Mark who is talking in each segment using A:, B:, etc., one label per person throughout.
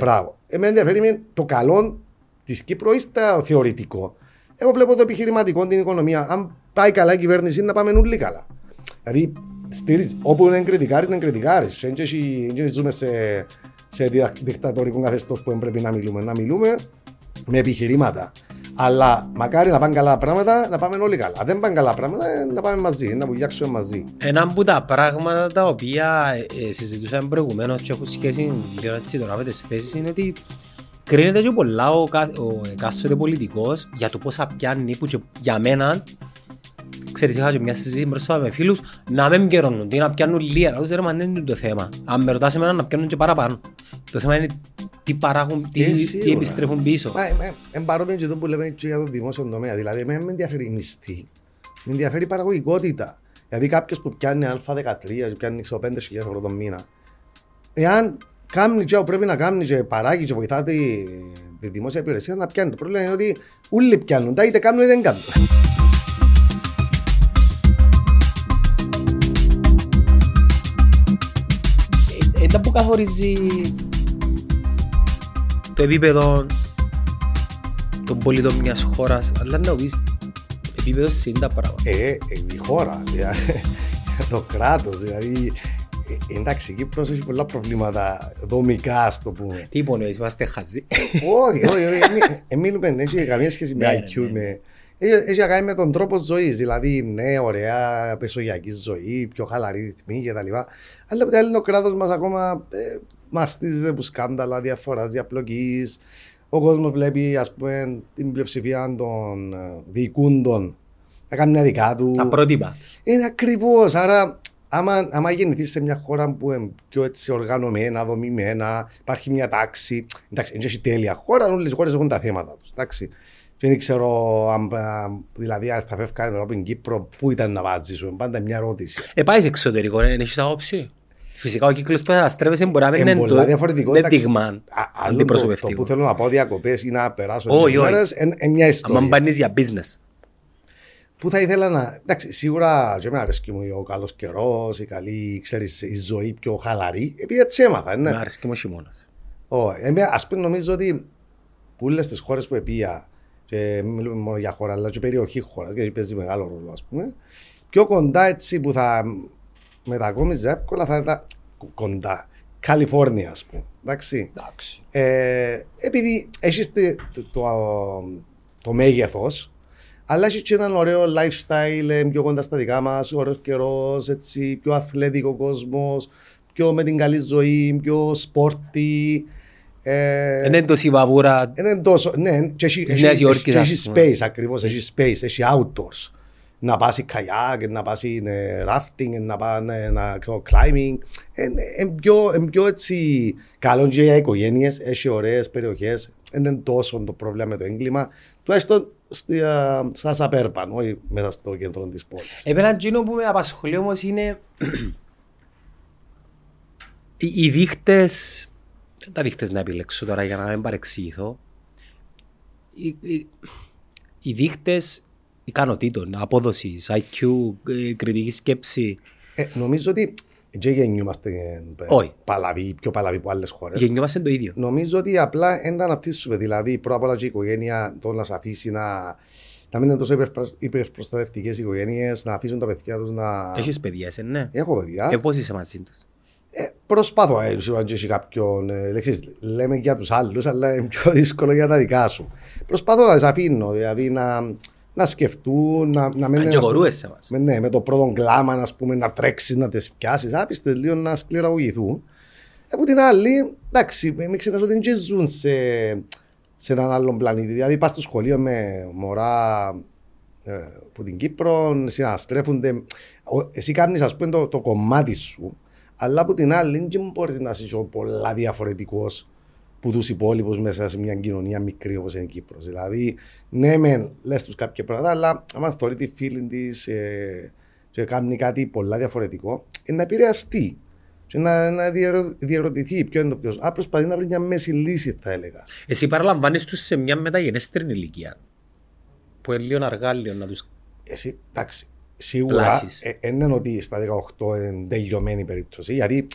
A: Μπράβο. Εμένα ενδιαφέρει με το καλό της Κύπρου ή στο θεωρητικό. Εγώ βλέπω το επιχειρηματικό, την οικονομία. Αν πάει καλά η κυβέρνηση, να πάμε όλοι καλά. Δηλαδή, στηρίζει. Όπου είναι κριτικάρι, είναι κριτικάρι. Δεν ζούμε σε, σε δικτατορικό καθεστώς που πρέπει να μιλούμε. Να μιλούμε με επιχειρήματα. Αλλά μακάρι να πάνε καλά πράγματα, να πάμε όλοι καλά. Αν δεν πάνε καλά πράγματα, ε, να πάμε μαζί, να βουλιάξουμε μαζί.
B: Ένα από τα πράγματα τα οποία ε, ε συζητούσαμε προηγουμένως και έχουν σχέση λίγο έτσι τώρα με τις θέσεις είναι ότι κρίνεται και πολλά ο, ο εκάστοτε πολιτικός για το πόσα πιάνει που και για μένα Ξέρεις, είχα και μια συζήτηση μπροστά με φίλους να μην καιρώνουν, τι να πιάνουν λίγα. Να ξέρω, δεν είναι το θέμα. Αν με ρωτάς εμένα να πιάνουν και παραπάνω. Το θέμα είναι τι παράγουν, τι, ε, τι επιστρέφουν πίσω.
A: Εν παρόμοιο και το που λέμε και για το δημόσιο τομέα. Δηλαδή, με ενδιαφέρει η μισθή. Με ενδιαφέρει η παραγωγικότητα. Δηλαδή, κάποιος που πιάνει Α13, πιάνει 5.000 ευρώ το μήνα. Εάν κάνει και πρέπει να κάνει και παράγει και βοηθά τη, τη δημόσια υπηρεσία να πιάνει. Το πρόβλημα είναι ότι όλοι πιάνουν, είτε κάνουν είτε δεν κάνουν.
B: Που καθορίζει το επίπεδο των πολιτών μιας χώρας, αλλά να πεις επίπεδο σύντα πράγματα.
A: Ε, ε, η χώρα, δηλαδή, το κράτος, δηλαδή. Ε, εντάξει, η Κύπρος έχει πολλά προβλήματα δομικά, ας το πούμε.
B: Τι υπονοείς, είμαστε χαζοί;
A: Όχι, όχι, όχι. Μιλούμε, δεν έχει καμία σχέση με ναι, IQ, ναι, ναι. με έχει να κάνει με τον τρόπο ζωής. Δηλαδή, ναι, ωραία, πεσογειακή ζωή, πιο χαλαρή ρυθμή κτλ. Αλλά από το κράτο μας ακόμα ε, μαστίζεται από σκάνδαλα διαφοράς, διαπλοκής. Ο κόσμος βλέπει, ας πούμε, την πλειοψηφία των ε, διοικούντων να κάνει μια δικά του.
B: Τα πρότυπα.
A: Είναι ακριβώς. Άρα, άμα, άμα γεννηθείς σε μια χώρα που είναι πιο έτσι οργανωμένα, δομημένα, υπάρχει μια τάξη. Εντάξει, δεν έχει τέλεια χώρα, όλες οι χώρες έχουν τα θέματα τους. Δεν ξέρω αν δηλαδή, αν θα φεύγα από την Κύπρο, πού ήταν να βάζεις σου. Πάντα μια ερώτηση.
B: Ε, πάει εξωτερικό, δεν έχεις άποψη. Φυσικά ο κύκλος που θα στρέφεσαι μπορεί να μην είναι
A: το
B: δείγμα
A: αντιπροσωπευτικό. Το που θέλω να πω διακοπές ή να περάσω
B: τις μέρες
A: είναι μια ιστορία.
B: Αν πάνεις για business.
A: Που θα ήθελα να... Εντάξει, σίγουρα και με αρέσκει μου ο καλός καιρός, η καλή, ξέρεις, η ζωή πιο χαλαρή. Επειδή έτσι έμαθα.
B: Με αρέσκει μου ο χειμώνας.
A: Ας πούμε νομίζω ότι που όλες τις χώρες που επία και μιλούμε μόνο για χώρα, αλλά και περιοχή χώρα, γιατί παίζει μεγάλο ρόλο, ας πούμε. Πιο κοντά έτσι που θα μετακόμιζε εύκολα θα ήταν κοντά. Καλιφόρνια, ας πούμε. Εντάξει.
B: Εντάξει.
A: Ε, επειδή έχεις το, το, το μέγεθος, αλλά έχεις και έναν ωραίο lifestyle ε, πιο κοντά στα δικά μας, ωραίος καιρός, πιο αθλητικό κόσμος, πιο με την καλή ζωή, πιο σπόρτι.
B: Ε, είναι τόσο βαβούρα
A: ναι, της Νέας Υόρκης. Έχει space ακριβώς, έχει space, έχει outdoors. Να πάσει καγιάκ, να πάσει rafting, να πάσει climbing. Είναι πιο έτσι καλό και για οικογένειες, έχει ωραίες περιοχές. Είναι τόσο το πρόβλημα με το έγκλημα. Τουλάχιστον στα Σαπέρπαν, όχι μέσα στο κέντρο της πόλης.
B: Εμένα εκείνο που με απασχολεί όμως είναι οι δείχτες δεν τα δείχτες να επιλέξω τώρα για να μην παρεξηγηθώ. Οι, οι, οι δείχτες ικανοτήτων, απόδοσης, IQ, ε, κριτική σκέψη.
A: Ε, νομίζω ότι και γεννιούμαστε
B: Όχι.
A: παλαβοί, πιο παλαβοί από άλλες χώρες.
B: Γεννιούμαστε το ίδιο.
A: Νομίζω ότι απλά δεν τα αναπτύσσουμε. Δηλαδή, πρώτα απ' όλα και η οικογένεια το να σε αφήσει να. Να μην είναι τόσο υπερπροστατευτικές οικογένειες, να αφήσουν τα παιδιά τους να.
B: Έχεις παιδιά, εσύ, ναι.
A: Έχω παιδιά.
B: Και πώς είσαι μαζί τους;
A: Ε, προσπαθώ, ε, σίγουρα και κάποιον, ε, λέξεις, λέμε για τους άλλους, αλλά είναι πιο δύσκολο για τα δικά σου. Προσπαθώ να τις αφήνω, δηλαδή να, να σκεφτούν, να, να
B: μην...
A: σε με, ναι, με το πρώτο κλάμα, να, πούμε, να τρέξεις, να τις πιάσεις, άπιστε λίγο να σκληραγωγηθούν. Από την άλλη, εντάξει, μην ξέρεις ότι δεν ζουν σε, σε έναν άλλον πλανήτη. Δηλαδή, πας στο σχολείο με μωρά ε, από την Κύπρο, συναστρέφονται. Εσύ κάνεις, ας πούμε, το, το κομμάτι σου, αλλά από την άλλη, δεν μπορείς να είσαι πολλά διαφορετικός που τους υπόλοιπους μέσα σε μια κοινωνία μικρή όπως είναι η Κύπρος. Δηλαδή, ναι, μεν λες τους κάποια πράγματα, αλλά άμα θεωρεί τη φίλη της ε, και κάνει κάτι πολλά διαφορετικό, είναι να επηρεαστεί και να, να διαρωτηθεί ποιο είναι το ποιος. Α, προσπαθεί να βρει μια μέση λύση, θα έλεγα.
B: Εσύ παραλαμβάνεις τους σε μια μεταγενέστερη ηλικία. Που είναι λίγο αργά, λίγο να του.
A: Εσύ, εντάξει, Σίγουρα δεν είναι ότι στα 18 είναι τελειωμένη περίπτωση, γιατί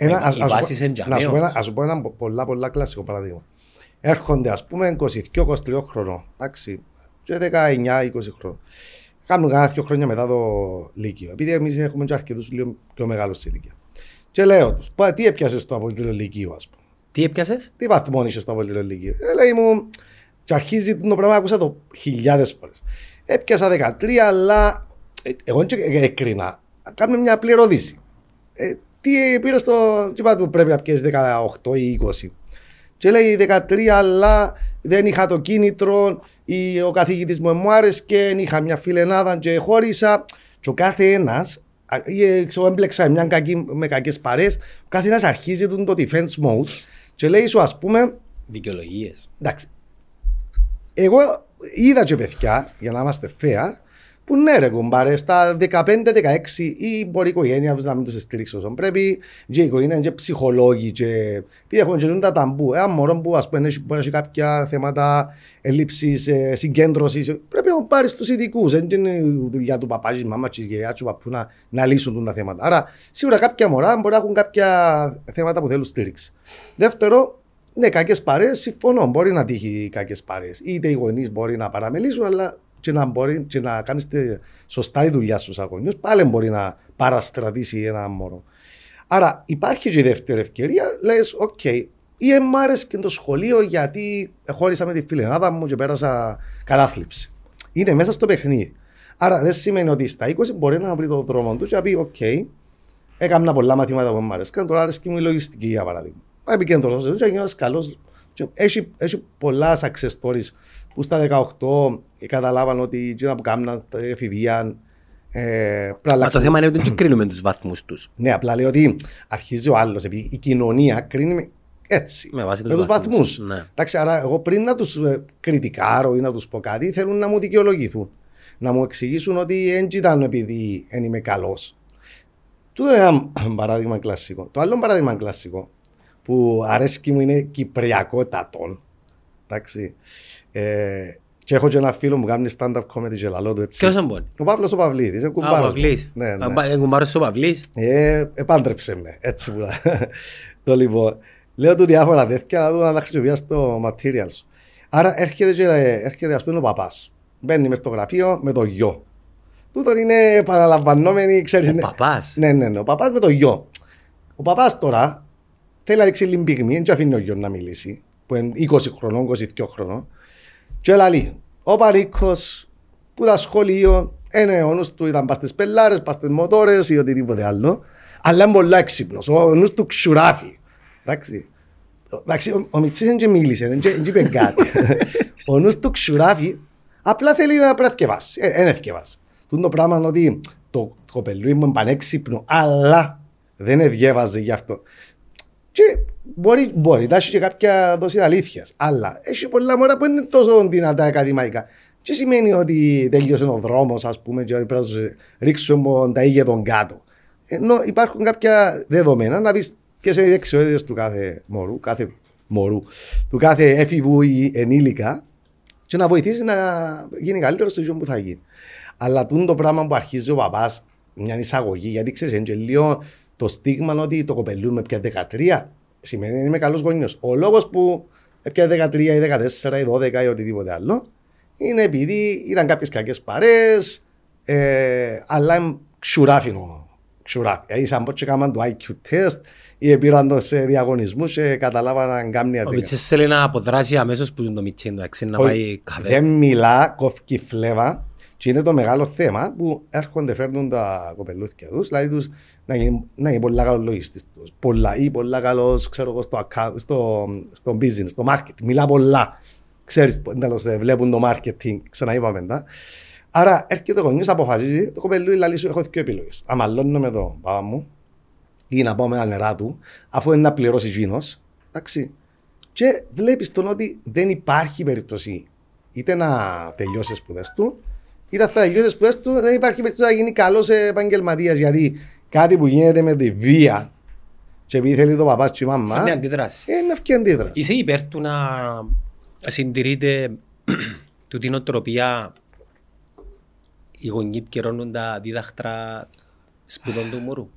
A: Ένα,
B: Ε,
A: ας,
B: οι
A: ας,
B: βάσεις
A: πω-
B: εν τζαμί
A: να σου πω ένα,
B: όμως.
A: ας σου πω ένα πολλά πολλά κλασικό παράδειγμα. Έρχονται ας πούμε 22-23 χρονών, εντάξει, και 19-20 χρονών. Κάνουν κανένα δύο χρόνια μετά το Λύκειο. Επειδή εμείς έχουμε και αρκετούς λίγο πιο μεγάλους σε ηλικία. Και λέω τους, «Πα, τι έπιασες στο απολύτω Λυκείου ας πούμε;
B: Τι έπιασες;
A: Τι βαθμό είσαι στο απολύτω Λυκείου. Ε, λέει μου, και αρχίζει το πράγμα, άκουσα το χιλιάδες φορές. Έπιασα 13, αλλά ε, εγώ δεν έκρινα. Κάνουμε μια απλή ερώτηση. Ε, τι πήρες στο. Τι είπα του πρέπει να πιέσεις 18 ή 20. Και λέει 13, αλλά δεν είχα το κίνητρο. Ή ο καθηγητής μου μου άρεσε και είχα μια φιλενάδα και χώρισα. Και ο κάθε ένα, ξέρω, έμπλεξα μια κακή, με κακές παρέ, ο κάθε ένα αρχίζει τον το defense mode και λέει σου, ας πούμε,
B: Δικαιολογίες.
A: εντάξει. Εγώ είδα και παιδιά, για να είμαστε fair, που ναι ρε κουμπάρε, στα 15-16 ή μπορεί η οικογένεια τους να μην τους στηρίξει όσο πρέπει και η οικογένεια είναι και ψυχολόγοι και επειδή έχουμε και τα ταμπού, ένα μωρό που ας πούμε έχει- μπορεί να έχει κάποια θέματα ελλείψης, ε, συγκέντρωσης, πρέπει να πάρεις τους ειδικούς, δεν είναι η δουλειά του παπάς, της μάμας, της γιαγιάς, του παππού να, να λύσουν τα θέματα. Άρα σίγουρα κάποια μωρά μπορεί να έχουν κάποια θέματα που θέλουν στήριξη. Δεύτερο, ναι, κακές παρέες, συμφωνώ. Μπορεί να τύχει κακές παρέες. Είτε οι γονείς μπορεί να παραμελήσουν, αλλά και να, μπορεί, και να κάνεις σωστά τη δουλειά σου ως γονιός, πάλι μπορεί να παραστρατήσει ένα μωρό. Άρα υπάρχει και η δεύτερη ευκαιρία, λες, οκ, ή εμ' άρεσε και το σχολείο γιατί χώρισα με τη φιλενάδα μου και πέρασα κατάθλιψη. Είναι μέσα στο παιχνίδι. Άρα δεν σημαίνει ότι στα 20 μπορεί να βρει τον δρόμο του και να πει: Οκ, έκανα πολλά μαθήματα που μου αρέσκαν. Τώρα αρέσκει μου η λογιστική για παράδειγμα. Να επικεντρωθώ σε αυτό και γίνω καλό. Έχει, έχει πολλά success stories που στα 18 καταλάβαν ότι εκείνα που κάμναν τα εφηβεία. Ε, πρέπει να
B: Μα το
A: αλλάξουν.
B: θέμα είναι ότι δεν κρίνουμε τους βαθμούς τους.
A: Ναι, απλά λέει ότι αρχίζει ο άλλος. Επειδή η κοινωνία κρίνει με- έτσι.
B: Με βάση τους
A: με τους βαθμούς.
B: βαθμούς, ναι.
A: Εντάξει, άρα εγώ πριν να τους κριτικάρω ή να τους πω κάτι, θέλουν να μου δικαιολογηθούν. Να μου εξηγήσουν ότι δεν ήταν επειδή δεν είμαι καλός. Τούτο είναι ένα παράδειγμα κλασικό. Το άλλο παράδειγμα κλασικό που αρέσκει μου είναι κυπριακότατον. Εντάξει. Ε, και έχω και ένα φίλο που κάνει stand-up comedy και λαλό του έτσι.
B: Ποιος είναι μπορεί.
A: Ο Παύλος ο Παυλίδης, είναι
B: Α, ο
A: κουμπάρος μου.
B: Παυλής.
A: Ναι, ναι.
B: Α, πα- ε, κουμπάρος ο Παυλής.
A: Ε, επάντρεψε με, έτσι που το λοιπόν. Λέω του διάφορα τέτοια, να δω να τα χρησιμοποιήσω στο material σου. Άρα έρχεται, και, έρχεται ας πούμε ο παπάς. Μπαίνει μες στο γραφείο με το γιο. Τούτο είναι επαναλαμβανόμενη, ξέρεις.
B: Ο
A: είναι-
B: παπάς.
A: Ναι, ναι, ναι, ο παπάς με το γιο. Ο παπάς τώρα θέλει να ρίξει λίγο πυγμή, δεν αφήνει ο γιος να μιλήσει, που είναι 20 χρονών, 22 χρονών. Και λέει, ο Παρίκος που τα σχολείο, είναι ο νους του ήταν πας στις πελάρες, πας στις μοτόρες ή οτιδήποτε άλλο, αλλά είναι πολύ έξυπνος, ο νους του ξουράφει. Εντάξει. Εντάξει, ο, ο Μιτσής δεν και μίλησε, δεν και- δεν είπε κάτι. ο νους του ξουράφει, απλά θέλει να πρέπει να θκευάσει. Ε, δεν θκευάσει. Τούν το πράγμα είναι ότι το κοπελούι μου είναι πανέξυπνο, αλλά δεν διέβαζε γι' αυτό. Και μπορεί, μπορεί να έχει και κάποια δόση αλήθειας. Αλλά έχει πολλά μωρά που είναι τόσο δυνατά ακαδημαϊκά. Τι σημαίνει ότι τέλειωσε ο δρόμος, ας πούμε, και ότι πρέπει να τους ρίξουμε τα ίδια τον κάτω; Ενώ υπάρχουν κάποια δεδομένα να δεις ποιες είναι οι δεξιότητες του κάθε μωρού, κάθε μωρού, του κάθε έφηβου ή ενήλικα και να βοηθήσει να γίνει καλύτερος στο ζωή που θα γίνει. Αλλά τούτο το πράγμα που αρχίζει ο παπάς, μια εισαγωγή, γιατί ξέρεις, είναι και λίγο το στίγμα ότι το κοπελούν με πια 13 σημαίνει ότι είμαι καλός γονιός. Ο λόγος που πια 13 ή 14 ή 12 ή οτιδήποτε άλλο είναι επειδή ήταν κάποιες κακές παρέ, ε, αλλά είναι ξουράφινο. Ξουράφι. Δηλαδή, σαν πως και κάμαν το IQ test ή πήραν το σε διαγωνισμούς και καταλάβαν να κάνει
B: Ο
A: αντίκα.
B: Μιτσής θέλει να αποδράσει αμέσως που είναι το Μιτσί, εντάξει, να
A: Όχι,
B: πάει καφέ.
A: Δεν μιλά, κόφκι φλέβα και είναι το μεγάλο θέμα που έρχονται, φέρνουν τα κοπελούθια τους, δηλαδή τους να γίνει, να γίνει πολλά καλός λογιστής τους, πολλά ή πολλά καλός, ξέρω εγώ, στο, account, στο, στο business, στο marketing, μιλά πολλά. Ξέρεις, τέλος, ε, βλέπουν το marketing, ξαναείπαμε τα. Άρα έρχεται ο γονιός, αποφασίζει, το κοπελούι λέει σου, έχω δύο επιλογές. Αμαλώνω με τον παπά μου ή να πάω με τα νερά του, αφού είναι να πληρώσει εκείνος, εντάξει, και βλέπεις τον ότι δεν υπάρχει περίπτωση είτε να τελειώσει τι σπουδές του, είτε θα τελειώσει τι σπουδέ του, δεν υπάρχει περίπτωση να γίνει καλός επαγγελματίας. Γιατί κάτι που γίνεται με τη βία, και επειδή θέλει το παπάς και η μαμά,
B: Είναι αντιδράση.
A: είναι ευκαιρία αντίδραση.
B: Είσαι υπέρ του να συντηρείται του την οτροπία οι γονείς πιερώνουν τα δίδακτρα σπουδών του μωρού.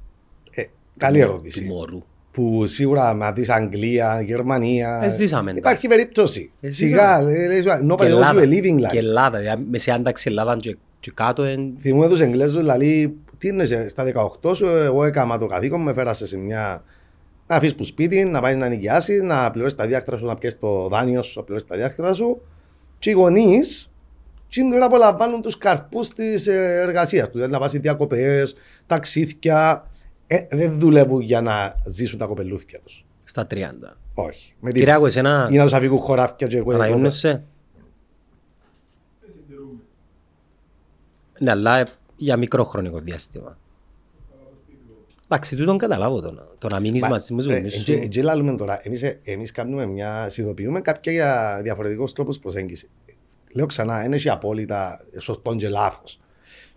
A: Ε, Καλή
B: του
A: ερώτηση.
B: μωρού.
A: Που σίγουρα με δεις Αγγλία, Γερμανία.
B: Ε, ζήσαμε τα.
A: Υπάρχει περίπτωση.
B: Ε,
A: Σιγά,
B: ζήσαμε.
A: ε, λέει σου, nobody
B: Και
A: knows you
B: Ελλάδα.
A: a living
B: Και
A: life.
B: Ελλάδα. δηλαδή, Με σε άνταξη Ελλάδα και, και κάτω. εν-
A: Θυμούμαι τους Εγγλέζους, δηλαδή, τι είναι στα 18 σου, εγώ έκανα το καθήκον, με φέρασες σε μια... Να αφήσεις που σπίτι, να πάει να νοικιάσεις, να πληρώσεις τα διάκτρα σου, να πιέσεις το δάνειο σου, να πληρώσεις τα διάκτρα σου. Και οι γονείς, τι τώρα απολαμβάνουν τους καρπούς της ε, εργασίας τους. Δηλαδή να πας σε διακοπές, ταξίδια. Ε, δεν δουλεύουν για να ζήσουν τα κοπελούθια τους.
B: Στα 30.
A: Όχι. Με τίποτα.
B: Κυριάκο, εσένα
A: Ή να τους αφήγουν χωράφια και εγώ.
B: αναγιώνεσαι. Ναι, αλλά για μικρό χρονικό διάστημα. Εντάξει, τούτον καταλάβω το, να- το να μείνεις μαζί με τους γονείς σου.
A: Και λάλλουμε τώρα, εμείς, ε, εμείς κάνουμε μια, συνειδητοποιούμε κάποια για διαφορετικούς τρόπους προσέγγισης. Λέω ξανά, δεν έχει απόλυτα σωστό και λάθος.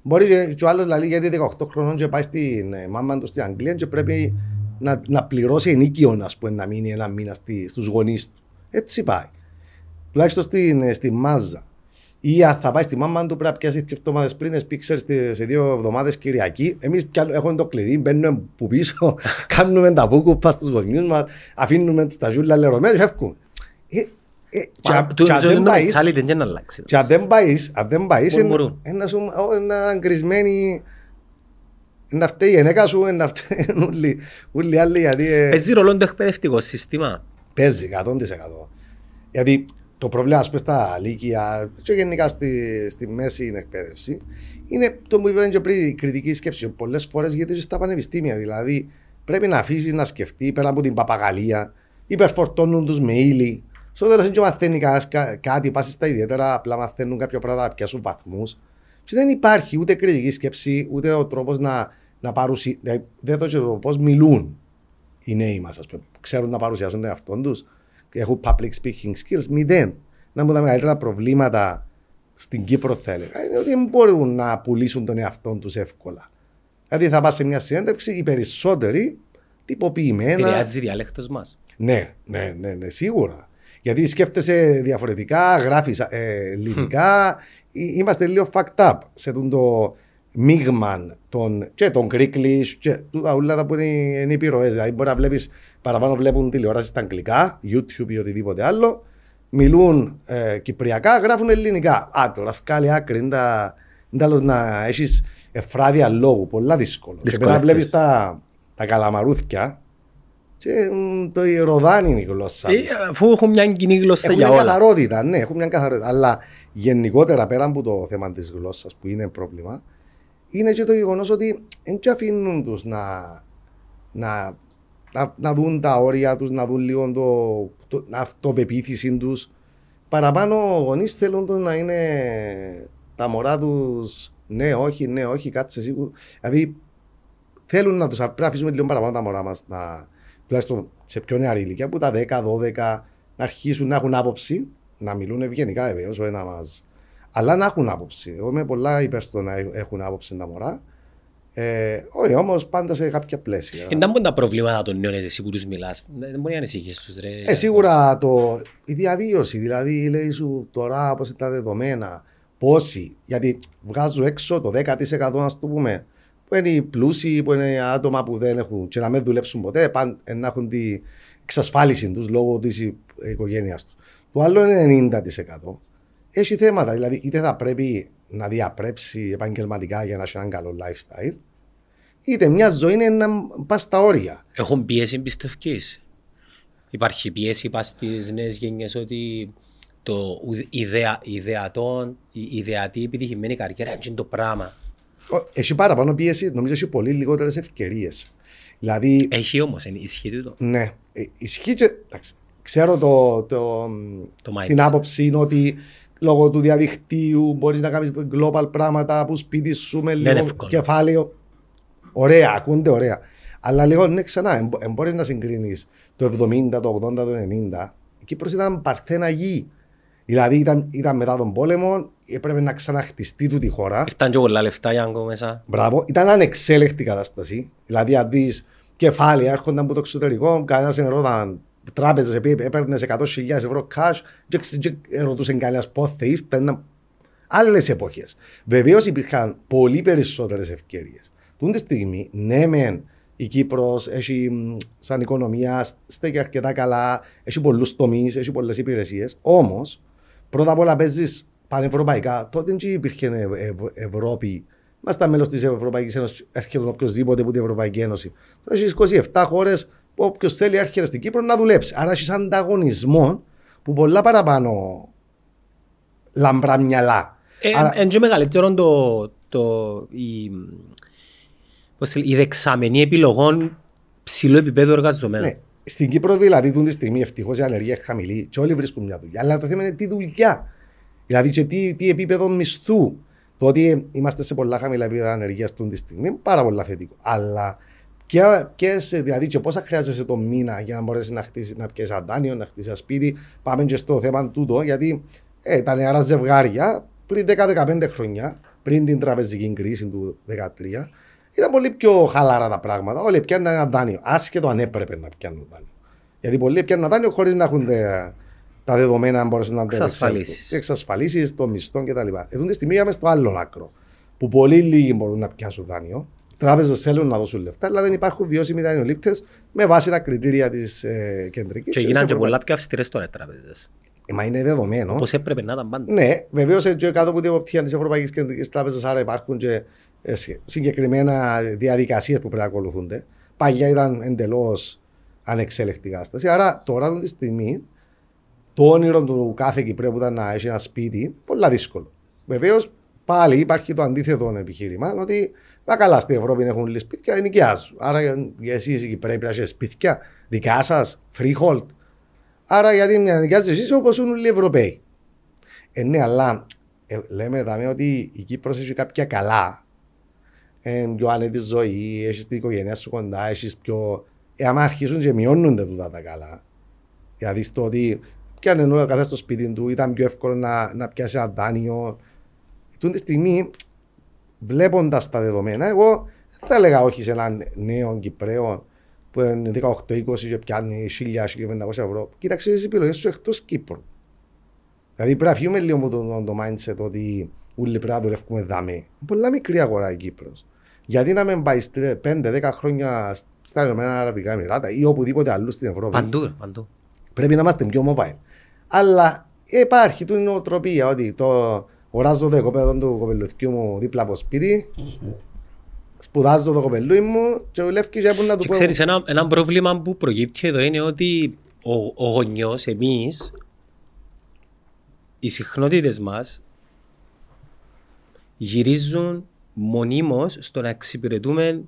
A: Μπορεί και, και ο άλλος δηλαδή γιατί 18 χρονών και πάει στην ε, μάμα του στην Αγγλία και πρέπει να, να πληρώσει ενίκιο ας πούμε, να μείνει ένα μήνα στη, στους γονείς του. Έτσι πάει. Τουλάχιστον στην, ε, στη μάζα. Ή αν θα πάει στη μάμα του πρέπει να πιάσει δύο εβδομάδες πριν, εσύ ξέρεις στη- σε δύο εβδομάδες Κυριακή. Εμείς πια έχουμε το κλειδί, μπαίνουμε που πίσω, κάνουμε τα πούκουπα στους γονιούς μας, αφήνουμε τα ζούλα λερωμένα και φεύγουμε. Ε, ε, και
B: Μα,
A: αν-
B: τούτο
A: και αν δεν
B: είναι
A: πάεις-
B: mentality, δεν να αλλάξει.
A: και αν δεν πάεις, αν δεν πάεις,
B: Μουρμουρούν.
A: είναι να σου είναι αγκρισμένη, να φταίει η γυναίκα σου, να φταίει όλοι, όλοι οι άλλοι, γιατί ε,
B: Παίζει ρόλο το εκπαιδευτικό σύστημα.
A: παίζει 100%. Γιατί το πρόβλημα, ας πούμε, στα λύκεια και γενικά στη, στη μέση εκπαίδευση, είναι το που είπαμε και πριν, η κριτική σκέψη. Πολλέ φορέ γιατί και στα πανεπιστήμια. Δηλαδή, πρέπει να αφήσει να σκεφτεί πέρα από την παπαγαλία, υπερφορτώνουν του με ύλη. Στο τέλος δεν μαθαίνει κανένας κα- κάτι, πα στα ιδιαίτερα, απλά μαθαίνουν κάποια πράγματα, να πιάσουν βαθμούς. Και δεν υπάρχει ούτε κριτική σκέψη, ούτε ο τρόπος να, να παρουσιάσουν. Δεν το ξέρω πώς μιλούν οι νέοι μας, ας πούμε. Ξέρουν να παρουσιάσουν τον εαυτό τους. Έχουν public speaking skills. Μηδέν. Να μου τα μεγαλύτερα προβλήματα στην Κύπρο, θα έλεγα, είναι ότι δεν μπορούν να πουλήσουν τον εαυτό τους εύκολα. Δηλαδή, θα πας σε μια συνέντευξη, οι περισσότεροι τυποποιημένα.
B: Επηρεάζει διάλεκτος μας.
A: Ναι, ναι, ναι, ναι, σίγουρα. Γιατί σκέφτεσαι διαφορετικά, γράφεις ε, ελληνικά. Ε, Είμαστε λίγο fucked up σε τον το μείγμα των, και των Greeklish και τούτα όλα τα που είναι, είναι οι επιρροές. Δηλαδή μπορεί να βλέπεις παραπάνω βλέπουν τηλεόραση στα αγγλικά, YouTube ή οτιδήποτε άλλο. Μιλούν ε, κυπριακά, γράφουν ελληνικά. Α, τώρα βγάλει άκρη, είναι τα- είναι τέλος να έχεις εφράδια λόγου, πολλά δύσκολο. Και μετά
B: Δυσκολεύτες.
A: βλέπεις τα, τα καλαμαρούθια και μ, το ροδάνι είναι η γλώσσα
B: Ε,
A: τους.
B: Αφού έχουν μια κοινή γλώσσα
A: Έχουν
B: για
A: μια
B: όλα.
A: καθαρότητα, ναι, έχουν μια καθαρότητα. Αλλά γενικότερα πέρα από το θέμα της γλώσσας που είναι πρόβλημα, είναι και το γεγονός ότι δεν του αφήνουν τους να, να, να, να δουν τα όρια τους, να δουν λίγο το, το, την αυτοπεποίθηση τους. Παραπάνω γονείς θέλουν τους να είναι τα μωρά τους ναι, όχι, ναι, όχι, κάτσε σίγουρα. Δηλαδή θέλουν να τους πρέπει να αφήσουμε λίγο παραπάνω τα μωρά μας να, τουλάχιστον σε πιο νεαρή ηλικία, που τα 10, 12, να αρχίσουν να έχουν άποψη, να μιλούν ευγενικά βεβαίως, ο ένας μας. Αλλά να έχουν άποψη. Εγώ είμαι πολλά υπέρ στο να έχουν άποψη τα μωρά. Ε, όχι όμως πάντα σε κάποια πλαίσια.
B: Είναι τα προβλήματα των νέων εσύ που τους μιλάς. Δεν μπορεί να ανησυχείς τους ρε.
A: Ε, σίγουρα το, η διαβίωση, δηλαδή λέει σου τώρα πώς είναι τα δεδομένα, πόσοι, γιατί βγάζω έξω το 10% ας το πούμε, που είναι οι πλούσιοι, που είναι άτομα που δεν έχουν και να μην δουλέψουν ποτέ, παν, ε, να έχουν την εξασφάλιση τους λόγω της οικογένειας τους. Το άλλο είναι 90%. Έχει θέματα, δηλαδή είτε θα πρέπει να διαπρέψει επαγγελματικά για να έχει έναν καλό lifestyle, είτε μια ζωή είναι να πας στα όρια.
B: Έχουν πίεση εμπιστευκής. Υπάρχει πίεση πας στις νέες γενιές ότι το ουδε- ιδεα, ιδεατόν, η ιδεατή επιτυχημένη καριέρα είναι το πράγμα.
A: Ο- Έχει παραπάνω πίεση, νομίζω έχει πολύ λιγότερες ευκαιρίες. Δηλαδή,
B: Έχει όμως, είναι- ισχύει τούτο.
A: ναι, ε, ισχύει και. εντάξει, ξέρω το, το,
B: Το mindset.
A: την άποψη είναι ότι λόγω του διαδικτύου μπορείς να κάνεις global πράγματα από σπίτι σου με
B: είναι
A: λίγο
B: εύκολο.
A: κεφάλαιο. Ωραία, ακούνται ωραία. Αλλά λίγο ναι, ξανά, δεν μπορείς να συγκρίνεις το 70, το 80, το 90. Η Κύπρος ήταν παρθένα γη. Δηλαδή ήταν, ήταν μετά τον πόλεμο, έπρεπε να ξαναχτιστεί του τη χώρα.
B: Ήρθαν και πολλά λεφτά για να go μέσα.
A: Μπράβο, ήταν ανεξέλεκτη η κατάσταση. Δηλαδή, αν δεις κεφάλαια έρχονταν από το εξωτερικό, κανένας δεν ρωτάν. Τράπεζες έπαιρνες 100.000 ευρώ cash και, ξε- και ρωτούσε κανένα πότε ήρθαν. Άλλες εποχές. Βεβαίως υπήρχαν πολύ περισσότερες ευκαιρίες. Τούν τη στιγμή, ναι, μεν η η Κύπρος έχει μ, σαν οικονομία, στέκει αρκετά καλά, έχει πολλούς τομείς, έχει πολλές υπηρεσίες. Όμως, πρώτα απ' όλα παίζεις πανευρωπαϊκά. Τότε δεν υπήρχε Ευ- Ευ- Ευρώπη. Είμαστε μέλος της Ευρωπαϊκής Ένωσης, έρχεται οποιοδήποτε από την Ευρωπαϊκή Ένωση. Τώρα έχεις 27 χώρες που όποιος θέλει έρχεται στην Κύπρο να δουλέψει. Άρα έχεις ανταγωνισμό που πολλά παραπάνω λαμπρά μυαλά. Άρα-
B: Εν και μεγαλύτερο το, το, η, πώς το λέει, η δεξαμενή επιλογών ψηλού επίπεδου εργαζομένων.
A: Ναι. Στην Κύπρο δηλαδή, τούτη τη στιγμή ευτυχώς η ανεργία είναι χαμηλή και όλοι βρίσκουν μια δουλειά. Αλλά το θέμα είναι τι δουλειά. Δηλαδή και τι, τι επίπεδο μισθού. Το ότι είμαστε σε πολλά χαμηλά επίπεδα ανεργίας τούτη τη στιγμή είναι πάρα πολύ θετικό. Αλλά και, και σε, δηλαδή και πόσα χρειάζεσαι το μήνα για να μπορέσεις να χτίσεις, να πιέσεις ένα δάνειο, να χτίσει ένα σπίτι. Πάμε και στο θέμα τούτο, γιατί ε, τα νεαρά ζευγάρια πριν 10-15 χρόνια, πριν την τραπεζική κρίση του 2013, ήταν πολύ πιο χαλαρά τα πράγματα. Όλοι πιάνουν ένα δάνειο, άσχετο αν έπρεπε να πιάνουν δάνειο. Γιατί πολλοί πιάνουν δάνειο χωρίς να έχουν τα, τα δεδομένα να μπορέσουν να τα
B: Εξασφαλίσεις.
A: επεξέλθουν. Εξασφαλίσεις των μισθών κτλ. Εδώ τη στιγμή είμαστε στο άλλο άκρο. Που πολύ λίγοι μπορούν να πιάσουν δάνειο. Τράπεζες θέλουν να δώσουν λεφτά, αλλά δεν υπάρχουν βιώσιμοι δανειολήπτες με βάση τα κριτήρια της ε, κεντρικής.
B: Και γίνανε και πολλά πιο αυστηρές τώρα οι τράπεζες.
A: Μα είναι δεδομένο.
B: Όπως έπρεπε να ήταν πάντα.
A: Ναι, βεβαίως και κάτω από την εποπτεία της Ευρωπαϊκής Κεντρικής Τράπεζας, άρα υπάρχουν και ε, συ- συγκεκριμένα διαδικασίες που πρέπει να ακολουθούνται. Παγιά ήταν εντελώς ανεξέλεκτη κατάσταση. Άρα τώρα αυτή τη στιγμή το όνειρο του κάθε Κυπρέου που ήταν να έχει ένα σπίτι, πολύ δύσκολο. Βεβαίως πάλι υπάρχει το αντίθετο επιχείρημα ότι τα καλά στην Ευρώπη έχουν λίγα σπίτια, δεν νοικιάζουν. Άρα για εσείς οι Κυπρέοι πρέπει να έχετε σπίτια δικά σας, freehold. Άρα γιατί μια νοικιάζετε εσείς όπως είναι όλοι οι Ευρωπαίοι. Ε, ναι, αλλά ε, λέμε δάμε ότι η Κύπρος έχει κάποια καλά. Ε, πιο άνετη ζωή, έχεις την οικογένεια σου κοντά, έχεις πιο. Ε, άμα αρχίσουν και μειώνονται τούτα τα καλά. Δηλαδή στο ότι πιάνε ο καθένα στο σπίτι του, ήταν πιο εύκολο να, να πιάσει ένα δάνειο. Τούτη τη στιγμή, βλέποντας τα δεδομένα, εγώ δεν θα έλεγα όχι σε έναν νέο Κυπρέο που είναι 18-20 και πιάνει 1000-1500 ευρώ. Κοίταξε τις επιλογές σου εκτός Κύπρου. Δηλαδή πρέπει να φύγουμε λίγο από το, το mindset ότι όλοι πρέπει να δουλεύουμε δαμέ. Είναι πολλά μικρή αγορά η Κύπρος. Γιατί να μην πάει 5-10 χρόνια στα Ηνωμένα Αραβικά Εμμυράτα ή οπουδήποτε αλλού στην Ευρώπη;
B: Παντού, παντού.
A: Πρέπει να είμαστε πιο mobile. Αλλά υπάρχει του νοοτροπία ότι το οράζω το οικοπαίδο του κοπελουθιού μου δίπλα από σπίτι, σπουδάζω το κοπελούι μου και δουλεύει και έπρεπε να του
B: Και
A: πω.
B: ξέρεις, ένα, ένα πρόβλημα που προκύπτει εδώ είναι ότι ο, ο γονιός, εμείς, οι συχνότητες μας γυρίζουν μονίμως στο να εξυπηρετούμε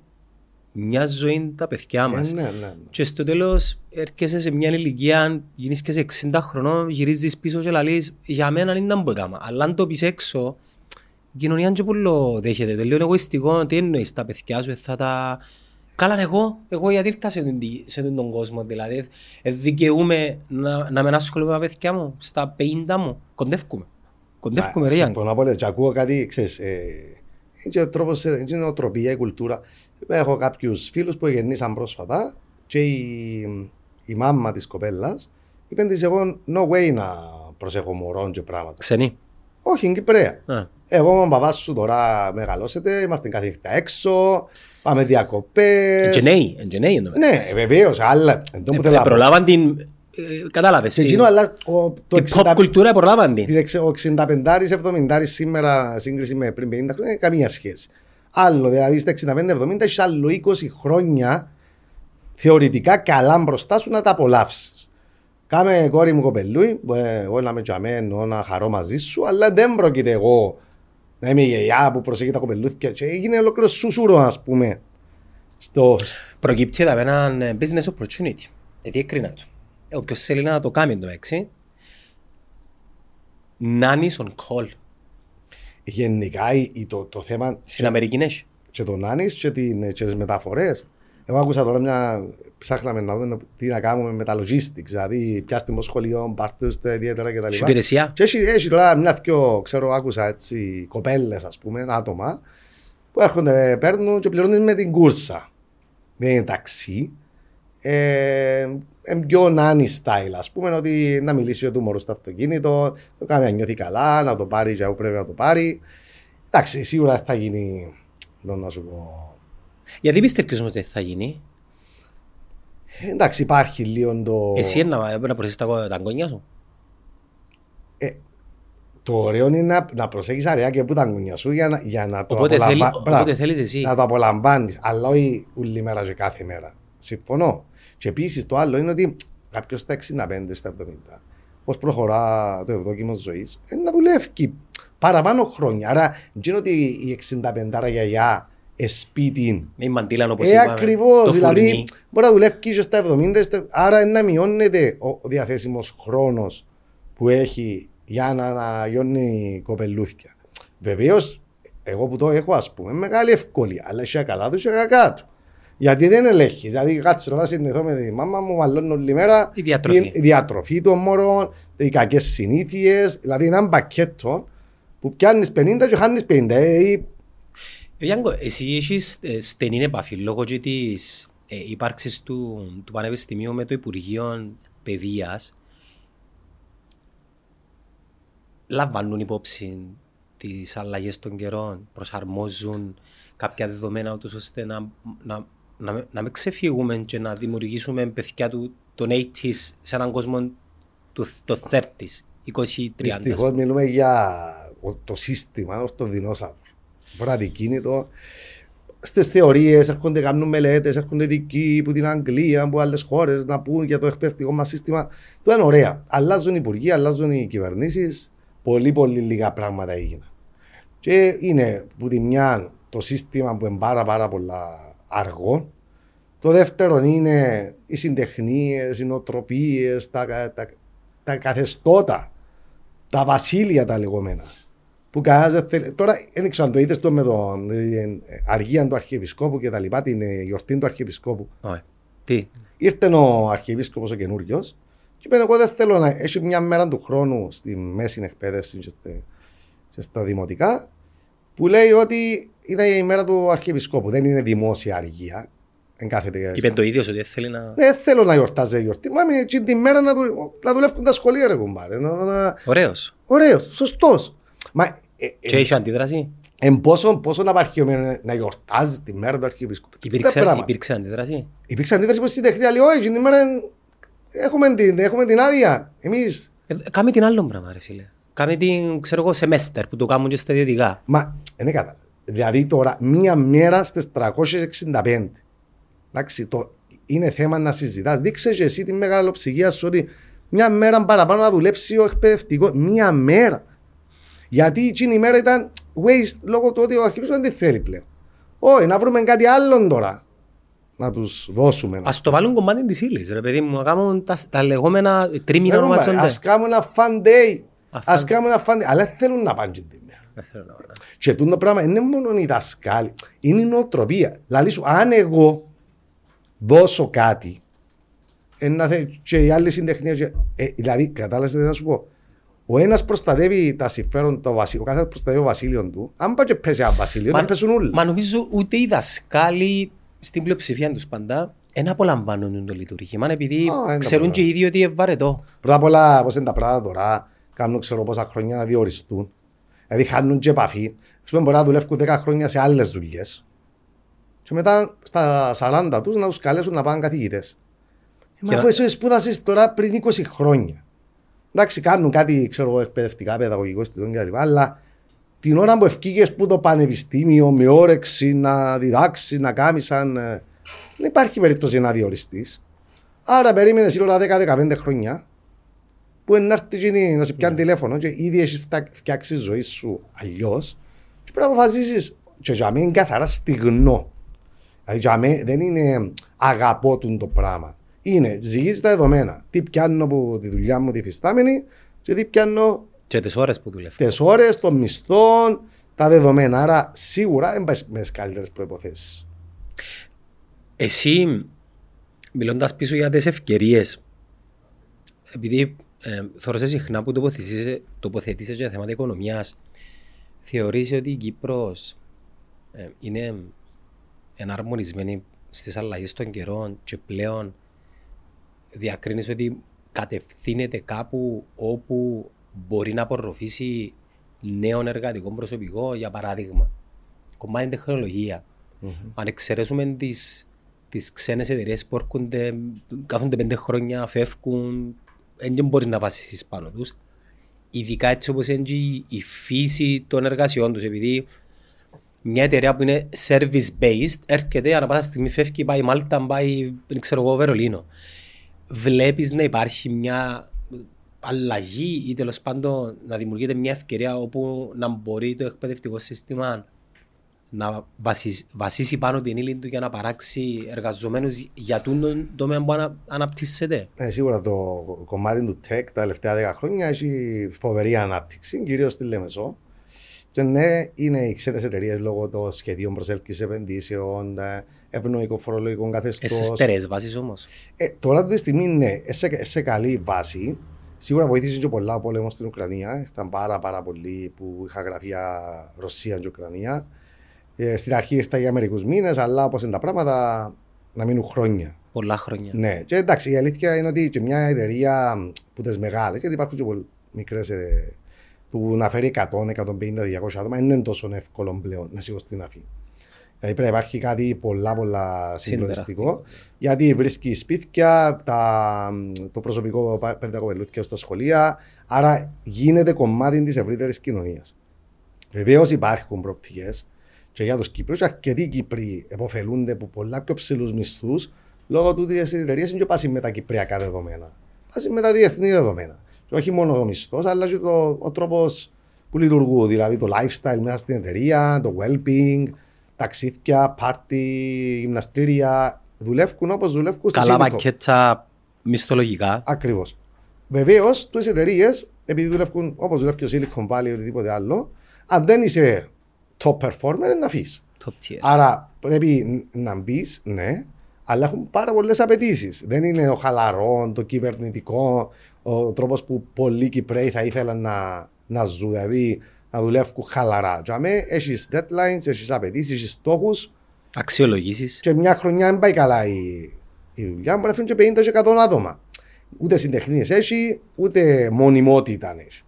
B: μια ζωή τα παιδιά
A: Ε,
B: μας.
A: ναι, ναι, ναι.
B: Και στο τέλος έρχεσαι σε μια ηλικία, γίνεις και σε 60 χρονών, γυρίζεις πίσω και λαλείς για μένα δεν ήταν που έκανα. Αλλά αν το πεις έξω, η κοινωνία και πολύ δέχεται. Το λέω εγωιστικό, τι εννοείς τα παιδιά σου, ε, θα τα... Καλά εγώ, εγώ γιατί ήρθα σε τον, τη- σε τον κόσμο, δηλαδή ε, δικαιούμαι να, να με ασχολούμαι με τα παιδιά μου, στα 50 μου, κοντεύκουμε. Κοντεύκουμε ρε Γιάννη.
A: Συμφωνώ πολύ. Και ακούω κάτι, ξέρεις, ε, είναι και ο τρόπος, ε, είναι η νοοτροπία, η κουλτούρα. Έχω κάποιους φίλους που γεννήσαν πρόσφατα και η, η μάμα της κοπέλας είπε της εγώ no way να προσέχω μωρών και πράγματα.
B: Ξενή.
A: Όχι, είναι Κυπρέα.
B: Α,
A: Εγώ με τον παπά σου τώρα μεγαλώσετε, είμαστε κάθε νύχτα έξω, πάμε διακοπές.
B: Και νέοι, και νέοι εννοώ.
A: Ναι, βεβαίως, αλλά δεν το που
B: Ε,
A: θέλω να πω.
B: Προλάβαν την... ε, Κατάλαβες.
A: Σε
B: την-
A: εκείνο, αλλά ο- το
B: Την pop
A: 60
B: κουλτούρα προλάβαν την.
A: την εξ- Ο 65-70 σήμερα σύγκριση με πριν 50 χρόνια είναι καμία σχέση. Άλλο, δηλαδή στα 65-70 έχεις άλλο 20 χρόνια θεωρητικά καλά μπροστά σου να τα απολαύσεις. Κάμε κόρη μου κοπελούι, που, ε, εγώ να με τζαμένω, να χαρώ μαζί σου, αλλά δεν πρόκειται εγώ να είμαι η γιαγιά που προσέχει τα κοπελούθια και έγινε ολόκληρο σουσούρο, ας πούμε. Στο,
B: Προκύπτει εδώ ένα ε, business opportunity. Γιατί έκρινα του. Ε, Όποιος θέλει να το κάνει το έξι, nannies on call.
A: γενικά η- η- το, το θέμα
B: Στην Αμερική έχει.
A: και τον Άνης και, την, και τις μεταφορές. Εγώ άκουσα τώρα μια, ψάχναμε να δούμε τι να κάνουμε με τα logistics, δηλαδή πιάστε μου σχολείο, πάρτε τους τα ιδιαίτερα κτλ.
B: Έχει υπηρεσία.
A: Και έχει, έχει τώρα μια δυο, ξέρω, άκουσα έτσι, κοπέλες ας πούμε, άτομα, που έρχονται, παίρνουν και πληρώνουν με την κούρσα. Δεν είναι ταξί. Ε, ε, πιο νάνι style, ας πούμε, ότι να μιλήσει για το μωρό στο αυτοκίνητο, το κάνει να νιώθει καλά, να το πάρει και όπου πρέπει να το πάρει. Εντάξει, σίγουρα θα γίνει, δεν να σου πω.
B: Γιατί πιστεύεις όμως ότι θα γίνει;
A: Ε, εντάξει, υπάρχει λίγο το.
B: Εσύ να, να προσέξεις τα, τα αγκόνια σου.
A: Ε, το ωραίο είναι να, να προσέχεις αραιά και που τα αγκούνια σου για να, για να το
B: Οπότε, θέλει,
A: απολαμβα- Μπράβο.
B: οπότε θέλεις εσύ.
A: να το απολαμβάνεις, αλλά όχι όλη μέρα και κάθε μέρα. Συμφωνώ. Και επίσης το άλλο είναι ότι κάποιος στα 65, στα 70, πώς προχωρά το ευδόκιμο ζωής, να δουλεύει παραπάνω χρόνια. Άρα, δεν είναι ότι η 65 γιαγιά εσπίτι.
B: Με η μαντήλα όπως
A: Ε,
B: είπαμε.
A: ακριβώς.
B: το
A: Δηλαδή,
B: φουρνί.
A: μπορεί να δουλεύει και στα 70, στα- άρα να μειώνεται ο, ο διαθέσιμος χρόνος που έχει για να αναγιώνει κοπελούθια. Βεβαίως, εγώ που το έχω, ας πούμε, μεγάλη ευκολία, αλλά έχει καλά του και κακά του. Γιατί δεν ελέγχεις. Δηλαδή, κάτσε να συνηθώ με τη μάμα μου, μαλώνω όλη μέρα.
B: Η διατροφή.
A: Η, η διατροφή των μωρών, οι κακές συνήθειες. Δηλαδή, ένα μπακέτο που πιάνεις 50 και χάνεις 50. Ε, ή-
B: Γιάνκο, εσύ έχεις ε, στενή επαφή λόγω και της ε, ύπαρξης του, του Πανεπιστημίου με το Υπουργείο Παιδείας. Λαμβάνουν υπόψη τις αλλαγές των καιρών, προσαρμόζουν κάποια δεδομένα ούτως ώστε να, να, να, με- να μην ξεφύγουμε και να δημιουργήσουμε παιδιά του των 80s σε έναν κόσμο του το 30s, 20-30s.
A: Δυστυχώς μιλούμε για ο- το σύστημα, όχι το δεινόσαυρο. Βραδικίνητο. Στις θεωρίες έρχονται, κάνουν μελέτες, έρχονται ειδικοί από την Αγγλία, από άλλες χώρες να πούν για το εκπαιδευτικό μας σύστημα. Το είναι ωραία. Αλλάζουν οι υπουργοί, αλλάζουν οι κυβερνήσεις. Πολύ, πολύ λίγα πράγματα έγιναν. Και είναι που τη μια το σύστημα που είναι πάρα, πάρα πολλά αργό. Το δεύτερο είναι οι συντεχνίες, οι νοοτροπίες, τα, τα, τα καθεστώτα, τα βασίλεια τα λεγόμενα. Που κανένας δεν θέλει. Τώρα δεν ξέρω αν το είδες το με το ε, αργία του Αρχιεπισκόπου και τα λοιπά, την ε, γιορτή του Αρχιεπισκόπου.
B: Όχι. Τι,
A: Ήρθε ο Αρχιεπίσκοπος ο καινούριος και είπε: Εγώ δεν θέλω να έχει μια μέρα του χρόνου στη μέση εκπαίδευση και, στε- και στα δημοτικά που λέει ότι είναι η μέρα του Αρχιεπισκόπου. Δεν είναι δημόσια αργία. Εν κάθεται.
B: είπε το ίδιος ότι δεν θέλει να...
A: Δεν θέλω να γιορτάζει η γιορτή. Μα με εκείνη τη μέρα να, δου, να δουλεύουν τα σχολεία, ρε κουμπάρε. Να, να...
B: Ωραίος.
A: Ωραίος, σωστός. Μα ε,
B: Και
A: ε,
B: έχεις αντίδραση;
A: ε, πόσο, πόσο να απαρχαιωμένο να γιορτάζει τη μέρα του Αρχιεπισκόπου.
B: Υπήρξε,
A: Τα πράγματα.
B: υπήρξε αντίδραση;
A: Υπήρξε αντίδραση που στην τεχνία λέει: Όχι, την ημέρα έχουμε την, έχουμε την άδεια. Εμείς.
B: Ε, κάμε την άλλο πράγμα, ρε φίλε. Κάμε την, ξέρω εγώ, σεμέστερ που το κάνουν και στα ιδιωτικά.
A: Μα δεν κατά. Δηλαδή τώρα, μία μέρα στις 365. Εντάξει, το, είναι θέμα να συζητάς. Δείξε και εσύ τη μεγαλοψυχία σου ότι μια μέρα παραπάνω να δουλέψει ο εκπαιδευτικός. Μία μέρα. Γιατί εκείνη η μέρα ήταν waste λόγω του ότι ο αρχιεπίσκοπος δεν τη θέλει πλέον. Όχι, να βρούμε κάτι άλλο τώρα να τους δώσουμε.
B: Ας το βάλουν κομμάτι της ύλης, ρε παιδί μου. Να κάνουν τα, τα λεγόμενα τρίμηνα ονομάζονται.
A: Α κάνουμε ένα fun day.
B: Α,
A: Α
B: fun-
A: κάνουμε ένα fun day. Αλλά δεν θέλουν να πάνε την μέρα.
B: Δεν θέλω να βάλω.
A: Και τούτο πράγμα είναι μόνο οι δασκάλοι. Είναι η νοοτροπία. Δηλαδή σου, αν εγώ δώσω κάτι, ένα θε, και οι άλλοι συντεχνίες. Ε, δηλαδή, κατάλαβες τι θα σου πω; Ο ένας προστατεύει τα συμφέροντα του βασίλειου, ο κάθε προστατεύει το βασίλειο του. Αν πάει και πέσει ένα βασίλειο,
B: Μα-
A: να πέσουν όλοι.
B: Μα νομίζω ούτε οι δασκάλοι στην πλειοψηφία τους πάντα δεν απολαμβάνουν το λειτουργήμα επειδή
A: Α, δεν τα
B: ξέρουν και οι ίδιοι ότι είναι βαρετό.
A: Πρώτα απ' όλα, πώς είναι τα πράγματα τώρα, κάνουν ξέρω πόσα χρόνια να διοριστούν. Δηλαδή, χάνουν και επαφή. Α πούμε, μπορεί να δουλεύουν 10 χρόνια σε άλλες δουλειές. Και μετά στα 40 τους να τους καλέσουν να πάνε καθηγητές. Μα
B: Και
A: αφού
B: να-
A: εσύ σπούδασες τώρα πριν 20 χρόνια. Εντάξει, κάνουν κάτι ξέρω, εγώ, εκπαιδευτικά, παιδαγωγικό institution κτλ. Αλλά την ώρα που ευκήγες που το πανεπιστήμιο με όρεξη να διδάξεις, να κάνεις σαν. ε, Δεν υπάρχει περίπτωση να διοριστείς. Άρα περίμενες σύλλογα 10-15 χρόνια που είναι να έρθει εκείνη να σε πιάνει τηλέφωνο και ήδη έχεις φτιάξει τη ζωή σου αλλιώς. Και πρέπει να αποφασίσεις. Και για μένα είναι καθαρά στιγνό. Δηλαδή για μένα δεν είναι αγαπώ τον το πράγμα. Είναι ζυγίζει τα δεδομένα. Τι πιάνω από τη δουλειά μου τη φυστάμενη και τι πιάνω
B: Και τις ώρες που δουλεύουν.
A: τις ώρες, των μισθών, τα δεδομένα. Άρα σίγουρα δεν πάει μες τι καλύτερες προποθέσει.
B: Εσύ, μιλώντας πίσω για τις ευκαιρίες, επειδή ε, θεωρώ συχνά που τοποθετήσεσαι, τοποθετήσαι για θέματα οικονομίας, θεωρείς ότι η Κύπρος ε, είναι εναρμονισμένη στις αλλαγές των καιρών και πλέον διακρίνεις ότι κατευθύνεται κάπου όπου μπορεί να απορροφήσει νέο εργατικό προσωπικό, για παράδειγμα. Κομμάτι τεχνολογία. Αν εξαιρέσουμε τις τις ξένες εταιρείες που έρχονται, κάθονται πέντε χρόνια, φεύγουν, δεν μπορείς να βασίσεις πάνω τους. Ειδικά έτσι όπως είναι και η φύση των εργασιών τους, επειδή μια εταιρεία που είναι service-based έρχεται, ανά πάσα στιγμή φεύγει, πάει Μάλτα, πάει, δεν ξέρω εγώ, Βερολίνο. Βλέπεις να υπάρχει μια αλλαγή ή τέλος πάντων να δημιουργείται μια ευκαιρία όπου να μπορεί το εκπαιδευτικό σύστημα να βασίσει, βασίσει πάνω την ύλη του για να παράξει εργαζομένους για τον τομέα που ανα, αναπτύσσεται.
A: Ναι, σίγουρα το κομμάτι του tech τα τελευταία 10 χρόνια έχει φοβερή ανάπτυξη, κυρίως στη Λέμεσο. Και ναι, είναι οι ξένε εταιρείες λόγω των σχεδίων προσέλκυσης επενδύσεων, ε, ευνοϊκών φορολογικών καθεστώς.
B: Σε στερεές βάσεις όμως.
A: Ε, τώρα τη στιγμή ναι, σε, σε καλή βάση. Σίγουρα βοήθησε και πολλά ο πόλεμος στην Ουκρανία. Ήταν πάρα, πάρα πολλοί που είχα γραφεία Ρωσία και Ουκρανία. Ε, στην αρχή ήρθα για μερικούς μήνες, αλλά όπως είναι τα πράγματα, να μείνουν χρόνια.
B: Πολλά χρόνια.
A: Ναι, και εντάξει, η αλήθεια είναι ότι και μια εταιρεία που τις μεγάλες, γιατί υπάρχουν και μικρές ε, που να φέρει 100, 150, 200 άτομα, είναι τόσο εύκολο πλέον να σηκώσει την αφή. Δηλαδή πρέπει να υπάρχει κάτι πολλά πολλά συγκλονιστικό. Γιατί βρίσκει σπίτια, τα, το προσωπικό παίρνει τα κοπελούθια στα σχολεία. Άρα γίνεται κομμάτι της ευρύτερης κοινωνίας. Βεβαίως υπάρχουν προοπτικές και για τους Κύπρου. Αρκετοί Κύπροι επωφελούνται από πολλά πιο ψηλούς μισθούς λόγω του ότι οι εταιρείε είναι πάση με τα κυπριακά δεδομένα. Πάση με τα διεθνή δεδομένα. Και όχι μόνο ο μισθός, αλλά και το, ο τρόπος που λειτουργούν. Δηλαδή το lifestyle μέσα στην εταιρεία, το well-being, ταξίδια, πάρτι, γυμναστήρια. Δουλεύουν όπως δουλεύουν
B: στο Καλά πακέτσα μισθολογικά.
A: Ακριβώς. Βεβαίως, τι εταιρείες, επειδή δουλεύουν όπως δουλεύει και ο Silicon Valley ή οτιδήποτε άλλο, αν δεν είσαι top performer, να αφήσει. Άρα πρέπει να μπεις, ναι, αλλά έχουν πάρα πολλές απαιτήσεις. Δεν είναι ο χαλαρό, το κυβερνητικό, ο τρόπος που πολλοί Κυπρέοι θα ήθελαν να, να ζουν. Δηλαδή, να δουλεύουν χαλαρά. Για μένα έχεις deadlines, έχεις απαιτήσεις, έχεις στόχους.
B: Αξιολογήσεις.
A: Και μια χρονιά δεν πάει καλά η, η δουλειά. Μπορεί να φύγουν και 50 και 100 άτομα. Ούτε συντεχνίες έχει, ούτε μονιμότητα έχει.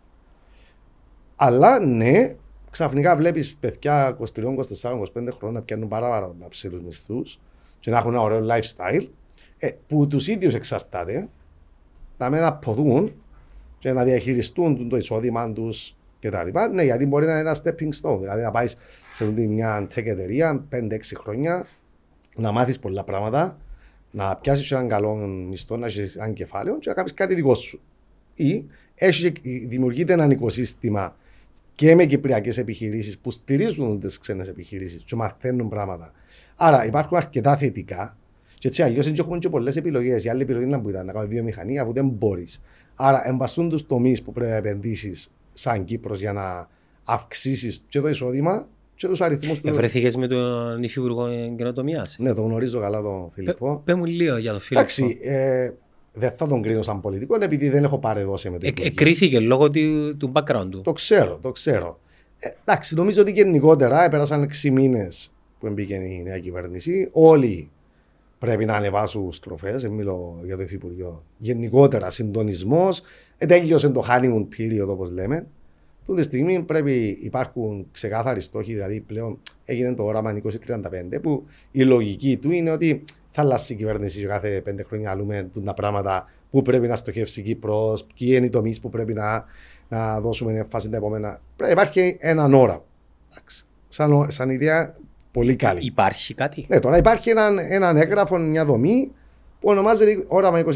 A: Αλλά ναι, ξαφνικά βλέπεις παιδιά 23, 24, 25 χρόνια να πιάνουν πάρα πάρα ψηλού μισθούς και να έχουν ένα ωραίο lifestyle ε, που τους ίδιους εξαρτάται να μην αποδούν και να διαχειριστούν το εισόδημα τους κτλ. Ναι, γιατί μπορεί να είναι ένα stepping stone. Δηλαδή να πάεις σε μια tech εταιρεία 5-6 χρόνια, να μάθεις πολλά πράγματα, να πιάσεις έναν καλό μισθό, να έχεις ένα κεφάλαιο και να κάνεις κάτι δικό σου. Ή έχει, δημιουργείται ένα οικοσύστημα και με κυπριακές επιχειρήσεις που στηρίζουν τις ξένες επιχειρήσεις και μαθαίνουν πράγματα. Άρα υπάρχουν αρκετά θετικά. Και έτσι αλλιώς δεν έχουμε και πολλές επιλογές. Η άλλη επιλογή είναι που ήταν να κάνουμε βιομηχανία που δεν μπορείς. Άρα εμπαστούν τους τομείς που πρέπει να επενδύσεις σαν Κύπρος για να αυξήσεις και το εισόδημα και τους αριθμούς
B: του. Ευρεθήκες με τον Υφυπουργό Καινοτομίας.
A: Ναι, το γνωρίζω καλά τον Φιλιππό.
B: Πε μου λίγο για τον Φιλιππό.
A: Εντάξει, ε, δεν θα τον κρίνω σαν πολιτικό επειδή δεν έχω παρεδώσει με τον
B: ε, Εκρίθηκε λόγω του, του background του.
A: Το ξέρω, το ξέρω. Ε, εντάξει, νομίζω ότι γενικότερα επέρασαν 6 μήνες που μπήκε η νέα κυβέρνηση. Όλοι πρέπει να ανεβάσουν στροφές. Δεν μιλώ για το Υφυπουργείο. Γενικότερα συντονισμός. Ετέγιωσε το honeymoon period, όπως λέμε. Τούτη στιγμή πρέπει υπάρχουν ξεκάθαροι στόχοι, δηλαδή πλέον έγινε το όραμα 2035, που η λογική του είναι ότι θα αλλάξει η κυβέρνηση κάθε πέντε χρόνια αλλούμε τα πράγματα που πρέπει να στοχεύσει η Κύπρος, ποιοι είναι οι τομείς που πρέπει να, να δώσουμε έμφαση τα επόμενα. Πρέπει υπάρχει έναν όραμα. Σαν, σαν ιδέα πολύ καλή.
B: Υπάρχει κάτι;
A: Ναι, τώρα υπάρχει έναν, έναν έγγραφο, μια δομή που ονομάζεται όραμα 2035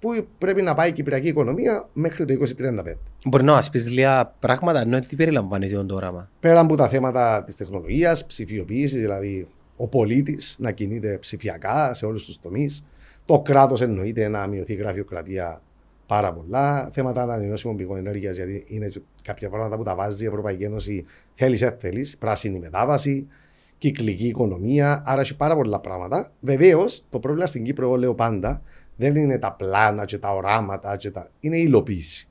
A: που πρέπει να πάει η κυπριακή οικονομία μέχρι το 2035.
B: Μπορεί να μα πεις λίγα πράγματα, ενώ τι περιλαμβάνει το όραμα;
A: Πέρα από τα θέματα της τεχνολογίας, ψηφιοποίησης, δηλαδή ο πολίτης να κινείται ψηφιακά σε όλους τους τομείς. Το κράτος εννοείται να μειωθεί η γραφειοκρατία πάρα πολλά. Θέματα ανανεώσιμων πηγών ενέργειας, γιατί είναι κάποια πράγματα που τα βάζει η Ευρωπαϊκή Ένωση. Θέλεις, θέλει, πράσινη μετάβαση, κυκλική οικονομία. Άρα έχει πάρα πολλά πράγματα. Βεβαίως, το πρόβλημα στην Κύπρο, εγώ λέω πάντα, δεν είναι τα πλάνα και τα οράματα, και τα... είναι η υλοποίηση.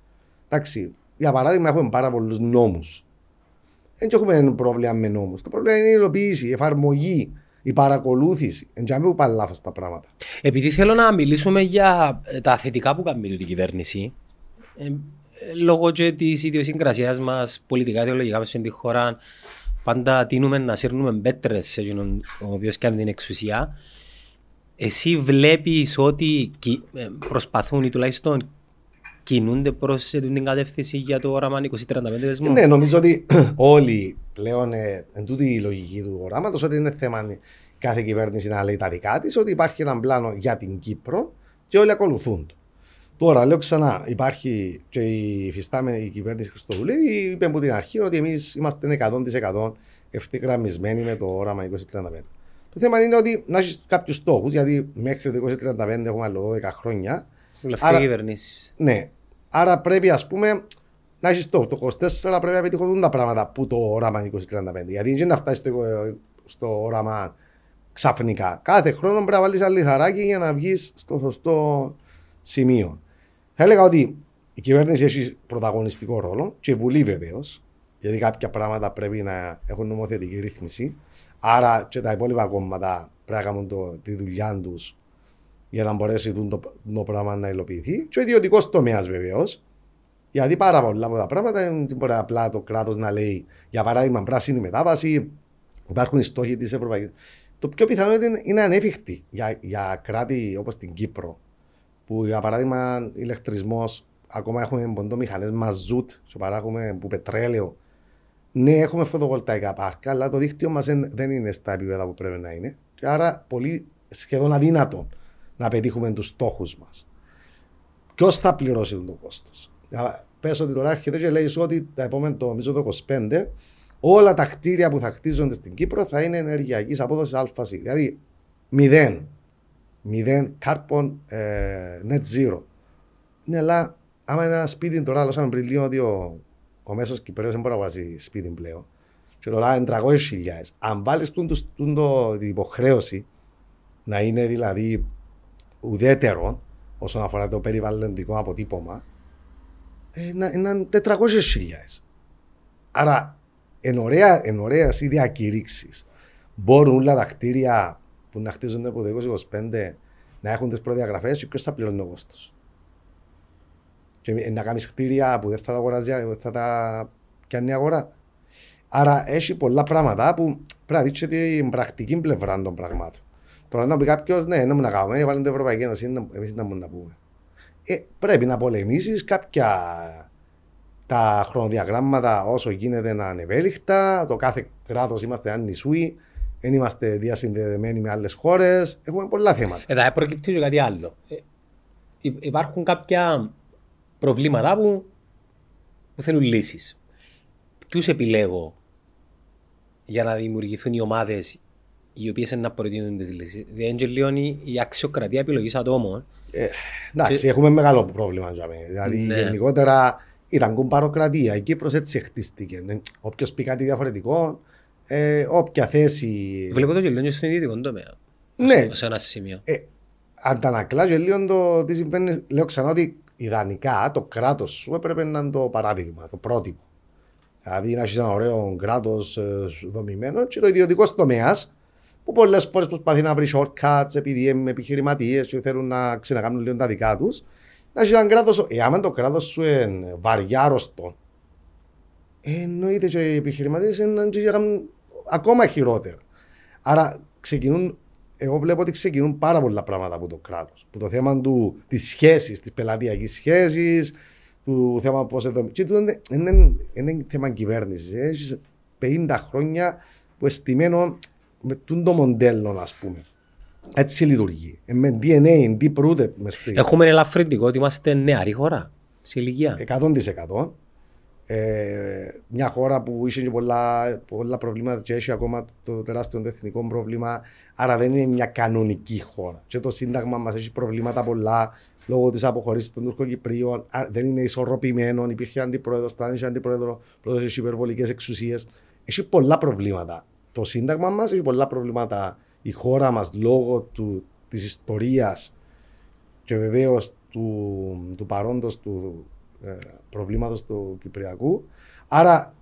A: Εντάξει, για παράδειγμα, έχουμε πάρα πολλούς νόμους. Δεν έχουμε πρόβλημα με νόμους. Το πρόβλημα είναι η υλοποίηση, η εφαρμογή, η παρακολούθηση. Δεν που πάνε λάθος τα πράγματα.
B: Επειδή θέλω να μιλήσουμε για ε, τα θετικά που κάνει την κυβέρνηση, ε, ε, λόγω και της ιδιοσυγκρασίας μας πολιτικά, ιδεολογικά μέσα στην χώρα, πάντα τίνουμε να σύρνουμε μπέτρες σε εκείνον ο οποίος κάνει την εξουσία. Εσύ βλέπεις ότι κι- ε, προσπαθούν ή τουλάχιστον κινούνται προς την κατεύθυνση για το όραμα 2035 δεσμό.
A: Ναι, νομίζω ότι όλοι πλέον ε, εν τούτη η λογική του οράματος ότι είναι θέμα κάθε κυβέρνηση να λέει τα δικά της, ότι υπάρχει ένα πλάνο για την Κύπρο και όλοι ακολουθούν το. Τώρα, λέω ξανά, υπάρχει και η φυστάμενη κυβέρνηση Χριστοδουλίδη είπε από την αρχή ότι εμείς είμαστε 100% ευθυγραμμισμένοι με το όραμα 2035. Το θέμα είναι ότι να έχεις κάποιους στόχους, γιατί μέχρι το 2035 έχουμε άλλο 12 χρόνια.
B: Λευκή
A: άρα-
B: κυβερνήσεις.
A: Ναι. Άρα πρέπει, ας πούμε, να έχεις το, το 24 πρέπει να πετύχουν τα πράγματα που το όραμα 2035. Γιατί δεν να φτάσεις στο, στο όραμα ξαφνικά. Κάθε χρόνο πρέπει να βάλεις ένα λιθαράκι για να βγεις στο σωστό σημείο. Θα έλεγα ότι η κυβέρνηση έχει πρωταγωνιστικό ρόλο και η Βουλή βεβαίως. Γιατί κάποια πράγματα πρέπει να έχουν νομοθετική ρύθμιση. Άρα και τα υπόλοιπα κόμματα πρέπει να κάνουν το, τη δουλειά τους για να μπορέσει το, το πράγμα να υλοποιηθεί. Και ο ιδιωτικός τομέας βεβαίως. Γιατί πάρα πολλά από τα πράγματα δεν μπορεί απλά το κράτος να λέει, για παράδειγμα, πράσινη μετάβαση, υπάρχουν οι στόχοι της Ευρωπαϊκή. Το πιο πιθανό είναι, είναι ανέφικτοι για, για κράτη όπως την Κύπρο, που για παράδειγμα ηλεκτρισμός, ακόμα έχουμε ποντό μηχανέ μαζούτ, και παράγουμε που πετρέλαιο. Ναι, έχουμε φωτοβολταϊκά πάρκα, αλλά το δίκτυο μας δεν είναι στα επίπεδα που πρέπει να είναι. Και άρα πολύ σχεδόν αδύνατο να πετύχουμε τους στόχους μας. Ποιος θα πληρώσει το κόστος; Πες ότι τώρα έρχεται και λέει ότι τα επόμενα, το, νομίζω το 25, όλα τα κτίρια που θα χτίζονται στην Κύπρο θα είναι ενεργειακής απόδοσης ΑΣ. Δηλαδή μηδέν. Μηδέν carbon ε, net zero. Ναι, αλλά άμα ένα σπίτι τώρα, άλλο πριν λίγο ότι ο, ο μέσος Κυπρέο δεν μπορεί να βάζει σπίτι πλέον. Και τώρα είναι 300.000. Αν βάλεις την υποχρέωση να είναι δηλαδή ουδέτερο όσον αφορά το περιβαλλοντικό αποτύπωμα, είναι 400.000. Άρα, εν ωραία, εν ωραίες οι διακηρύξεις μπορούν όλα τα κτίρια που να χτίζονται από το 2025 να έχουν τις προδιαγραφές και ποιος θα πληρώνει το κόστος. Και να κάνεις κτίρια που δεν θα τα αγοράζει, θα τα πιάνει η αγορά. Άρα έχει πολλά πράγματα που πρέπει να δείξει την πρακτική πλευρά των πραγμάτων. Τώρα να πει κάποιος, ναι, να μου να κάνουμε, βάλουν την Ευρωπαϊκή Ένωση, εμείς δεν μπορούμε να πούμε. Ε, πρέπει να πολεμήσεις κάποια τα χρονοδιαγράμματα όσο γίνεται να είναι ευέλικτα. Το κάθε κράτος είμαστε αν νησούι, δεν είμαστε διασυνδεδεμένοι με άλλες χώρες. Έχουμε πολλά θέματα.
B: Εδώ προκύπτει και κάτι άλλο. Ε, υπάρχουν κάποια προβλήματα που, που θέλουν λύσεις. Ποιους επιλέγω για να δημιουργηθούν οι ομάδες οι οποίες είναι να προτείνουν τις λύσεις; Δηλαδή, λίγο η αξιοκρατία επιλογής ατόμων.
A: Ε, εντάξει, και... έχουμε μεγάλο πρόβλημα. Δηλαδή, ναι. γενικότερα ήταν κουμπαροκρατία. Η Κύπρος έτσι χτίστηκε. Όποιος πει κάτι διαφορετικό, ε, όποια θέση.
B: Βλέπω το γελίο και στον ιδιωτικό τομέα.
A: Ναι.
B: Σε ένα σημείο.
A: Ε, αντανακλά και λίγο το τι συμβαίνει. Λέω ξανά ότι ιδανικά το κράτος σου έπρεπε να είναι το παράδειγμα, το πρότυπο. Δηλαδή να έχεις ένα ωραίο κράτος ε, δομημένο και το ιδιωτικό τομέας που πολλές φορές προσπαθεί να βρεις shortcuts επειδή είναι επιχειρηματίες και θέλουν να ξανακάνουν λίγο τα δικά τους. Να έχεις έναν κράτος, εάν το κράτος σου είναι βαριάρωστο, εννοείται και οι επιχειρηματίες είναι ακόμα χειρότερο. Άρα ξεκινούν, εγώ βλέπω ότι ξεκινούν πάρα πολλά πράγματα από το κράτος. Που το θέμα της σχέσης, της πελατειακής σχέσης, του θέμα πώς εδώ. Και το είναι, είναι, είναι θέμα κυβέρνησης. Έχεις 50 χρόνια που εστιμένο με το μοντέλο, ας πούμε. Έτσι λειτουργεί. Ε, με DNA, deep rooted.
B: Έχουμε ελαφρυντικό ότι είμαστε νεαρή χώρα σε ηλικία.
A: 100%. Ε, μια χώρα που είχε πολλά, πολλά προβλήματα και έχει ακόμα το τεράστιο εθνικό πρόβλημα. Άρα δεν είναι μια κανονική χώρα. Και το Σύνταγμα μας έχει προβλήματα πολλά λόγω της αποχωρήση των Τουρκοκυπρίων. Δεν είναι ισορροπημένο. Υπήρχε αντιπρόεδρος, πράγματι είχε αντιπρόεδρο, πρόεδρο έχει υπερβολικές εξουσίες. Έχει πολλά προβλήματα. Το Σύνταγμα μας έχει πολλά προβλήματα. Η χώρα μας λόγω της ιστορίας και βεβαίως του, του παρόντος του ε, προβλήματος του Κυπριακού. Άρα,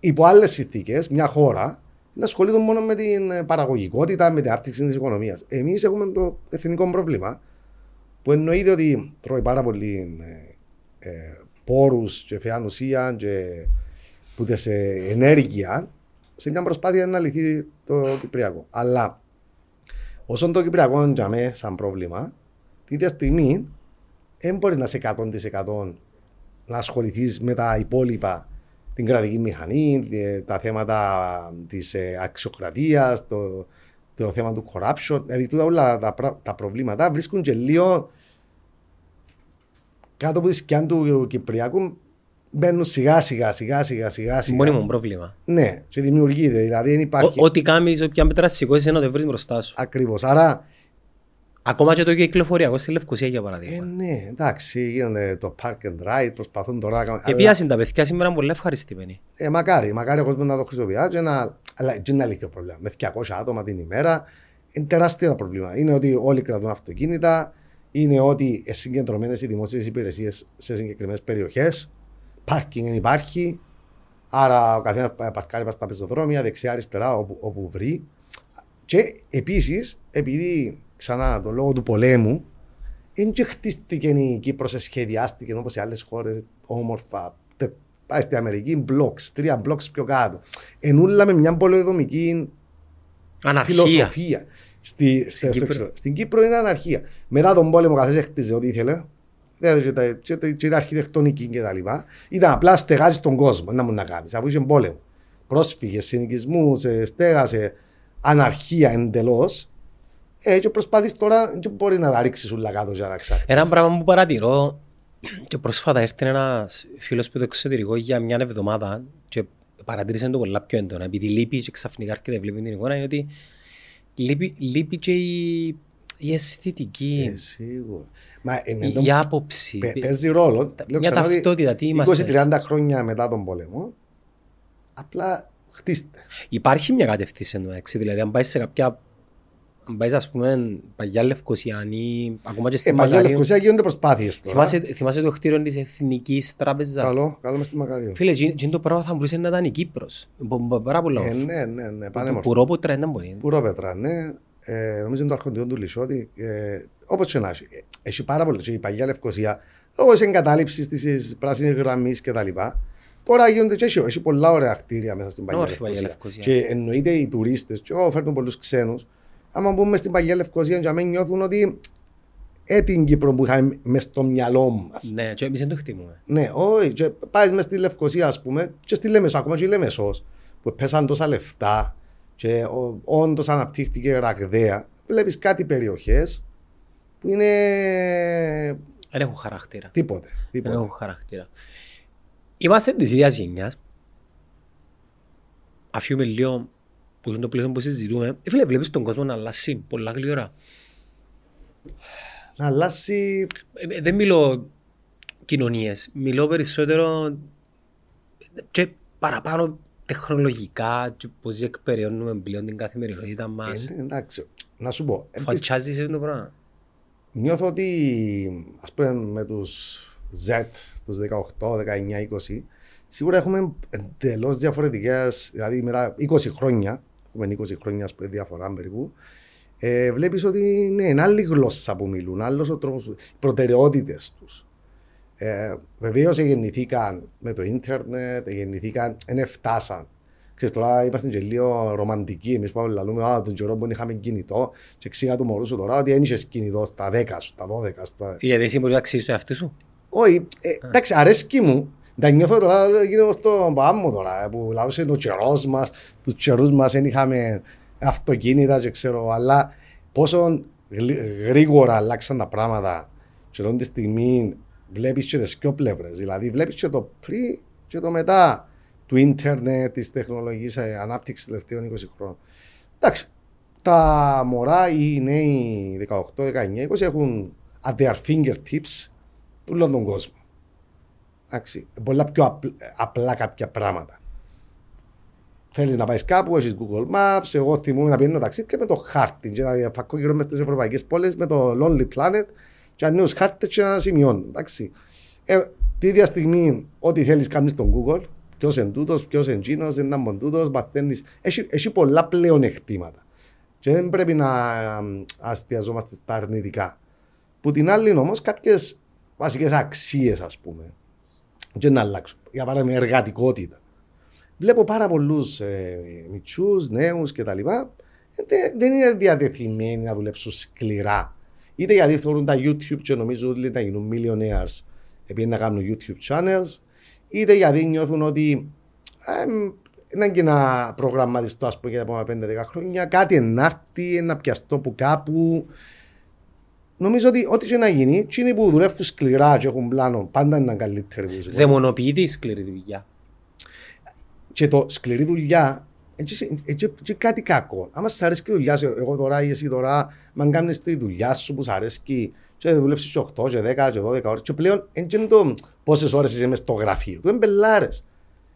A: υπό άλλες συνθήκες, μια χώρα να ασχολείται μόνο με την παραγωγικότητα, με την άπτυξη της οικονομίας. Εμείς έχουμε το εθνικό πρόβλημα που εννοείται ότι τρώει πάρα πολύ ε, ε, πόρους και φαιά ουσία και που σε ενέργεια σε μια προσπάθεια να λυθεί το Κυπριακό. Αλλά Όσον το Κυπριακό για μέ σαν πρόβλημα, την ίδια στιγμή δεν μπορείς να είσαι 100% να ασχοληθείς με τα υπόλοιπα, την κρατική μηχανή, ε, τα θέματα της αξιοκρατίας, το, το θέμα του corruption. Δηλαδή, τούτα όλα τα, πρα- τα προβλήματα βρίσκουν και λίγο κάτω από τη σκιά του Κυπριακού. Μπαίνουν σιγά σιγά σιγά σιγά σιγά. σιγά.
B: Μόνιμο πρόβλημα.
A: Ναι, και δημιουργείται. Δηλαδή, δεν
B: Ο-
A: υπάρχει.
B: Ό,τι κάνεις, όποια μέτρα σηκώσεις, να το βρεις μπροστά σου.
A: Ακριβώς. Άρα,
B: Ακόμα και το κυκλοφοριακό στη Λευκοσία, για
A: ε,
B: παράδειγμα.
A: ναι, εντάξει, γίνεται το park and ride, προσπαθούν τώρα να κάνουν. αλλά-
B: Επίασαν τα παιδιά σήμερα πολύ ευχαριστημένοι.
A: Ε, μακάρι, μακάρι ο κόσμος να το χρησιμοποιεί. Και να, αλλά δεν είναι αλήθεια το πρόβλημα. Με 200 άτομα την ημέρα είναι τεράστια το πρόβλημα. Είναι ότι όλοι κρατούν αυτοκίνητα, είναι ότι συγκεντρωμένες οι δημόσιες υπηρεσίες σε συγκεκριμένες περιοχές. Πάρκινγκ δεν υπάρχει. Άρα ο καθένας παρκάρει πας στα πεζοδρόμια, δεξιά-αριστερά, όπου, όπου βρει. Και επίσης, επειδή ξανά το λόγο του πολέμου, δεν και χτίστηκε η Κύπρος, σχεδιάστηκε όπως σε άλλες χώρες όμορφα. Τε- Πάει στην Αμερική, blocks, τρία blocks πιο κάτω. Ενούλα με μια πολεοδομική
B: Αναρχία.
A: φιλοσοφία. Στη, στο- στο
B: Κύπρο.
A: εξωτερικό. Στην Κύπρο είναι αναρχία. Μετά τον πόλεμο, καθένα έχτιζε ό,τι ήθελε. Δηλαδή και τα, και, τα- και τα αρχιτεκτονική και τα λοιπά. Ήταν απλά στεγάζει τον κόσμο. Να μου να κάνεις, αφού είχε πόλεμο. Πρόσφυγες, συνοικισμούς, στέγασε, αναρχία εντελώς. Ε, και προσπαθεί τώρα, δεν μπορεί να τα ρίξει όλα κάτω για να ξαχτίσει.
B: Ένα πράγμα που παρατηρώ και πρόσφατα ήρθε ένας φίλος που το εξωτερικό για μια εβδομάδα και παρατήρησε το πολλά πιο έντονα. Επειδή λείπει και ξαφνικά έρχεται βλέπεις την εικόνα, είναι ότι λείπει, λείπει και η, η αισθητική,
A: Ε, σίγουρα. Μα ε, με
B: η,
A: τον-
B: η άποψη.
A: Παι- παίζει ρόλο. Λέω
B: μια
A: ξανά ότι
B: ταυτότητα, τι είμαστε.
A: 20-30 χρόνια μετά τον πόλεμο, απλά χτίστε.
B: Υπάρχει μια κατευθύνση εννοέξη. Δηλαδή, αν πάει σε κάποια. Αν πάει, ας πούμε, παγιά Λευκοσιανή, ακόμα και
A: Ε,
B: στη
A: παλιά
B: Μακάριο.
A: Λευκοσία γίνονται προσπάθειες τώρα.
B: Θυμάσαι, θυμάσαι το κτίριο της Εθνικής Τράπεζας;
A: Καλό, καλό μες στη Μακάριο.
B: Φίλε, τζιν τζιν το πράγμα θα μπορούσε να ήταν η Κύπρος. Μπο- μπο- Πάρα πολλά
A: Ε,
B: όμορφα.
A: ναι, ναι, ναι,
B: Που-
A: πανέμορφο.
B: Πουρόποτρα ήταν μπορεί.
A: Πουρόπετρα, ναι. Ε, νομίζω είναι το αρχοντιό του Λισότη. Ε, Όπως και να έχει. Ε, Έχει πάρα πολύ. Και η παλιά Λευκοσία, λόγω τη εγκατάλειψης της πράσινης γραμμής κτλ. Τώρα γίνονται και έχει, έχει πολλά ωραία κτίρια μέσα στην παλιά
B: Όμορφη παλιά
A: Λευκοσία.
B: Λευκοσία.
A: Και εννοείται οι τουρίστες, και εγώ φέρνω πολλούς ξένους. Άμα μπούμε στην παλιά Λευκοσία, για μένα νιώθουν ότι ε, την Κύπρο που είχαμε μες στο μυαλό μας.
B: Ναι, και εμείς δεν το χτιμούμε.
A: Ναι, όχι. Και πάει μες στη Λευκοσία, ας πούμε, και στη Λέμεσο, ακόμα και η Λέμεσος, που πέσαν τόσα λεφτά και ο- όντως αναπτύχθηκε ραγδαία. Βλέπεις κάτι περιοχές που είναι
B: Δεν έχουν χαρακτήρα.
A: τίποτε.
B: Δεν
A: τίποτε.
B: έχουν χαρακτήρα. Είμαστε της ίδιας γενιάς. Αφιούμε λίγο που είναι το πλαίσιο που συζητούμε. Ε, Φίλε, βλέπεις τον κόσμο να αλλάσει πολλά γλυόρα.
A: Να αλλάσει.
B: Ε, ε, Δεν μιλώ κοινωνίες. Μιλώ περισσότερο και παραπάνω τεχνολογικά και πώς εκπαιδεύουμε πλέον την καθημερινότητα μας.
A: Ε, ναι, εντάξει, να σου πω. ε,
B: Φαντσάζει σε αυτό το πράγμα;
A: Νιώθω ότι ας πούμε με τους Z, τους 18, 19, 20, σίγουρα έχουμε εντελώς διαφορετικές, δηλαδή μετά 20 χρόνια, έχουμε 20 χρόνια ας πούμε, διαφορά περίπου, ε, βλέπεις ότι ναι, είναι άλλη γλώσσα που μιλούν, άλλος ο τρόπος, οι προτεραιότητες τους. Ε, Βεβαίως γεννηθήκαν με το ίντερνετ, γεννηθήκαν, δεν φτάσαν. Ξέρεις, τώρα είμαστε και λίγο ρομαντικοί. Εμείς πάμε να λέμε, α, τον καιρό που είχαμε κινητό και εξήγα του μωρού σου τώρα ότι δεν είχες κινητό στα 10 σου, στα 12, στα...
B: Γιατί εσύ μπορείς να αξίσεις το εαυτό σου;
A: Όχι, ε, εντάξει, αρέσκει μου. Τα νιώθω τώρα, γίνω στον παπά μου τώρα, που λαούσε ο καιρός μας, τους καιρούς μας δεν είχαμε αυτοκίνητα και ξέρω, αλλά πόσο γλυ- γρήγορα αλλάξαν τα πράγματα και τότε τη στιγμή βλέπεις και τις δυο πλευρές, δηλαδή βλέπεις και το πριν και το μετά του ίντερνετ, της τεχνολογικής ε, ανάπτυξης τελευταίων 20 χρόνων. Εντάξει, τα μωρά ή οι νέοι 18, 19, 20 έχουν at their fingertips όλο τον κόσμο. Εντάξει, πολλά πιο απ- απλά κάποια πράγματα. Θέλεις να πάεις κάπου, έχεις Google Maps, εγώ θυμούμαι να πηγαίνω ταξίδι και με το χάρτη και να φακώ γύρω μες τις ευρωπαϊκές πόλεις με το Lonely Planet και ανοίγεις χάρτες και να σημειώνω. Εντάξει. Ε, τη ίδια στιγμή, ό,τι θέλεις κάνεις στον Google, ποιος είναι τούτος, ποιος είναι εκείνος, δεν είναι τούτος, μαθαίνεις. Έχει, έχει πολλά πλέον εκτήματα. Και δεν πρέπει να αμ, αστιαζόμαστε στα αρνητικά. Που την άλλη όμως κάποιες βασικές αξίες, ας πούμε, και να αλλάξουν. Για παράδειγμα, εργατικότητα. Βλέπω πάρα πολλούς ε, μυτσού, νέους κτλ. δεν, δεν είναι διατεθειμένοι να δουλέψουν σκληρά. Είτε γιατί θεωρούν τα YouTube και νομίζουν ότι θα γίνουν millionaires επειδή να κάνουν YouTube channels, είτε γιατί νιώθουν ότι είναι και να προγραμματιστώ ας πούμε για τα επόμενα 5-10 χρόνια, κάτι ενάρτη, να πιαστώ που κάπου. Νομίζω ότι ό,τι και να γίνει, εκείνοι που δουλεύουν σκληρά και έχουν πλάνο, πάντα είναι καλύτεροι.
B: Δαιμονοποιείται η σκληρή δουλειά.
A: Και το σκληρή δουλειά έτσι κάτι κακό. Άμα σας αρέσει η δουλειά σου, εγώ τώρα ή εσύ τώρα, αν κάνεις τη δουλειά σου που σας αρέσει και δουλέψεις 8 και 10 και 12 ώρες και πλέον είναι το πόσες ώρες είσαι μέσα στο γραφείο. Δεν μπελάρες.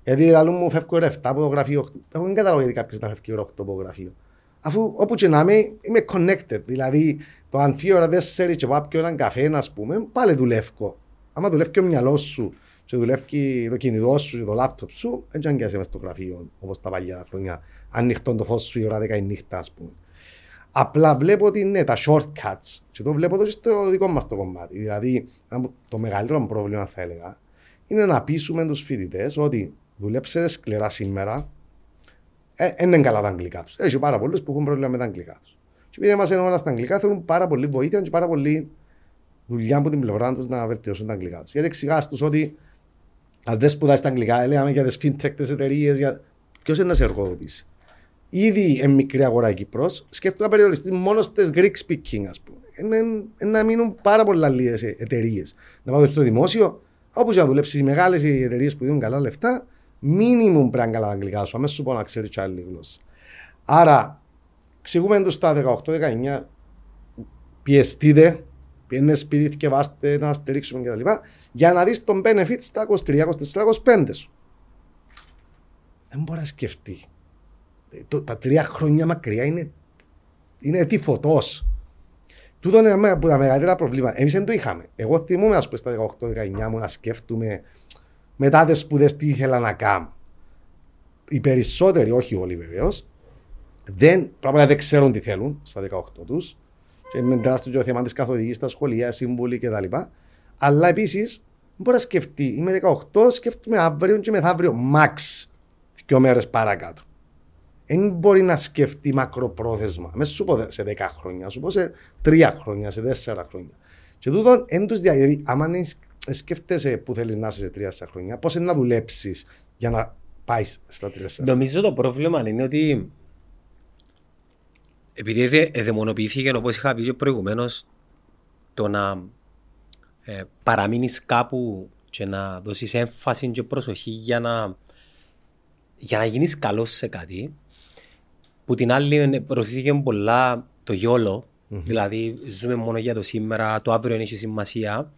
A: Γιατί άλλο μου φεύγω 7 από το γραφείο, έχω δεν καταλάβει γιατί κάποιος θα φεύγει 8 από το γραφείο. Αφού όπου και να είμαι, είμαι connected. Δηλαδή, το αν φύγει ώρα 4 και πάω πιω έναν καφέ, ας πούμε, πάλι δουλεύω. Άμα δουλεύει και ο μυαλός σου και δουλεύει το κινητό σου και το λάπτοπ σου, δεν αν μέσα στο γραφείο όπως τα παλιά χρόνια. Ανοιχτό το φως σου η ώρα 10 η νύχτα, ας πούμε. Απλά βλέπω ότι είναι τα shortcuts και το βλέπω εδώ στο δικό μας το κομμάτι. Δηλαδή, το μεγαλύτερο πρόβλημα θα έλεγα είναι να πείσουμε τους φοιτητές ότι δουλέψετε σκληρά σήμερα, ε, είναι καλά τα αγγλικά τους. Έχει πάρα πολλούς που έχουν πρόβλημα με τα αγγλικά τους. Και επειδή μας είναι όλα στα αγγλικά, θέλουν πάρα πολύ βοήθεια και πάρα πολύ δουλειά από την πλευρά τους να βελτιώσουν τα αγγλικά τους. Γιατί εξηγάς τους ότι αν δεν σπουδάσει τα αγγλικά, λέγαμε για τις fintech τι εταιρείες, για... ποιος είναι να σε εργοδοτήσει; Ήδη εν μικρή αγορά Κύπρος, σκέφτομαι να περιοριστεί μόνο στις Greek speaking, ας πούμε. Είναι, να μείνουν πάρα πολλά λίγες εταιρείες. Να πάω στο δημόσιο, όπως για να δουλέψεις οι μεγάλες εταιρείες που δίνουν καλά λεφτά, μίνιμουμ πρέπει να καλά αγγλικά σου, αμέσως σου πω να ξέρεις τι άλλη γλώσσα. Άρα, εξηγούμε του στα 18-19, πιεστείτε, πιένε σπίτι και βάστε να στηρίξουμε κτλ. Για να δεις τον benefit στα 23, 24, 25 σου. Δεν μπορεί να σκεφτεί. Το, τα τρία χρόνια μακριά είναι, είναι τι φωτός. Τούτο είναι από τα μεγαλύτερα προβλήματα. Εμείς δεν το είχαμε. Εγώ θυμούμαι, ας πούμε, στα 18-19 μου να σκέφτομαι μετά τι σπουδές τι ήθελα να κάνω. Οι περισσότεροι, όχι όλοι βεβαίως, δεν, πράγματι δεν ξέρουν τι θέλουν στα 18 τους. Και με τεράστιο θέμα τη καθοδηγή στα σχολεία, σύμβουλοι κτλ. Αλλά επίσης μπορεί να σκεφτεί, είμαι 18, σκέφτομαι αύριο και μεθαύριο, max, δύο μέρες παρακάτω. Δεν μπορεί να σκεφτεί μακροπρόθεσμα. Μέσα σου πω σε 10 χρόνια, σου πω σε 3 χρόνια, σε 4 χρόνια. Και τούτο δεν τους διαδίδει. Άμα σκέφτεσαι που θέλεις να είσαι σε τρία χρόνια, πώς είναι να δουλέψεις για να πάεις στα τρία
B: Νομίζω το πρόβλημα είναι ότι επειδή εδαιμονοποιήθηκε όπως είχα πει και προηγουμένως το να ε, παραμείνεις κάπου και να δώσεις έμφαση και προσοχή για να, για να γίνεις καλός σε κάτι. Που την άλλη προωθήθηκε πολλά το γιόλο, mm-hmm. δηλαδή ζούμε μόνο για το σήμερα, το αύριο έχει σημασία.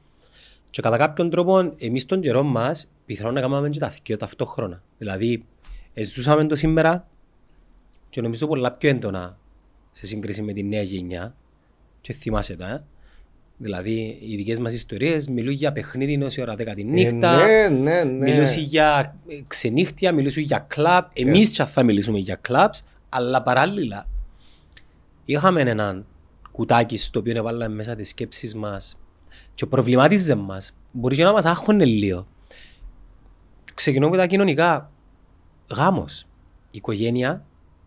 B: Και κατά κάποιον τρόπο, εμείς τον καιρό μας, πιθανόν να κάνουμε και τα δύο ταυτόχρονα. Δηλαδή, ζούσαμε το σήμερα και νομίζω πολλά πιο έντονα σε σύγκριση με τη νέα γενιά. Και θυμάσαι τα, ε; Δηλαδή, οι δικές μας ιστορίες μιλούν για παιχνίδι όση ώρα 10 τη νύχτα.
A: Ε, ναι, ναι, ναι.
B: Μιλούν για ξενύχτια, μιλούν για κλαμπ. Εμείς yeah. θα μιλήσουμε για κλαμπ, αλλά παράλληλα είχαμε έναν κουτάκι στο οποίο έβαλαμε μέσα τις σκέψεις μας και προβλημάτιζε μας. Μπορεί και να μας άχωνε λίγο. Ξεκινώ με τα κοινωνικά. Γάμος. Οικογένεια,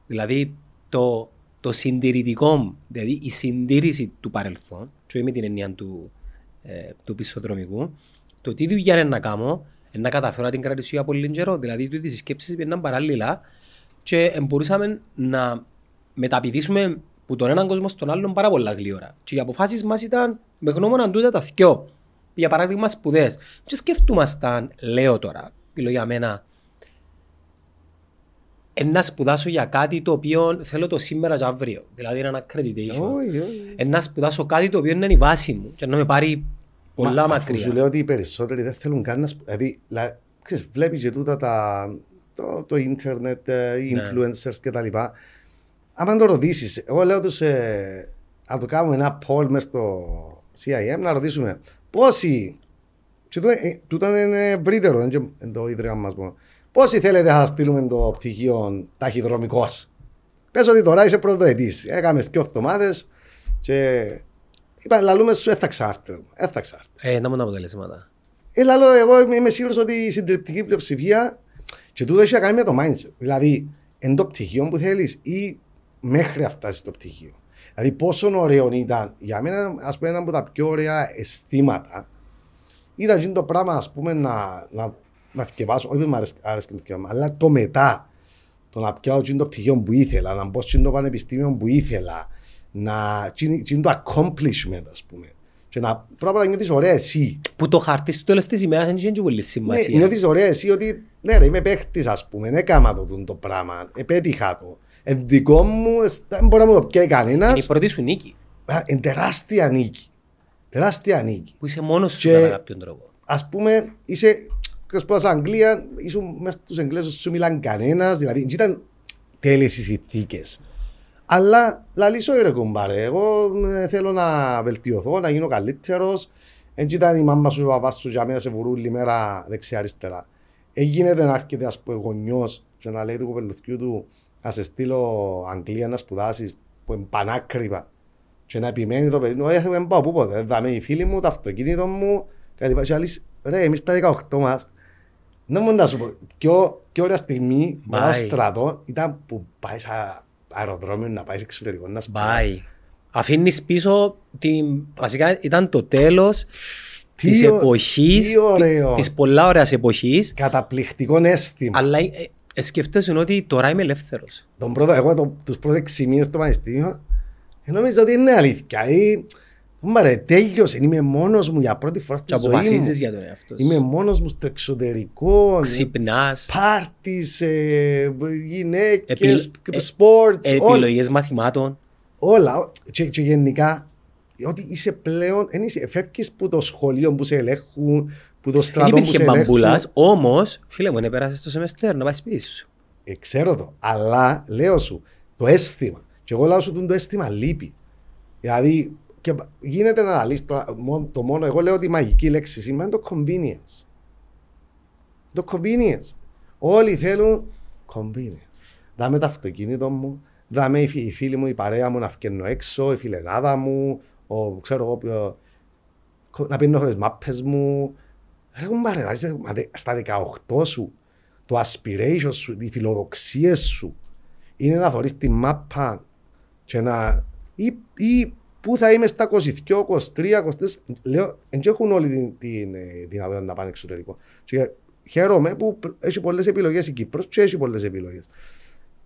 B: δηλαδή το, το συντηρητικό, δηλαδή η συντήρηση του παρελθόν, και με την έννοια του, ε, του πισοδρομικού, το τι δουλειά είναι να κάνω, είναι να καταφέρω να την κρατήσω για πολύ καιρό. Δηλαδή, τι σκέψει πήγαιναν παράλληλα και μπορούσαμε να μεταπηδήσουμε που τον έναν κόσμο στον άλλον πάρα πολλά γλύωρα. Και οι αποφάσεις μας ήταν με γνώμονα τούτα τα θκιό. Για παράδειγμα, σπουδές. Και σκεφτούμασταν, λέω τώρα, μιλώ για μένα, να σπουδάσω για κάτι το οποίο θέλω το σήμερα και αύριο. Δηλαδή ένα accreditation. Oh, Να σπουδάσω κάτι το οποίο είναι η βάση μου και να με πάρει πολλά Μα, μακριά.
A: Σου λέω ότι οι περισσότεροι δεν θέλουν καν να σπουδάσουν. Δηλαδή, ξέρεις, βλέπεις και τούτα τα, το, το ίντερνετ, ε, οι ναι. influencers κτλ. Αν το ρωτήσεις, εγώ λέω τους ε, να το κάνουμε ένα poll μέσα στο CIM να ρωτήσουμε πόσοι. Και τούτο ε, είναι ευρύτερο, δεν είναι το ίδρυμα μας μόνο. Πόσοι θέλετε να στείλουμε το πτυχίο ταχυδρομικός; Πες ότι τώρα είσαι πρωτοετής. Έκαμες και εβδομάδες και είπα, λαλούμε σου έφταξάρτε. Έφταξάρτε.
B: Ε, να μου αποτελέσματα.
A: Ε, λαλώ, εγώ είμαι σίγουρος ότι η συντριπτική πλειοψηφία και τούτο έχει να κάνει με το mindset. Δηλαδή, εν το πτυχίο που θέλεις ή μέχρι να φτάσεις στο πτυχίο. Δηλαδή πόσο ωραίο ήταν, για μένα ας πούμε ένα από τα πιο ωραία αισθήματα ήταν εκείνο το πράγμα ας πούμε να, να, να θυκευάσω, όχι που μου άρεσε άρεσε το θυκευάσω, αλλά το μετά, το να πιάω εκείνο το πτυχίο που ήθελα, να μπω στο πανεπιστήμιο που ήθελα, να, εκείνο εκείνο το accomplishment ας πούμε. Και να πρώτα να νιώθεις ωραία εσύ.
B: Που το χαρτί στο τέλος της ημέρας δεν είχε και πολύ
A: Ναι,
B: σημασία.
A: νιώθεις ωραία εσύ ότι ναι ρε είμαι παίχτης ας πούμε, έκανα το, τούτο το πράγμα, επέτυχα το. Εν δικό μου, εσ- δεν μπορεί να μου το πιάει
B: Είναι η
A: κανένας.
B: πρώτη σου νίκη.
A: Α, Είναι τεράστια νίκη. Τεράστια νίκη.
B: Που είσαι μόνος σου
A: Και-
B: κατά κάποιον τρόπο.
A: Ας πούμε, είσαι, ξέρεις πω, στην Αγγλία, ήσουν μέσα στους Εγγλέζους, σου μιλάν κανένας, δηλαδή δεν ήταν τέλειες οι συνθήκες. Αλλά λαλήσω ρε κουμπάρε, εγώ ε, θέλω να βελτιωθώ, να γίνω καλύτερος. Δεν ήταν η μάμα σου, ο παπάς σου για μένα σε βουρούλη μέρα δεξιά-αριστερά. Έγινε να έρχεται ας πούμε γονιός και να λέει του κοπελουθιού του να σε στείλω Αγγλία να σπουδάσεις που είναι πανάκριβα και να επιμένει το παιδί του, «Ε, δεν πάω πού ποτέ, θα είμαι οι φίλοι μου, το αυτοκίνητο μου, κάτι πάει. Και άλλοι, ρε, εμείς τα 18 μας, δεν μου να σου πω, πιο, πιο ωραία στιγμή, μετά
B: Πάει.
A: στρατό, ήταν που πάεις σε αεροδρόμιο να πάεις σε εξωτερικό να σπουδάσει.
B: Bye. Αφήνεις πίσω την... Βασικά ήταν το τέλος
A: Τι
B: της
A: ω-
B: εποχής,
A: τι ωραίο.
B: της πολλά ωραίας εποχής,
A: Καταπληκτικό αίσθημα.
B: αλλά ε, ε, σκέφτεσαι ότι τώρα είμαι ελεύθερος.
A: Τον πρώτο, εγώ το, τους πρώτους έξι μήνες στο πανεπιστήμιο, ε, νόμιζα ότι είναι αλήθεια. Ή, Μαρε, τέλειωσε, είμαι μόνος μου για πρώτη φορά
B: Και
A: στη ζωή μου.
B: αποφασίζεις για τον εαυτό σου.
A: Είμαι μόνος μου στο εξωτερικό.
B: Ξυπνάς,
A: Πάρτις, ε, γυναίκες,
B: Επιλ- ε,
A: σπορτς, όλα.
B: επιλογές μαθημάτων.
A: όλα. Και, και γενικά, ότι είσαι πλέον, εν είσαι, φεύγεις που το σχολείο που σε ελέγχουν, που το
B: Δεν
A: στρατό που σε
B: υπήρχε
A: ελέγχουν.
B: μπαμπούλας, όμως, φίλε μου, είναι πέρασες το σεμεστέρ να πάει σπίτι σου.
A: Ε, ξέρω το, αλλά λέω σου, το αίσθημα. Και εγώ λέω σου τον το αίσθημα λείπει. Δηλαδή, και γίνεται να αναλύσει το, μόνο- το μόνο, εγώ λέω ότι η μαγική λέξη σήμερα είναι το convenience. Το convenience. Όλοι θέλουν convenience. Δάμε το αυτοκίνητο μου, δάμε οι φι- οι φίλοι μου, η παρέα μου να φκένω έξω, η φιλενάδα μου, ο, ξέρω εγώ, ποιο- κο- να πίνω τις μάπες μου. Έχουν παρέα, είσαι- μα δε- στα 18 σου, το aspiration σου, οι φιλοδοξίες σου, είναι να θωρείς τη μάπα και να... ή, ή πού θα είμαι στα 22, 23, 24, λέω, δεν έχουν όλοι την, την ε, δυνατότητα να πάνε εξωτερικό. Και χαίρομαι που έχει πολλές επιλογές η Κύπρος και έχει πολλές επιλογές.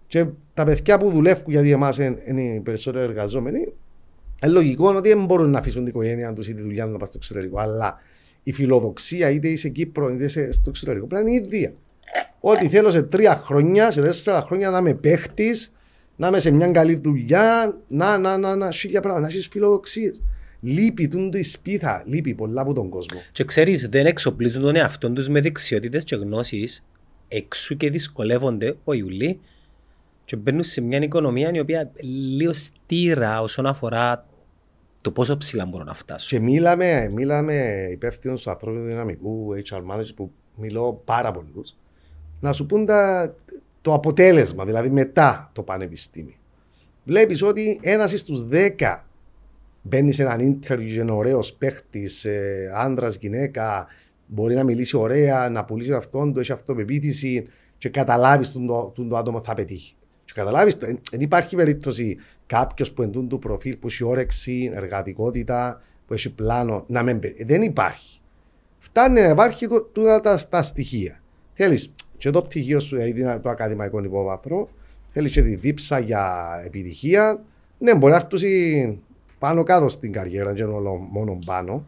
A: Και τα παιδιά που δουλεύουν, γιατί εμάς είναι, είναι οι περισσότεροι εργαζόμενοι, είναι λογικό ότι δεν μπορούν να αφήσουν την οικογένεια τους ή τη δουλειά τους να πάνε στο εξωτερικό. Αλλά η φιλοδοξία, είτε είσαι Κύπρο, είτε είσαι στο εξωτερικό, πρέπει να είναι η ίδια. Ότι θέλω σε τρία χρόνια, σε τέσσερα χρόνια να είμαι παίχτης, να είμαι σε μια καλή δουλειά, να, να, να, να, σίγια πράγματα, να έχεις φιλοδοξίε. Λείπει τούτο η σπίθα, λείπει πολλά από τον κόσμο.
B: Και ξέρεις, δεν εξοπλίζουν τον εαυτό τους με δεξιότητες και γνώσεις, εξού και δυσκολεύονται ο Ιουλί και μπαίνουν σε μια οικονομία η οποία λίγο στήρα όσον αφορά το πόσο ψηλά μπορούν να φτάσουν.
A: Και μίλαμε, μίλαμε υπεύθυνος του ανθρώπινου δυναμικού, HR manager, που μιλώ πάρα πολλούς, να σου πούν τα, το αποτέλεσμα, δηλαδή μετά το πανεπιστήμιο. Βλέπεις ότι ένας στους δέκα μπαίνει σε έναν interview και είναι ωραίος παίχτης, ε, άντρας, γυναίκα, μπορεί να μιλήσει ωραία, να πουλήσει αυτόν, του έχει αυτοπεποίθηση και καταλάβεις τον το, τον το άτομο θα πετύχει. Και καταλάβεις, δεν υπάρχει περίπτωση κάποιος που εντούν του προφίλ, που έχει όρεξη, εργατικότητα, που έχει πλάνο, να μην πετύχει. Δεν υπάρχει. Φτάνει να υπάρχει το, τούτα τα, τα στοιχεία. Θέλεις και το πτυχίο σου, δηλαδή το ακαδημαϊκό υπόβαθρο, θέλει και τη δίψα για επιτυχία. Ναι, μπορεί να έρθει πάνω κάτω στην καριέρα, δεν είναι όλο μόνο πάνω.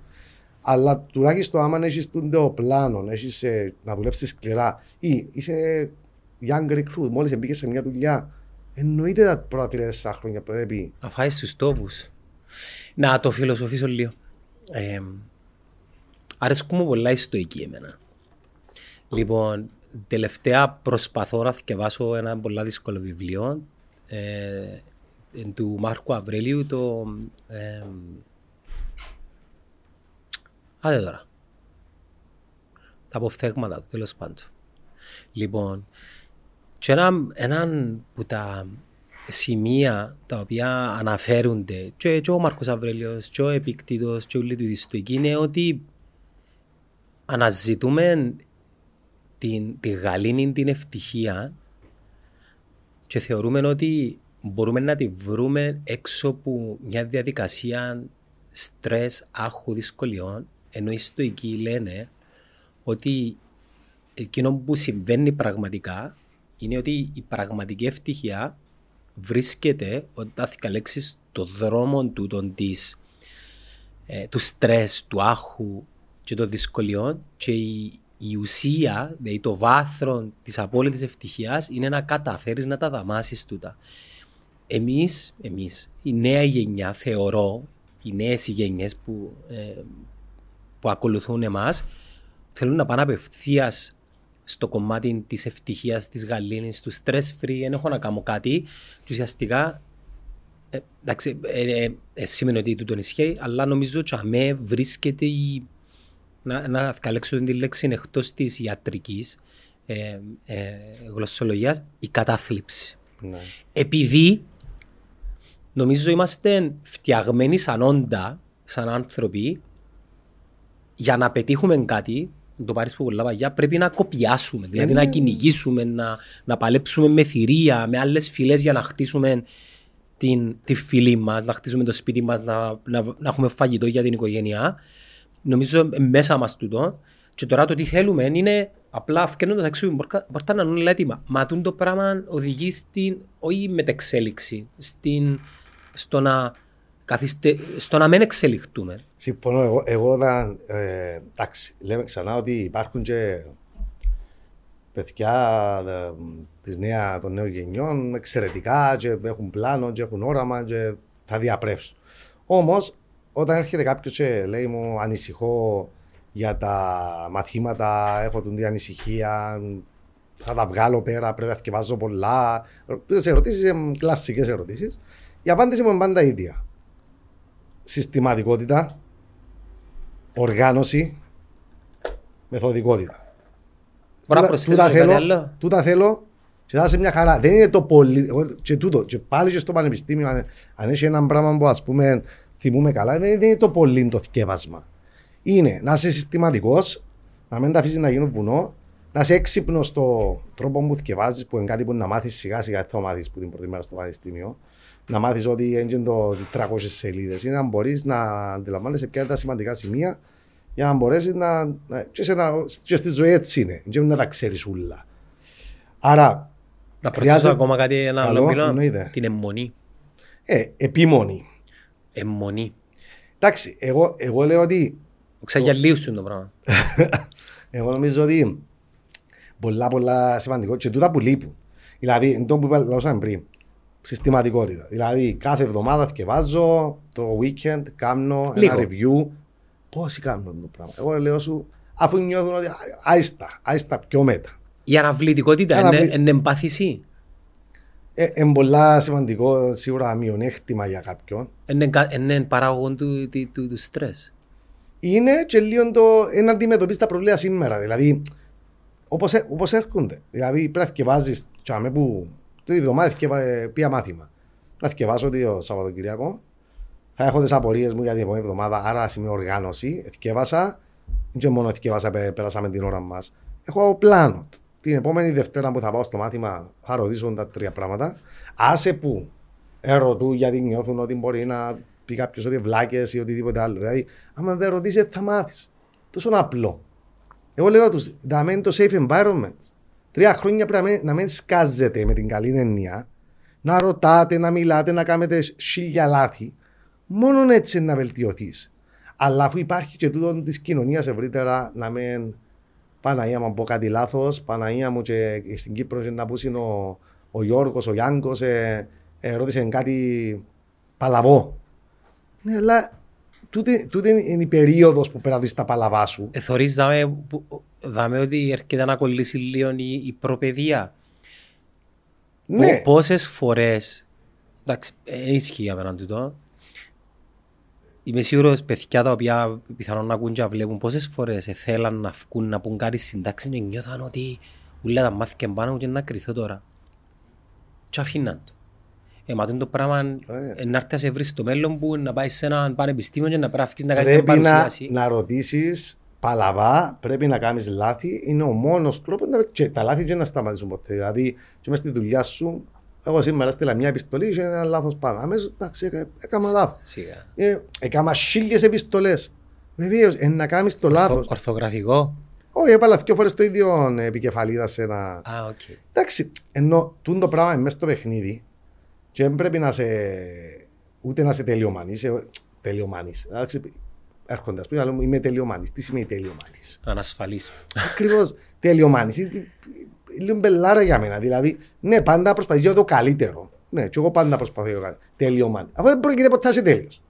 A: Αλλά τουλάχιστον άμα έχεις το πλάνο, έχεις, ε, να δουλέψεις σκληρά ή είσαι young recruit, μόλις μπήκε σε μια δουλειά, εννοείται τα πρώτα τρία χρόνια πρέπει.
B: Να φάει στους τόπους. Να το φιλοσοφήσω λίγο. Ε, αρέσκουν μου πολλά η στοική εμένα. Λοιπόν, τελευταία προσπαθώ να διαβάσω ένα πολλά δύσκολο βιβλίο ε, του Μάρκου Αβρέλιου το ε, Άντε τώρα. Τα αποφθέγματα του τέλος πάντων. Λοιπόν, και ένα, έναν που τα σημεία τα οποία αναφέρονται και, και ο Μάρκος Αβρέλιος και ο Επικτήτος και όλοι του διστοικοί είναι ότι αναζητούμε την, τη γαλήνη την ευτυχία και θεωρούμε ότι μπορούμε να τη βρούμε έξω από μια διαδικασία στρες, άχου, δυσκολιών, ενώ οι στοικοί λένε ότι εκείνο που συμβαίνει πραγματικά είναι ότι η πραγματική ευτυχία βρίσκεται όταν θα καλέξεις το δρόμο του, τον της, ε, του στρες, του άχου και των δυσκολιών και η, η ουσία, δηλαδή το βάθρο της απόλυτης ευτυχίας είναι να καταφέρεις να τα δαμάσεις τούτα. Εμείς, εμείς, η νέα γενιά θεωρώ, οι νέες γενιές που, ε, που ακολουθούν εμάς, θέλουν να πάνε απευθείας στο κομμάτι της ευτυχίας, της γαλήνης, του stress free, δεν έχω να κάνω κάτι. Και ουσιαστικά, ε, εντάξει, ε, ε, ε, σημαίνει ότι τούτον ισχύει, αλλά νομίζω ότι αμέ βρίσκεται η, να, να καλέξω την λέξη εκτός της ιατρικής ε, ε, γλωσσολογίας, η κατάθλιψη.
A: Ναι.
B: Επειδή νομίζω είμαστε φτιαγμένοι σαν όντα, σαν άνθρωποι, για να πετύχουμε κάτι, να το πάρεις που πολλά παγιά, πρέπει να κοπιάσουμε. Δηλαδή
A: ναι.
B: να κυνηγήσουμε, να, να παλέψουμε με θηρία, με άλλες φυλές για να χτίσουμε την, τη φυλή μας, να χτίσουμε το σπίτι μας, να, να, να έχουμε φαγητό για την οικογένειά. Νομίζω ε, μέσα μας τούτο. Και τώρα το τι θέλουμε είναι απλά αυκαινώντα έξω μπορείτε να είναι έτοιμα. Μα τούτο το πράγμα οδηγεί στην, όχι μετεξέλιξη, στην, στο να καθίστε, στο να μην εξελιχτούμε.
A: Συμφωνώ. Εγώ, εγώ θα, ε, εντάξει, λέμε ξανά ότι υπάρχουν και παιδιά ε, της νέα, των νέων γενιών εξαιρετικά και έχουν πλάνο και έχουν όραμα και θα διαπρέψουν. Όμως, όταν έρχεται κάποιος και λέει μου ανησυχώ για τα μαθήματα, έχω την ανησυχία, θα τα βγάλω πέρα, πρέπει να θυκευάζω πολλά. Τις ερωτήσεις, κλασικέ ερωτήσεις. Η απάντηση μου είναι πάντα ίδια συστηματικότητα, οργάνωση, μεθοδικότητα.
B: Μπορώ να
A: Τούτα-
B: προσθέσω
A: τούτα
B: και κάτι
A: θέλω,
B: άλλο;
A: τούτα θέλω και θα είσαι μια χαρά. Δεν είναι το πολύ. εγώ- Και τούτο. Και πάλι και στο πανεπιστήμιο, αν, αν έχει ένα πράγμα που ας πούμε θυμούμε καλά, δεν, δεν είναι το πολύ το θκεύασμα. Είναι να είσαι συστηματικός, να μην τα αφήσεις να γίνουν βουνό, να είσαι έξυπνος στο τρόπο που θκευάζεις, που είναι κάτι που να μάθεις σιγά σιγά, δεν θα μάθεις που την πρώτη μέρα στο πανεπιστήμιο. Να μάθεις ότι είναι το 300 σελίδες. Είναι να μπορείς να αντιλαμβάνεσαι ποια είναι τα σημαντικά σημεία για να μπορέσεις να. να- Και, σε ένα, και στη ζωή έτσι είναι. Δεν να τα ξέρεις όλα. Άρα,
B: Να προσθέσω
A: χρειάζεται-
B: ακόμα κάτι ένα άλλο
A: Καλό,
B: πυλό.
A: εννοείται.
B: Την αιμονή.
A: ε, επίμονη.
B: Αιμονή.
A: Εντάξει, εγώ, εγώ λέω ότι.
B: Ξαγιαλίουσουν το πράγμα.
A: Εγώ νομίζω ότι πολλά πολλά σημαντικό και τούτα που λείπουν. Δηλαδή, το που είπαμε πριν, συστηματικότητα. Δηλαδή, κάθε εβδομάδα θυκευάζω, το weekend κάνω
B: Λίγο.
A: ένα review. Πόσοι κάνουν το πράγμα. Εγώ λέω σου, αφού νιώθουν ότι α, άιστα, άιστα πιο μετά.
B: Η αναβλητικότητα είναι,
A: Αναβλη-
B: είναι εμπάθηση.
A: Ε, είναι πολλά σημαντικό, σίγουρα μειονέκτημα για κάποιον.
B: Είναι, κα- είναι παράγον του, του, του, του στρες.
A: είναι και λίγο το να αντιμετωπίσει τα προβλήματα σήμερα. Δηλαδή, όπως, έ- όπως έρχονται. Δηλαδή, πρέπει να θυκευάζεις τσάμε που την εβδομάδα θυκευα- πήγα μάθημα. Να θυκευάσω το Σαββατοκυριακό. Θα έχω τις απορίες μου για την επόμενη εβδομάδα, άρα σημείο οργάνωση. Θυκεύασα. Και μόνο θυκεύασα, πέ- πέρασαμε την ώρα μας. Έχω πλάνο. Την επόμενη Δευτέρα που θα πάω στο μάθημα θα ρωτήσω τα τρία πράγματα. Άσε που ερωτούν γιατί νιώθουν ότι μπορεί να πει κάποιος ότι βλάκες ή οτιδήποτε άλλο. Δηλαδή, άμα δεν ρωτήσει, δεν θα μάθεις. Τόσο απλό. Εγώ λέω τους, να μένει το safe environment. Τρία χρόνια πρέπει να μην, να μην σκάζετε με την καλή έννοια, να ρωτάτε, να μιλάτε, να κάνετε χίλια λάθη. Μόνο έτσι να βελτιωθείς. Αλλά αφού υπάρχει και τούτο της κοινωνίας ευρύτερα, να μην Παναγία μου πω κάτι λάθος, Παναγία μου και στην Κύπρο και να πούσει ο, ο Γιώργος, ο Γιάνγκο, ε, ε, ρώτησε κάτι παλαβό. Ναι, αλλά τούτη, τούτη είναι η περίοδος που πρέπει να δεις τα παλαβά σου.
B: Ε, θωρείς δάμε, που- δάμε ότι έρχεται να κολλήσει λίγο η, η προπαιδεία.
A: Ναι,
B: Πόσες φορές. Εντάξει, δεν ισχύει απέναντι τούτο. Είμαι σίγουρος παιδιά τα οποία πιθανόν να ακούν και να βλέπουν πόσες φορές θέλαν να βγουν να πούν κάτι συντάξει και νιώθαν ότι ούλα τα μάθηκαν πάνω μου και να κρυθώ τώρα. Και αφήναν το. Ε, μα τούτο το πράγμα
A: Ε.
B: ε, να έρθει να σε βρεις στο μέλλον που να πάει σε έναν πανεπιστήμιο και να πρέπει να βγεις να κάνεις μια
A: πρέπει να,
B: παρουσίαση.
A: να ρωτήσεις παλαβά, πρέπει να κάνεις λάθη. Είναι ο μόνος τρόπος να. Και τα λάθη δεν να σταματήσουν ποτέ. Δηλαδή, και μες στη δουλειά σου, Εγώ σήμερα στείλα μια επιστολή και ένα λάθος πάνω. Αμέσως εντάξει, έκα- έκανα λάθος.
B: Σιγά.
A: Ε, έκανα χίλιες επιστολές. Βεβαίως, να κάνεις το λάθος.
B: Ορθο- Ορθογραφικό;
A: Όχι, έβαλα δύο φορές το ίδιο επικεφαλίδα σε ένα.
B: Α, οκ.
A: Εντάξει, εν τούντο πράγμα είναι μέσα στο παιχνίδι και δεν πρέπει να σε. ούτε να σε τελειομανείς. Τελειομανείς. Εντάξει, έρχονται, ας πούμε, αλλά είμαι τελειομανής. Τι σημαίνει τελειομανής;
B: Ανασφαλής.
A: Ακριβώς. Τελειομανής. Λίγο μπελάρα για μένα. Δηλαδή, ναι, πάντα προσπαθεί για το καλύτερο. Ναι, και εγώ πάντα προσπαθώ για το καλύτερο. Τελειομανή. Αφού δεν πρόκειται ποτέ να είσαι τέλειος.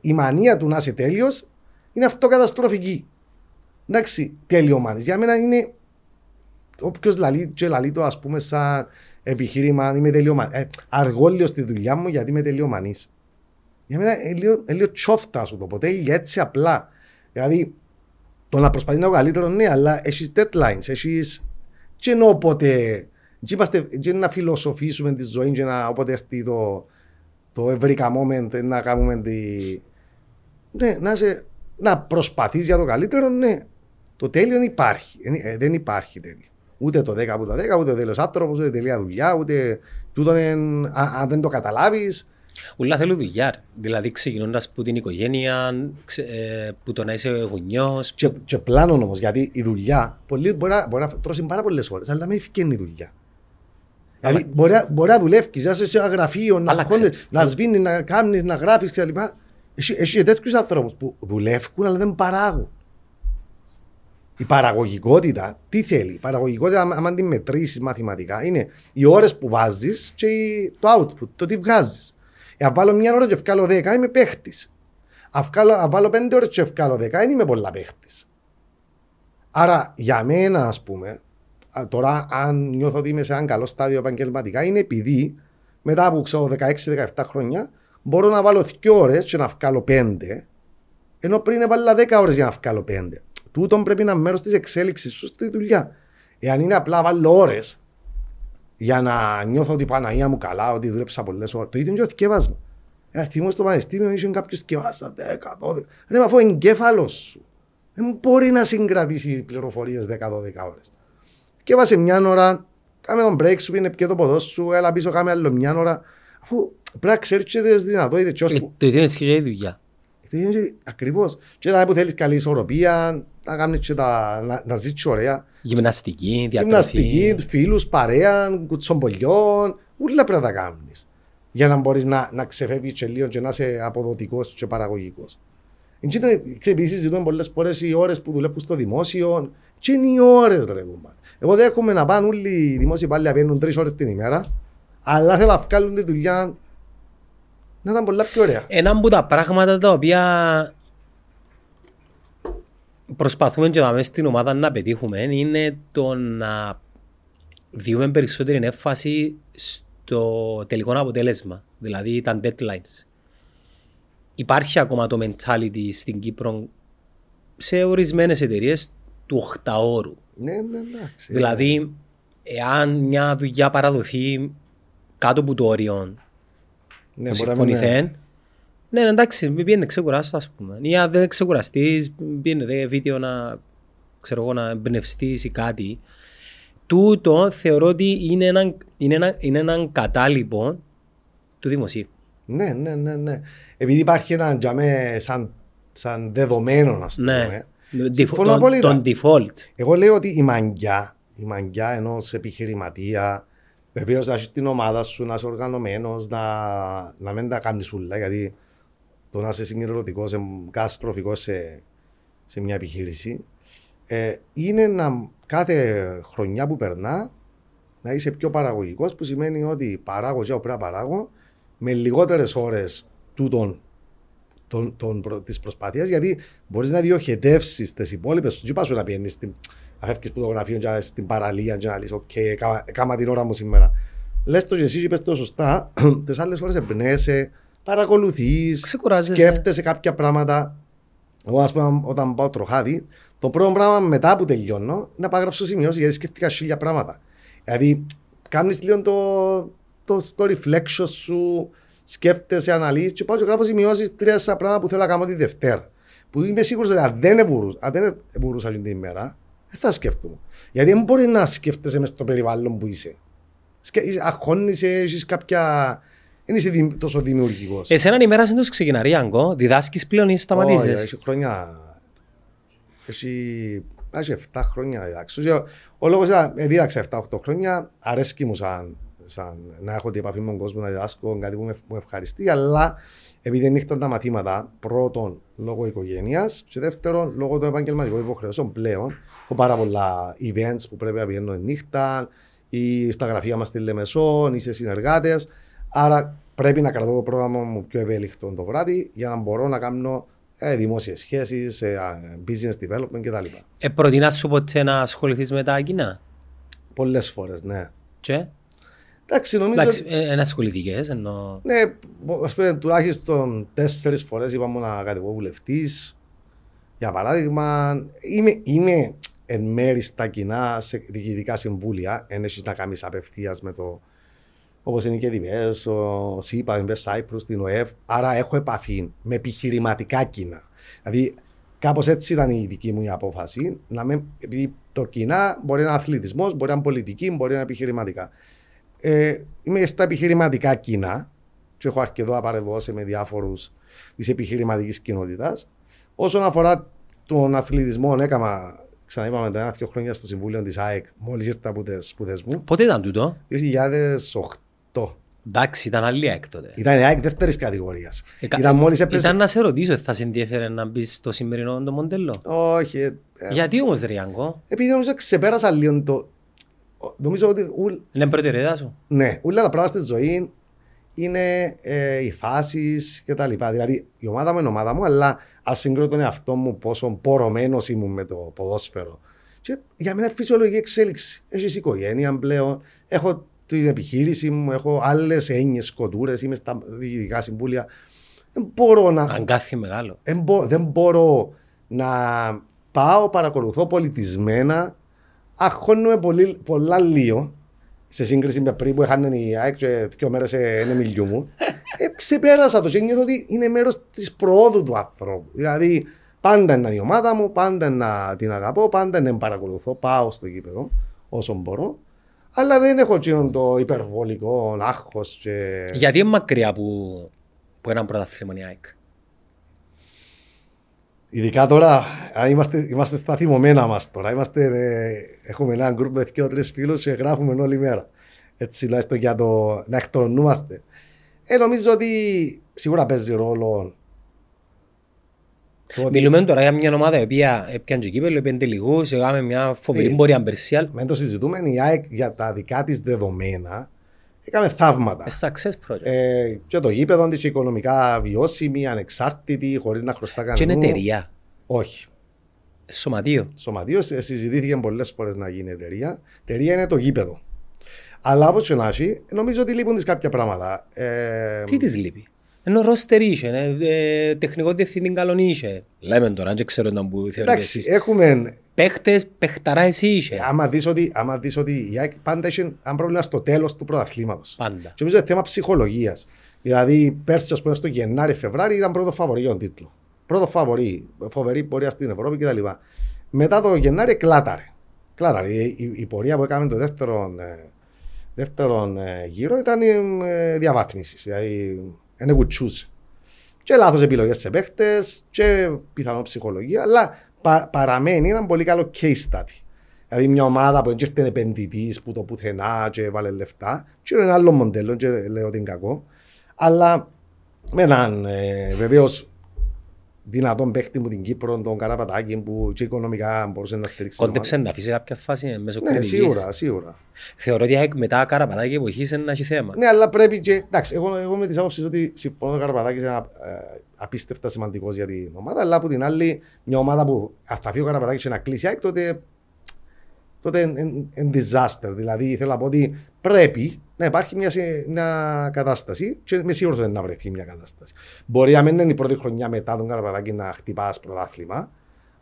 A: η μανία του να είσαι τέλειος είναι αυτοκαταστροφική. Εντάξει, τελειομανή. Για μένα είναι. Όποιος λαλεί, και λαλεί το, ας πούμε, σαν επιχείρημα, είμαι τελειομανή. Ε, αργώ λίγο στη δουλειά μου γιατί είμαι τελειομανή. Για μένα είναι λίγο, είναι λίγο τσόφτα σου το ποτέ, για έτσι απλά. Δηλαδή, το να προσπαθεί να είναι ο καλύτερος, ναι, αλλά έχεις deadlines, έχεις. Και ενώ όποτε. Και, είμαστε, και να φιλοσοφήσουμε τη ζωή, και να όποτε έρθει το, το ευρύκα moment, να κάνουμε τη. Ναι, να, σε, να προσπαθείς για το καλύτερο, ναι. Το τέλειο υπάρχει. Ε, δεν υπάρχει τέλειο. Ούτε το 10 από το 10, ούτε τέλειος άνθρωπος, ούτε τελεία δουλειά, ούτε. Τούτο είναι, αν, αν δεν το καταλάβεις,
B: Ούλα θέλουν δουλειά. ρε. Δηλαδή ξεκινώντας που την οικογένεια, ξε, ε, που το να είσαι γονιός.
A: Και, και πλάνο όμως, γιατί η δουλειά πολλοί μπορεί, να- μπορεί να τρώσει πάρα πολλές ώρες, αλλά με ευκαινεί η δουλειά. Δηλαδή, μπορεί, να- μπορεί να δουλεύεις, να είσαι σε ένα γραφείο, να,
B: Άλλαξε.
A: χώνεις, να σβήνεις, να κάνεις, να γράφεις κτλ. Έχει, έχει τέτοιους ανθρώπους που δουλεύουν, αλλά δεν παράγουν. Η παραγωγικότητα, τι θέλει; Η παραγωγικότητα, άμα άμα την μετρήσεις μαθηματικά, είναι οι ώρες που βάζεις και η- το output, το τι βγάζεις. Αν βάλω μια ώρα και βγάλω 10, είμαι παίχτης. Αν βάλω 5 ώρες και βγάλω 10, δεν είμαι πολλά παίχτης. Άρα για μένα, ας πούμε, α, τώρα αν νιώθω ότι είμαι σε ένα καλό στάδιο επαγγελματικά, είναι επειδή μετά από ξέρω, 16-17 χρόνια μπορώ να βάλω 2 ώρες και να βγάλω 5, ενώ πριν έβαλα 10 ώρες για να βγάλω 5. Τούτον πρέπει να είναι μέρος της εξέλιξης σου στη δουλειά. Εάν είναι απλά βάλω ώρες για να νιώθω ότι η Παναγία μου καλά, ότι δούλεψα πολλές ώρες, το ίδιο είναι και το θκεύασμα. Ένα θυμό στο πανεπιστήμιο είχε κάποιος θκευάστα 10, 12. Ρε, μα αφού ο εγκέφαλος σου δεν μπορεί να συγκρατήσει πληροφορίες 10-12 ώρες. Και βάσε μια ώρα, κάμε τον break σου, είναι πιο το ποδό σου, έλα πίσω, κάμε άλλο μια ώρα. Αφού πρέπει να ξέρεις και τις δυνατότητες. και ως
B: Ε,
A: που-
B: Το ίδιο ισχύει για τη δουλειά.
A: Ακριβώς. Και τα που θέλεις καλή ισορροπία, να κάνει και τα, να, να ζήσει ωραία.
B: Γυμναστική,
A: Γυμναστική,
B: διατροφή.
A: φίλους, παρέα, κουτσομπολιών, όλα πρέπει να τα κάνεις. Για να μπορείς να, να ξεφεύγεις και λίγο και να είσαι αποδοτικός και παραγωγικός. Επίση, ζητούν πολλές φορές οι ώρες που δουλεύουν στο δημόσιο. Και είναι οι ώρες, ρε κουμπά. Εγώ δέχομαι να πάνε όλοι οι δημόσιοι υπάλληλοι να παίρνουν τρεις ώρες την ημέρα, αλλά θέλω να βγάλουν τη δουλειά να ήταν πολλά πιο ωραία.
B: Ένα από τα πράγματα τα οποία προσπαθούμε και μέσα στην ομάδα να πετύχουμε είναι το να διούμε περισσότερη έμφαση στο τελικό αποτέλεσμα, δηλαδή τα deadlines. Υπάρχει ακόμα το mentality στην Κύπρο σε ορισμένες εταιρείες του 8 ώρου.
A: Ναι, ναι, εντάξει.
B: Δηλαδή, εάν μια δουλειά παραδοθεί κάτω από το όριο
A: ναι,
B: που
A: μπορεί να μην είναι-
B: συμφωνηθέν. Ναι, ναι, εντάξει, μην πήγαινε ξεκουράστο, ας πούμε. Ή αν δεν ξεκουραστείς, πήγαινε δε βίντεο να, ξέρω εγώ, να εμπνευστείς ή κάτι. Τούτο θεωρώ ότι είναι ένα, είναι ένα, είναι έναν κατάλοιπο του δημοσίου.
A: Ναι, ναι, ναι, ναι. Επειδή υπάρχει ένα τζαμέ σαν, σαν δεδομένο, ας πούμε.
B: Ναι.
A: Συμφωνώ
B: Τον,
A: απόλυτα.
B: τον default.
A: Εγώ λέω ότι η μαγκιά, η μαγκιά ενός επιχειρηματία, βεβαίως να έχεις την ομάδα σου, να είσαι οργανωμένος, να, να μην τα κάνεις όλα, γιατί το να είσαι συγκεντρωτικός, καταστροφικό σε, σε μια επιχείρηση, ε, είναι να κάθε χρονιά που περνά να είσαι πιο παραγωγικός, που σημαίνει ότι παράγω και εγώ πρέπει να παράγω με λιγότερες ώρες τούτων των, των, προ, της προσπάθειας γιατί μπορείς να διοχετεύσεις τις υπόλοιπες δεν πας σου να πιένεις στην, να φεύγεις που το γραφείο και στην παραλία και να λες οκ, έκαμα, έκαμα την ώρα μου σήμερα λες το και εσύ και είπες το σωστά τις άλλες ώρες εμπνέεσαι παρακολουθείς
B: Ξεκουράζεσαι.
A: σκέφτεσαι κάποια πράγματα εγώ ας πούμε όταν πάω τροχάδι το πρώτο πράγμα μετά που τελειώνω να πάω να γράψω σημειώσεις γιατί σκέφτηκα χίλια πράγματα δηλαδή κάνεις λίγο το, το, το reflection σου σκέφτεσαι, αναλύσεις και πάω και γράφω σημειώσεις τρία πράγματα που θέλω να κάνω τη Δευτέρα. Που είμαι σίγουρος ότι αν δεν μπορούσα, αν δεν μπορούσα την ημέρα, δεν θα σκέφτομαι. Γιατί δεν μπορεί να σκέφτεσαι μες στο περιβάλλον που είσαι. Σκε- Αγχώνεσαι, έχεις κάποια... Δεν είσαι δη- τόσο δημιουργικός.
B: Εσένα η μέρα σου ξεκινά, Ριάνκο. Διδάσκεις πλέον ή
A: Όχι,
B: σταματήσεις.
A: Έχει χρόνια. Έχει, έχει 7 χρόνια να διδάξω. Και Ο, ο λόγος ήταν, ε, δίδαξα 7-8 χρόνια. Αρέσκει μου σαν, σαν να έχω την επαφή με τον κόσμο να διδάσκω κάτι που με, που με ευχαριστεί. Αλλά επειδή δεν ήρθαν τα μαθήματα, πρώτον λόγω οικογένειας και δεύτερον λόγω των επαγγελματικών υποχρεώσεων πλέον. Έχω πάρα πολλά events που πρέπει να πηγαίνω νύχτα ή στα γραφεία μας στη Λεμεσόν ή σε συνεργάτες. Άρα πρέπει να κρατώ το πρόγραμμα μου πιο ευέλικτο το βράδυ για να μπορώ να κάνω ε, δημόσιες σχέσεις, business development κτλ.
B: Ε, προτείνας σου ποτέ να ασχοληθείς με τα κοινά.
A: Πολλές φορές, ναι.
B: Και,
A: Εντάξει, νομίζω.
B: εντάξει, ε, είναι ασχοληθικές, ενώ...
A: Ναι, ας πούμε, τουλάχιστον τέσσερις φορές είπαμε να κατεβώ βουλευτής. Για παράδειγμα, είμαι, είμαι εν μέρη στα κοινά σε διοικητικά συμβούλια. Εν έχεις να κάνεις απευθείας με το. Όπως είναι η ΚΕΔΙΒΕΣ, ο ΣΥΠΑ, η Invest Cyprus, την ΟΕΒ. Άρα έχω επαφή με επιχειρηματικά κοινά. Δηλαδή, κάπως έτσι ήταν η δική μου η απόφαση. Να με, επειδή το κοινά μπορεί να είναι αθλητισμός, μπορεί να είναι πολιτική, μπορεί να είναι επιχειρηματικά. Ε, είμαι στα επιχειρηματικά κοινά και έχω αρκετό να παρεδώσει με διάφορους της επιχειρηματικής κοινότητας. Όσον αφορά τον αθλητισμό, έκανα, ξαναείπαμε τα ένα-δύο χρόνια στο Συμβούλιο της ΑΕΚ, μόλις ήρθα από τις σπουδές μου,
B: Πότε ήταν τούτο;
A: 2008.
B: Εντάξει, ήταν άλλη έκτοτε.
A: Ήταν η ΑΕΚ δεύτερης κατηγορίας.
B: Ε, κα-
A: Ήταν μόλις έπαιζε.
B: Ήταν να σε ρωτήσω, θα σε ενδιαφέρε να μπεις στο σημερινό το μοντέλο;
A: Όχι. ε, ε,
B: Γιατί όμως, Ριάνκο,
A: επειδή νομίζω ξεπέρασα λίγο το. Νομίζω ότι ουλ-
B: είναι προτεραιότητα σου.
A: Ναι, όλα τα πράγματα στη ζωή είναι ε, οι φάσεις και τα λοιπά. Δηλαδή, η ομάδα μου είναι ομάδα μου, αλλά α συγκρίνω τον εαυτό μου πόσο πορωμένος ήμουν με το ποδόσφαιρο. Και για μένα είναι φυσιολογική εξέλιξη. Έχεις οικογένεια πλέον, έχω την επιχείρηση μου, έχω άλλες έννοιες σκοτούρες, είμαι στα διοικητικά συμβούλια. Δεν μπορώ να.
B: Αγκάθι μεγάλο.
A: Δεν, μπο- δεν μπορώ να πάω, παρακολουθώ πολιτισμένα, αγχώνουμε πολύ, πολλά λίγο σε σύγκριση με πριν που είχαν η ΑΕΚ και δύο μέρες σε ένα μιλιού μου. Ε, ξεπέρασα το και νιώθω ότι είναι μέρος της προόδου του άνθρωπου. Δηλαδή πάντα είναι η ομάδα μου, πάντα να την αγαπώ, πάντα να την παρακολουθώ, πάω στο γήπεδο όσο μπορώ. Αλλά δεν έχω εκείνον το υπερβολικό άγχος και...
B: Γιατί είναι μακριά που, που έναν πρωταθλήμα η ΑΕΚ;
A: Ειδικά τώρα, α, είμαστε, είμαστε στα θυμωμένα μας τώρα. Είμαστε, ε, έχουμε ένα γκρουπ με δύο τρεις φίλους και γράφουμε όλη μέρα. Έτσι, τουλάχιστον για το να εκτρονούμαστε. Ε, νομίζω ότι σίγουρα παίζει ρόλο το ότι
B: Μιλούμε τώρα για μια ομάδα η οποία έπιανε και κύπελο, έπιανε τελικούς, έκαμε μια φοβερή
A: Ναι.
B: πορεία Μπερσιάλ.
A: με το συζητούμε, η ΑΕΚ για τα δικά της δεδομένα έκαμε θαύματα.
B: A success project.
A: Ε, και το γήπεδο της οικονομικά βιώσιμη, ανεξάρτητη, χωρίς να χρωστά
B: Και είναι
A: κανέναν.
B: εταιρεία.
A: Όχι.
B: Σωματείο.
A: Σωματείο ε, συζητήθηκε πολλές φορές να γίνει εταιρεία. Εταιρεία είναι το γήπεδο. Αλλά όπως και να έχει, νομίζω ότι λείπουν τις κάποια πράγματα. Ε,
B: Τι της λείπει; Ενώ ρόστερ είχε, ε, ε, τεχνικό διευθυντή καλόν είχε. Λέμε τώρα, δεν ξέρω να που θεωρείτε
A: εντάξει,
B: εσείς.
A: έχουμε.
B: Παίχτες, παιχταρά εσύ είχε.
A: Άμα δεις ότι, άμα δεις ότι η ΑΕΚ πάντα είχε ένα πρόβλημα στο τέλος του πρωταθλήματος.
B: Πάντα.
A: Και νομίζω είναι θέμα ψυχολογίας. Δηλαδή, πέρσι, ας πούμε, στο Γενάρη-Φεβράρι ήταν πρώτο φαβορή για τον τίτλος. Πρώτο φαβορή, φοβερή πορεία στην Ευρώπη κτλ. Μετά το Γενάρη κλάταρε. Κλάταρε. Η, η, η πορεία που έκαμε το δεύτερο, ε, δεύτερο ε, γύρο ήταν ε, διαβάθμισης. Δηλαδή, δεν κουτσούσε. Και λάθος επιλογές σε παίχτες και πιθανό ψυχολογία, αλλά πα, παραμένει ένα πολύ καλό case study. Δηλαδή μια ομάδα που έρχεται επενδυτής που το πουθενά και βάλε λεφτά, και είναι ένα άλλο μοντέλο, και λέω ότι είναι κακό. Αλλά με έναν ε, βεβαίως δυνατόν παίχτη μου την Κύπρο, τον Καραπατάκη που και οικονομικά μπορούσε να στηρίξει. την
B: Κόντεψε να αφήσει κάποια φάση μέσω
A: ομάδα. Ναι,
B: κριτικής.
A: σίγουρα, σίγουρα.
B: Θεωρώ ότι η ΑΕΚ μετά καραπατάκι εποχής είναι να έχει θέμα.
A: Ναι, αλλά πρέπει και. Εντάξει, εγώ, εγώ με τι άποψει ότι συμφωνώ ο Καραπατάκης είναι ε, απίστευτα σημαντικός για την ομάδα, αλλά από την άλλη, μια ομάδα που αν θα φύγει ο Καραπατάκης και να κλείσει, η ΑΕΚ, τότε τότε είναι disaster. Δηλαδή, θέλω να πω ότι πρέπει να υπάρχει μια, σε- μια κατάσταση και είμαι σίγουρος ότι να βρεθεί μια κατάσταση. Μπορεί να μην είναι η πρώτη χρονιά μετά τον Καραπατάκη να χτυπάς πρωτάθλημα,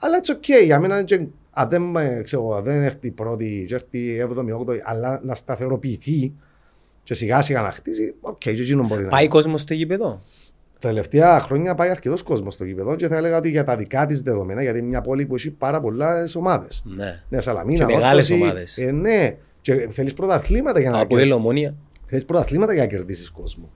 A: αλλά it's okay. Για μένα, και- αν δεν, ε, ξέρω, αν δεν έρθει η πρώτη, και έρθει η 7η, 8η, αλλά να σταθεροποιηθεί και σιγά σιγά να χτίσει, οκ, και εκείνο μπορεί να
B: Πάει κόσμος στο γήπεδο;
A: τα τελευταία χρόνια πάει αρκετός κόσμος στο γήπεδο και θα έλεγα ότι για τα δικά της δεδομένα, γιατί είναι μια πόλη που έχει πάρα πολλές ομάδες.
B: Ναι.
A: Ναι, Σαλαμίνα,
B: Και μεγάλες
A: Όρθωση,
B: ομάδες.
A: Ε, ναι, Και θέλεις πρωταθλήματα για να
B: Από η Ομόνια.
A: Θέλεις πρωταθλήματα για να κερδίσεις κόσμο.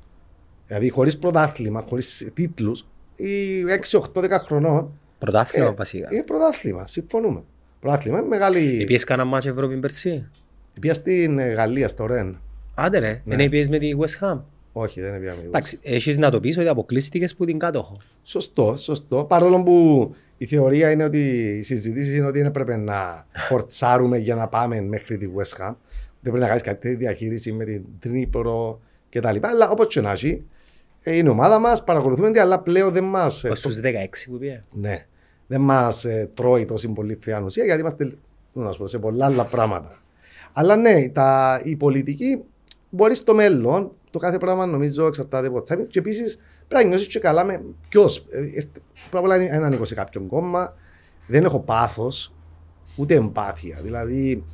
A: Δηλαδή, χωρίς πρωτάθλημα, χωρίς τίτλους, ή 6, 8, 10 χρονών.
B: Πρωτάθλημα
A: ε,
B: βασικά.
A: Είναι πρωτάθλημα, συμφωνούμε. Πρωτάθλημα είναι μεγάλη.
B: Επιες κανένα μάτς Ευρώπη πέρσι.
A: Πήγα στην ε, Γαλλία, στο Ρεν.
B: Άντε ρε,
A: Ναι.
B: δεν επιες με τη West Ham.
A: Όχι, δεν πήγαμε.
B: Εντάξει, έχεις να το πεις ότι αποκλείστηκες που την κάτοχο.
A: Σωστό, σωστό. Παρόλο που η θεωρία είναι ότι οι συζητήσεις είναι ότι δεν έπρεπε να φορτσάρουμε για να πάμε μέχρι τη West Ham. Δεν πρέπει να κάνεις κάτι διαχείριση με την Τρίπρο κτλ. Αλλά όπως και να έχει, ε, είναι η ομάδα μας, παρακολουθούμε την, αλλά πλέον δεν μας.
B: Ως τους 16 που πήγε.
A: Ναι. Δεν μας τρώει τόσο πολύ φιάνουσια γιατί είμαστε τι να σου πω, σε πολλά άλλα πράγματα. Αλλά ναι, τα, η πολιτική μπορεί στο μέλλον, το κάθε πράγμα νομίζω εξαρτάται από το timing. Και επίσης πρέπει να νιώσεις και καλά με ποιος. Πρώτα απ' όλα είναι ανήκω σε κάποιον κόμμα, δεν έχω πάθος, ούτε εμπάθεια. Δηλαδή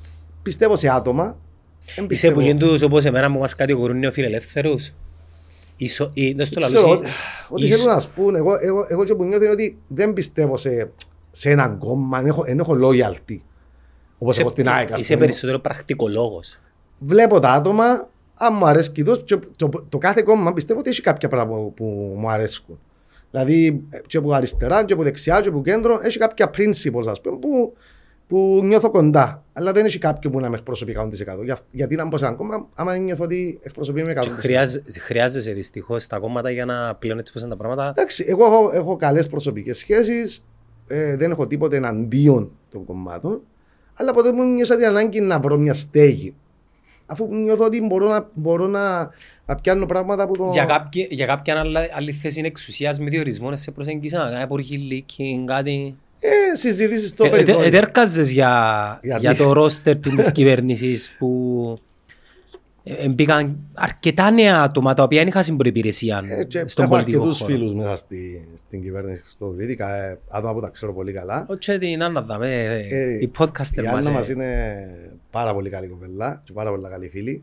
A: πιστεύω σε άτομα. δεν
B: Είσαι
A: πιστεύω-
B: που γίνουν όπως εμένα που μας κατηγορούν νεοφιλελεύθερους. Ισο- ή- Δεν στο
A: Ξέρω,
B: λαλούς.
A: ότι- Ό,τι θέλουν να σου πούν, εγώ, εγώ, εγώ και που νιώθω είναι ότι δεν πιστεύω σε, σε έναν κόμμα, δεν έχω, δεν έχω loyalty. Όπως έχω την ΑΕΚ. ας
B: Είσαι
A: πούμε.
B: περισσότερο πρακτικολόγος.
A: Βλέπω τα άτομα, αν μου αρέσει και το, και το, το κάθε κόμμα πιστεύω ότι έχει κάποια πράγματα που, που μου αρέσκουν. Δηλαδή, ε, και από αριστερά, και από δεξιά, και από κέντρο, έχει κάποια principles, ας πούμε, που, που νιώθω κοντά. Αλλά δεν έχει κάποιο που να με εκπροσωπεί 100%. Για, γιατί να μπω σε ένα κόμμα, άμα νιώθω ότι εκπροσωπεί με 100%.
B: Και χρειάζε- Χρειάζεσαι δυστυχώς τα κόμματα για να πλέον έτσι πώς είναι τα πράγματα.
A: Εντάξει, εγώ έχω, έχω καλές προσωπικές σχέσεις. Ε, δεν έχω τίποτε εναντίον των κομμάτων. Αλλά ποτέ μου νιώσα την ανάγκη να βρω μια στέγη. Αφού νιώθω ότι μπορώ να, μπορώ να, να πιάνω πράγματα που το.
B: Για, κάποια, για κάποια άλλη, άλλη θέση εξουσίας με διορισμό σε προσέγγισαν, κάτι υπουργή λύκη, κάτι...
A: Ε, συζητήσεις στο
B: Ε, ε,
A: περιθώριο.
B: Ετέρκαζες για,
A: Γιατί;
B: για το ρόστερ της κυβέρνησης που ε, μπήκαν αρκετά νέα άτομα τα οποία δεν είχαν προϋπηρεσία
A: Ε, και
B: στον
A: έχω
B: πολιτικό
A: αρκετούς
B: χώρο.
A: φίλους μέσα στη, στην κυβέρνηση Χριστοδουλίδικα, ε, άτομα που τα ξέρω πολύ καλά.
B: Όχι την Άννα δάμε,
A: Ε,
B: ε, η podcaster
A: Η
B: μας.
A: Άννα
B: ε,
A: μας είναι πάρα πολύ καλή κοπέλα και πάρα πολύ καλή φίλη.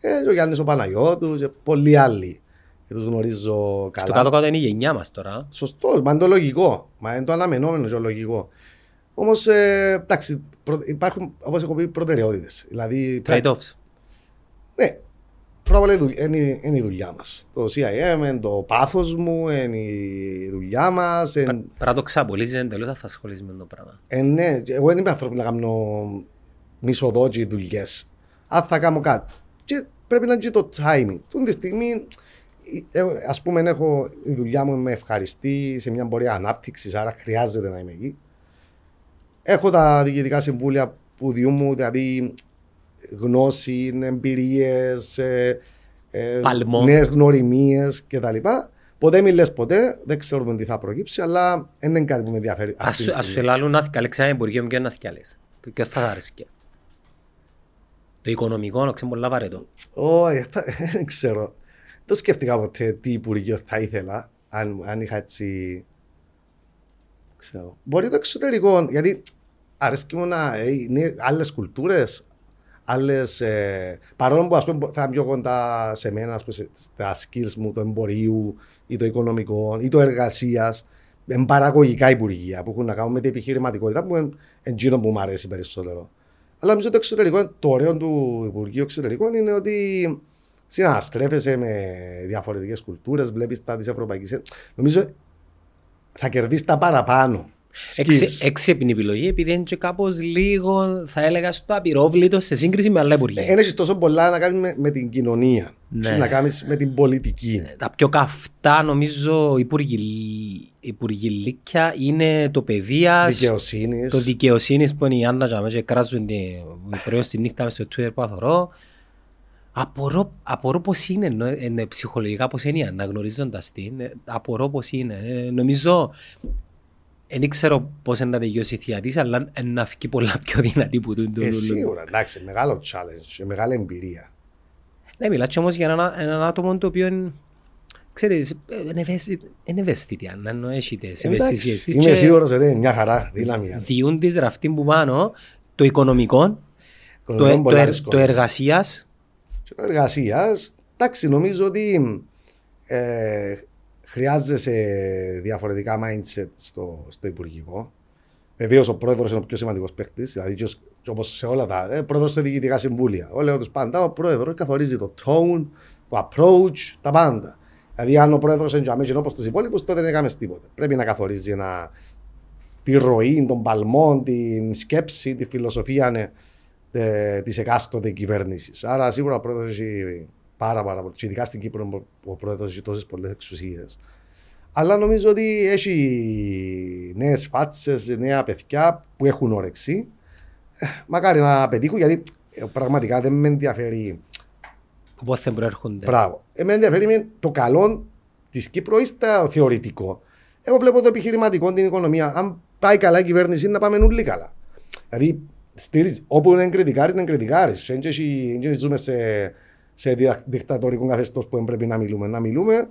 A: Ε, και ο Γιάννης ο Παναγιώτου και πολλοί άλλοι. Και τους γνωρίζω καλά.
B: Στο κάτω-κάτω είναι η γενιά μας τώρα.
A: Σωστός, μα είναι το λογικό. Μα είναι το αναμενόμενο και το λογικό. Όμως, ε, εντάξει, προ, υπάρχουν, όπως έχω πει, προτεραιότητες. Δηλαδή,
B: Trade-offs.
A: Ναι, πρώτα απ' όλα η δουλ- είναι, η- είναι η δουλειά μας. Το CIM είναι το πάθος μου, είναι η δουλειά μας.
B: Πρέπει να το ξαπολύσεις εντελώς αν θα ασχολείσαι με το πράγμα.
A: Ε, ναι, εγώ δεν είμαι άνθρωπος να κάνω μισοδότσι δουλειές. Αν θα κάνω κάτι. Και πρέπει να είναι και το timing. Τούν τη στιγμή, ας πούμε, έχω, η δουλειά μου με ευχαριστεί σε μια πορεία ανάπτυξης, άρα χρειάζεται να είμαι εκεί. Έχω τα διοικητικά συμβούλια που διούν δηλαδή γνώση, εμπειρίες, ε, ε,
B: Παλμό.
A: νέες γνωριμίες κτλ. Ποτέ μην λες ποτέ, δεν ξέρουμε τι θα προκύψει, αλλά δεν είναι κάτι που με ενδιαφέρει.
B: Ας
A: αυτή τη
B: σου- ας σου
A: στιγμή.
B: ελάλουν να θυκαλέξει ένα υπουργείο μου και να θυκαλέσει. Και θα θα άρεσκε. Το οικονομικό, ξέρω πολλά βαρετό.
A: Όχι, θα- δεν ξέρω. Δεν σκέφτηκα ποτέ τι υπουργείο θα ήθελα, αν, αν είχα έτσι. Ξέρω. Μπορεί το εξωτερικό, γιατί αρέσκει μου να ε, είναι άλλες κουλτούρες. Άλλες, ε, παρόλο που ας πούμε, θα είναι πιο κοντά σε μένα ας πούμε, σε- στα skills μου του εμπορίου ή το οικονομικό ή το εργασίας, με παραγωγικά υπουργεία που έχουν να κάνουν με την επιχειρηματικότητα που είναι εκείνο που μου αρέσει περισσότερο. Αλλά νομίζω το εξωτερικό, το ωραίο του Υπουργείου Εξωτερικών είναι ότι συναστρέφεσαι με διαφορετικές κουλτούρες, βλέπεις τα της Ευρωπαϊκής. Νομίζω θα κερδίσεις τα παραπάνω.
B: Έξι,
A: skills.
B: έξυπνη επιλογή επειδή είναι και κάπως λίγο θα έλεγα στο απειρόβλητο σε σύγκριση με άλλα υπουργεία.
A: Δεν έχεις τόσο πολλά να κάνεις με, με την κοινωνία.
B: Ναι.
A: Έχεις να κάνεις με την πολιτική.
B: Τα πιο καυτά νομίζω υπουργοι, υπουργηλίκια είναι το παιδείας,
A: Δικαιοσύνης.
B: το δικαιοσύνης που είναι η Άννα Τζαμέ και κράζουν την πρωί στη νύχτα μες στο Twitter που αθωρώ. Απορώ, απορώ πώς είναι, ενώ, είναι ψυχολογικά πώς είναι αναγνωρίζοντας την. ε, Απορώ πώς είναι. Ε, νομίζω, δεν ξέρω πώς είναι να τελειώσει η θεία της, αλλά είναι να φύγει πολλά πιο δυνατή που τούν
A: Ε, σίγουρα, εντάξει, μεγάλο challenge, μεγάλη εμπειρία.
B: Ναι, μιλάς και όμως για έναν, έναν άτομο το οποίο είναι, ξέρεις, ε, είναι ευαίσθητη- είναι ευαίσθητη, αν ενώ έχει τις ευαισθησίες της
A: είμαι
B: και
A: σίγουρος ότι είναι μια χαρά, δύναμη.
B: διούν της ραφτή που πάνω, το οικονομικό, το,
A: Οικονομικό
B: το,
A: πολλά
B: ερ-
A: δύσκολο.
B: το εργασίας,
A: εργασίας. Εντάξει, νομίζω ότι ε, χρειάζεσαι διαφορετικά mindset στο, στο Υπουργικό. Βεβαίως ο πρόεδρος είναι ο πιο σημαντικός παίκτης, δηλαδή και ο, Όπως σε όλα τα. Ε, πρόεδρος σε διοικητικά συμβούλια. Εγώ λέω τους πάντα, ο πρόεδρος καθορίζει το tone, το approach, τα πάντα. Δηλαδή, αν ο πρόεδρος είναι όπως τους υπόλοιπους, τότε δεν έκαμε τίποτα. Πρέπει να καθορίζει ένα, τη ροή, τον παλμό, την σκέψη, τη φιλοσοφία ναι, ε, της εκάστοτε κυβέρνησης. Άρα, σίγουρα ο πρόεδρος έχει πάρα, πάρα πολύ. ειδικά στην Κύπρο, ο πρόεδρος έχει τόσες πολλές εξουσίες. Αλλά νομίζω ότι έχει νέες φάτσες, νέα παιδιά που έχουν όρεξη. Ε, μακάρι να πετύχουν γιατί ε, πραγματικά δεν με ενδιαφέρει.
B: Πώς δεν προέρχονται.
A: Μπράβο. Ε, με ενδιαφέρει με το καλό της Κύπρου ή το θεωρητικό. Εγώ βλέπω το επιχειρηματικό, την οικονομία. Αν πάει καλά η κυβέρνηση, να πάμε όλοι καλά. Δηλαδή, στηρίζει. Όπου είναι κριτικάρι, είναι κριτικάρις. Δεν ζούμε σε, σε δικτατορικό καθεστώς που πρέπει να μιλούμε. Να μιλούμε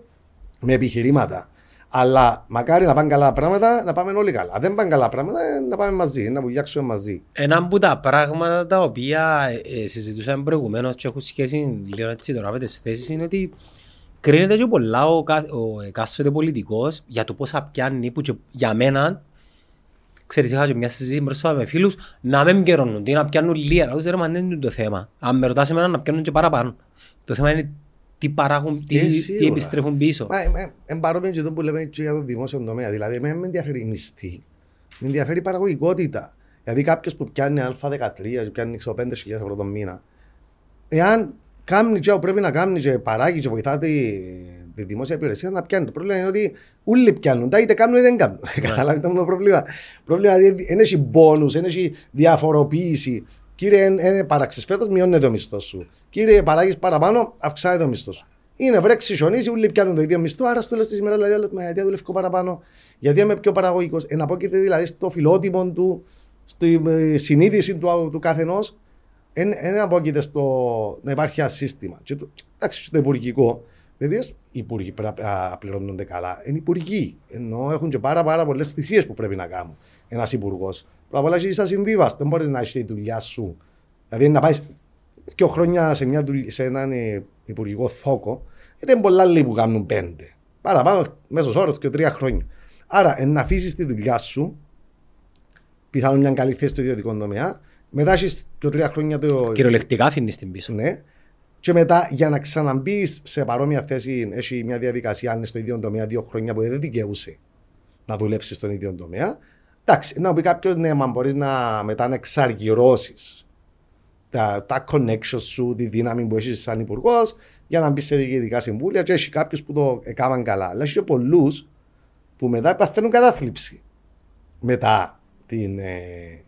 A: με επιχειρήματα. Αλλά μακάρι να πάνε καλά πράγματα, να πάμε όλοι καλά. Αν δεν πάνε καλά πράγματα, ε, να πάμε μαζί, να βουλιάξουμε μαζί.
B: Ένα από τα πράγματα τα οποία ε, ε συζητούσαμε προηγουμένως και έχουν σχέση λίγο έτσι τώρα με τις θέσεις είναι ότι κρίνεται και πολλά ο, ο εκάστοτε πολιτικός για το πώς πιάνει που και για μένα Ξέρεις, είχα και μια συζήτηση μπροστά με φίλους να μην καιρώνουν, να πιάνουν λίγα. Αλλά δεν είναι το θέμα. Αν με ρωτάς εμένα να πιάνουν και παραπάνω. Το θέμα είναι τι παράγουν, τι, ε, τι επιστρέφουν πίσω.
A: Εν παρόμοιο και το που λέμε και για το δημόσιο τομέα. Δηλαδή, με ενδιαφέρει η μισθή, με ενδιαφέρει η παραγωγικότητα. Δηλαδή, κάποιος που πιάνει Α13, πιάνει 5.000 ευρώ το μήνα, εάν κάνει και πρέπει να κάνει και παράγει και βοηθά τη, τη δημόσια υπηρεσία να πιάνει. Το πρόβλημα είναι ότι όλοι πιάνουν, τα είτε κάνουν είτε δεν κάνουν. Ναι. Καταλάβετε το πρόβλημα. Το πρόβλημα είναι ότι δεν έχει μπόνου, δεν έχει διαφοροποίηση. Κύριε, είναι παράξει φέτος, μειώνεται το μισθός σου. Κύριε, παράγεις παραπάνω, αυξάνεται το μισθός σου. Είναι βρέξει, χιονίζει, όλοι πιάνουν το ίδιο μισθό. Άρα στο λες τη ημέρα, δηλαδή, γιατί δουλεύω παραπάνω, γιατί είμαι πιο παραγωγικός; Εναπόκειται δηλαδή στο φιλότιμο του, στη ε, συνείδηση του, του καθενός, δεν απόκειται στο να υπάρχει ένα σύστημα. Και το, εντάξει, το υπουργικό, Βεβαίως οι υπουργοί πρέπει να πληρώνονται καλά. Είναι υπουργοί. Ενώ έχουν και πάρα, πάρα πολλές θυσίες που πρέπει να κάνουν ένας υπουργός. Πρώτα απ' όλα είσαι ασυμβίβαστο. Δεν μπορείς να έχεις τη δουλειά σου. Δηλαδή να πάεις δύο χρόνια σε, μια δουλειά, σε έναν ε, υπουργικό θόκο, γιατί είναι πολλά λίγοι που κάνουν πέντε. Παραπάνω, μέσω όρος και τρία χρόνια. Άρα, να αφήσεις τη δουλειά σου, πιθανόν μια καλή θέση στο ιδιωτικό τομέα, μετά έχεις και τρία χρόνια το.
B: Κυριολεκτικά αφήνεις την πίσω.
A: Ναι. Και μετά για να ξαναμπείς σε παρόμοια θέση, έχει μια διαδικασία, αν είναι στο ίδιο τομέα δύο χρόνια που δεν δικαιούσε να δουλέψεις στον ίδιο τομέα. Εντάξει, να πει κάποιος, ναι, μα μπορείς να μετά να εξαργυρώσεις τα, τα connections σου, τη δύναμη που έχεις σαν υπουργός για να μπεις σε διοικητικά συμβούλια. Και έχει κάποιους που το έκαναν καλά. Αλλά έχει και πολλούς που μετά παθαίνουν κατάθλιψη μετά την, ε,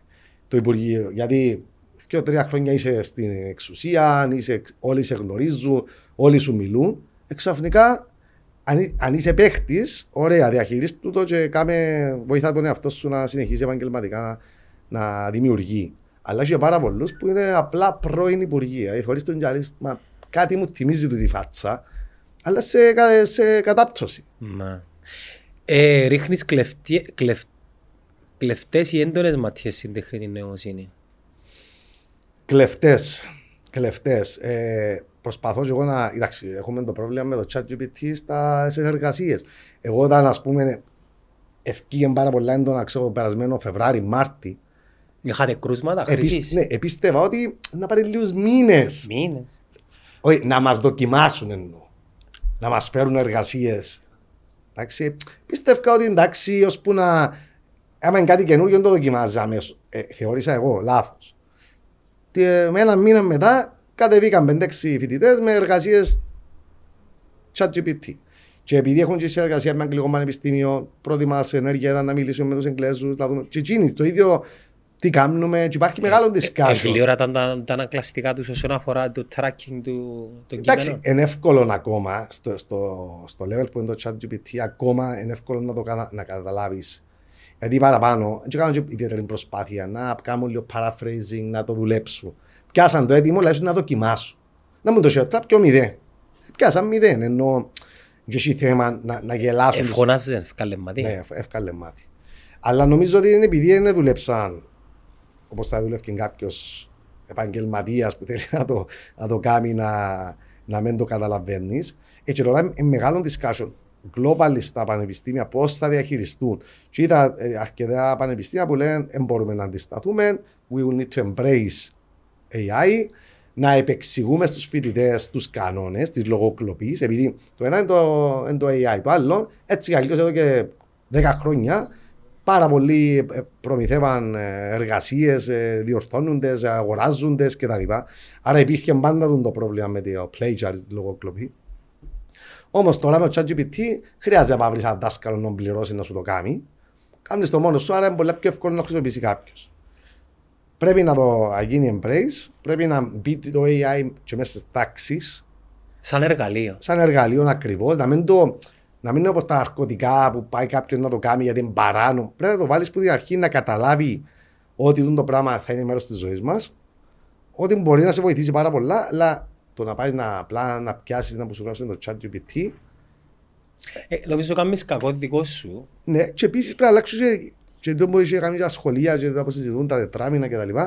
A: το Υπουργείο. Γιατί και τρία χρόνια είσαι στην εξουσία, είσαι, όλοι σε γνωρίζουν, όλοι σου μιλούν. Εξαφνικά αν, αν είσαι παίχτης, ωραία, διαχειρίστου το και κάμε, βοηθά τον εαυτό σου να συνεχίσει επαγγελματικά να, να δημιουργεί. Αλλά έχει πάρα πολλούς που είναι απλά πρώην υπουργοί. Δηλαδή, χωρίς τον Τζαλή, μα κάτι μου θυμίζει του τη φάτσα, αλλά σε, σε κατάπτωση.
B: Ναι. Ε, Ρίχνεις κλεφ, κλεφτές ή έντονες ματιές στην τεχνητή νοημοσύνη;
A: Κλεφτές. Κλεφτές. Ε, προσπαθώ και εγώ να. Εντάξει, έχουμε το πρόβλημα με το chat GPT στις εργασίες. Εγώ όταν ας πούμε ευκήγε πάρα πολλά έντονα, ξέρω, περασμένο Φεβράρι, Μάρτι.
B: Είχατε κρούσματα χρυσή.
A: Ναι, επίστευα ότι να πάρει λίγους μήνες.
B: Μήνες.
A: Όχι, να μας δοκιμάσουν εννοώ. Να μας φέρουν εργασίες. Εντάξει, πίστευα ότι εντάξει, ώσπου να. Άμα είναι κάτι καινούργιο, το δοκιμάζεις αμέσως. Ε, θεώρησα εγώ λάθος. Ε, με ένα μήνα μετά κατεβήκαν 5-6 φοιτητές με εργασίες chat GPT. Και επειδή έχουν και συνεργασία με Αγγλικό Πανεπιστήμιο, πρώτη μας ενέργεια ήταν να μιλήσουμε με τους Εγγλέζους, να δούμε. Και εκείνοι το ίδιο τι κάνουμε, και υπάρχει μεγάλο discussion.
B: Εγλήωρα τα, τα, τα ανακλαστικά τους όσον αφορά το tracking του το
A: Εντάξει, είναι εύκολο ακόμα στο, στο, στο level που είναι το chat GPT, ακόμα είναι εύκολο να το να καταλάβεις. Γιατί παραπάνω, δεν κάνω ιδιαίτερη προσπάθεια να κάνω λίγο paraphrasing, να το δουλέψω πιάσαν το έτοιμο, λέει να δοκιμάσω. Να μου το σιωτά πιο μηδέν. Πιάσαν μηδέν, ενώ και έχει θέμα να, να γελάσουν.
B: Ευχονάζε, ευκάλε μάτι.
A: Ναι, ευκάλε μάτι. Αλλά νομίζω ότι είναι επειδή δεν δουλέψαν όπως θα δουλεύει κάποιος επαγγελματίας που θέλει να το, να το κάνει να, να μην το καταλαβαίνεις. Έτσι τώρα είναι μεγάλο discussion globally στα πανεπιστήμια πώς θα διαχειριστούν. Και είδα ε, αρκετά πανεπιστήμια που λένε δεν μπορούμε να αντισταθούμε, we will need to embrace AI, να επεξηγούμε στους φοιτητές τους κανόνες της λογοκλοπής, επειδή το ένα είναι το, είναι το AI, το άλλο έτσι κι αλλιώς εδώ και 10 χρόνια πάρα πολλοί ε, προμηθεύαν εργασίες, διορθώνοντες, αγοράζοντες κτλ. Άρα υπήρχε πάντα το πρόβλημα με το plagiar, τη λογοκλοπή. Όμως τώρα με το ChatGPT χρειάζεται να βρει ένα δάσκαλο να πληρώσει να σου το κάνει. Κάνεις το μόνο σου, άρα είναι πολύ πιο εύκολο να χρησιμοποιήσει κάποιος. Πρέπει να το γίνει embrace, πρέπει να μπει το AI και μέσα στις τάξεις.
B: Σαν εργαλείο.
A: Σαν εργαλείο ακριβώς, να μην το. Να μην είναι όπως τα ναρκωτικά που πάει κάποιο να το κάνει γιατί είναι παράνομο. Πρέπει να το βάλεις που την αρχή να καταλάβει ότι το πράγμα θα είναι μέρος της ζωής μας. Ότι μπορεί να σε βοηθήσει πάρα πολλά, αλλά το να πάεις να, απλά να πιάσεις να σου γράψει το chat GPT.
B: Ε, νομίζω κάνεις κακό δικό σου.
A: Ναι, και επίσης πρέπει να αλλάξεις και, και το που είχε κάνει τα σχολεία και τα συζητούν τα τετράμινα κτλ.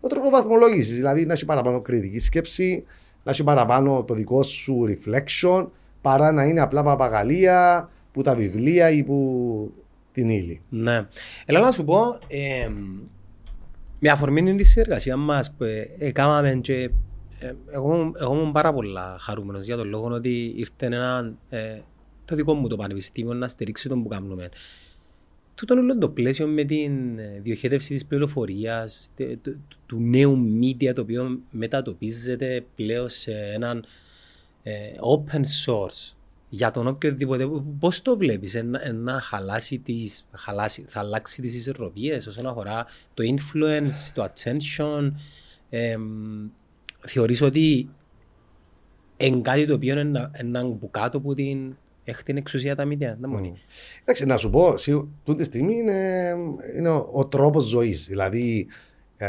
A: Ο τρόπος βαθμολόγησης, δηλαδή να έχει παραπάνω κριτική σκέψη, να έχει παραπάνω το δικό σου reflection, παρά να είναι απλά παπαγαλία που τα βιβλία ή που την ύλη.
B: Ναι. Έλα να σου πω, ε, με αφορμή τη συνεργασία μας που ε, κάναμε και ε, εγώ, εγώ ήμουν πάρα πολλά χαρούμενος για τον λόγο ότι ήρθε ένα, ε, το δικό μου το πανεπιστήμιο να στηρίξει τον που κάνουμε. Τούτο όλο το πλαίσιο με την ε, διοχέτευση της πληροφορίας, του, του νέου media το οποίο μετατοπίζεται πλέον σε έναν ε, open source για τον οποιοδήποτε. Πώς το βλέπεις, να χαλάσει τις, χαλάσει, θα αλλάξει τις ισορροπίες όσον αφορά το influence, το attention. Ε, θεωρείς ότι είναι κάτι το οποίο είναι ένα μπουκάτο που την έχει την εξουσία τα μίδια. Mm.
A: Εντάξει, να σου πω, τούτη στιγμή είναι, είναι ο, ο τρόπος ζωής. Δηλαδή, ε,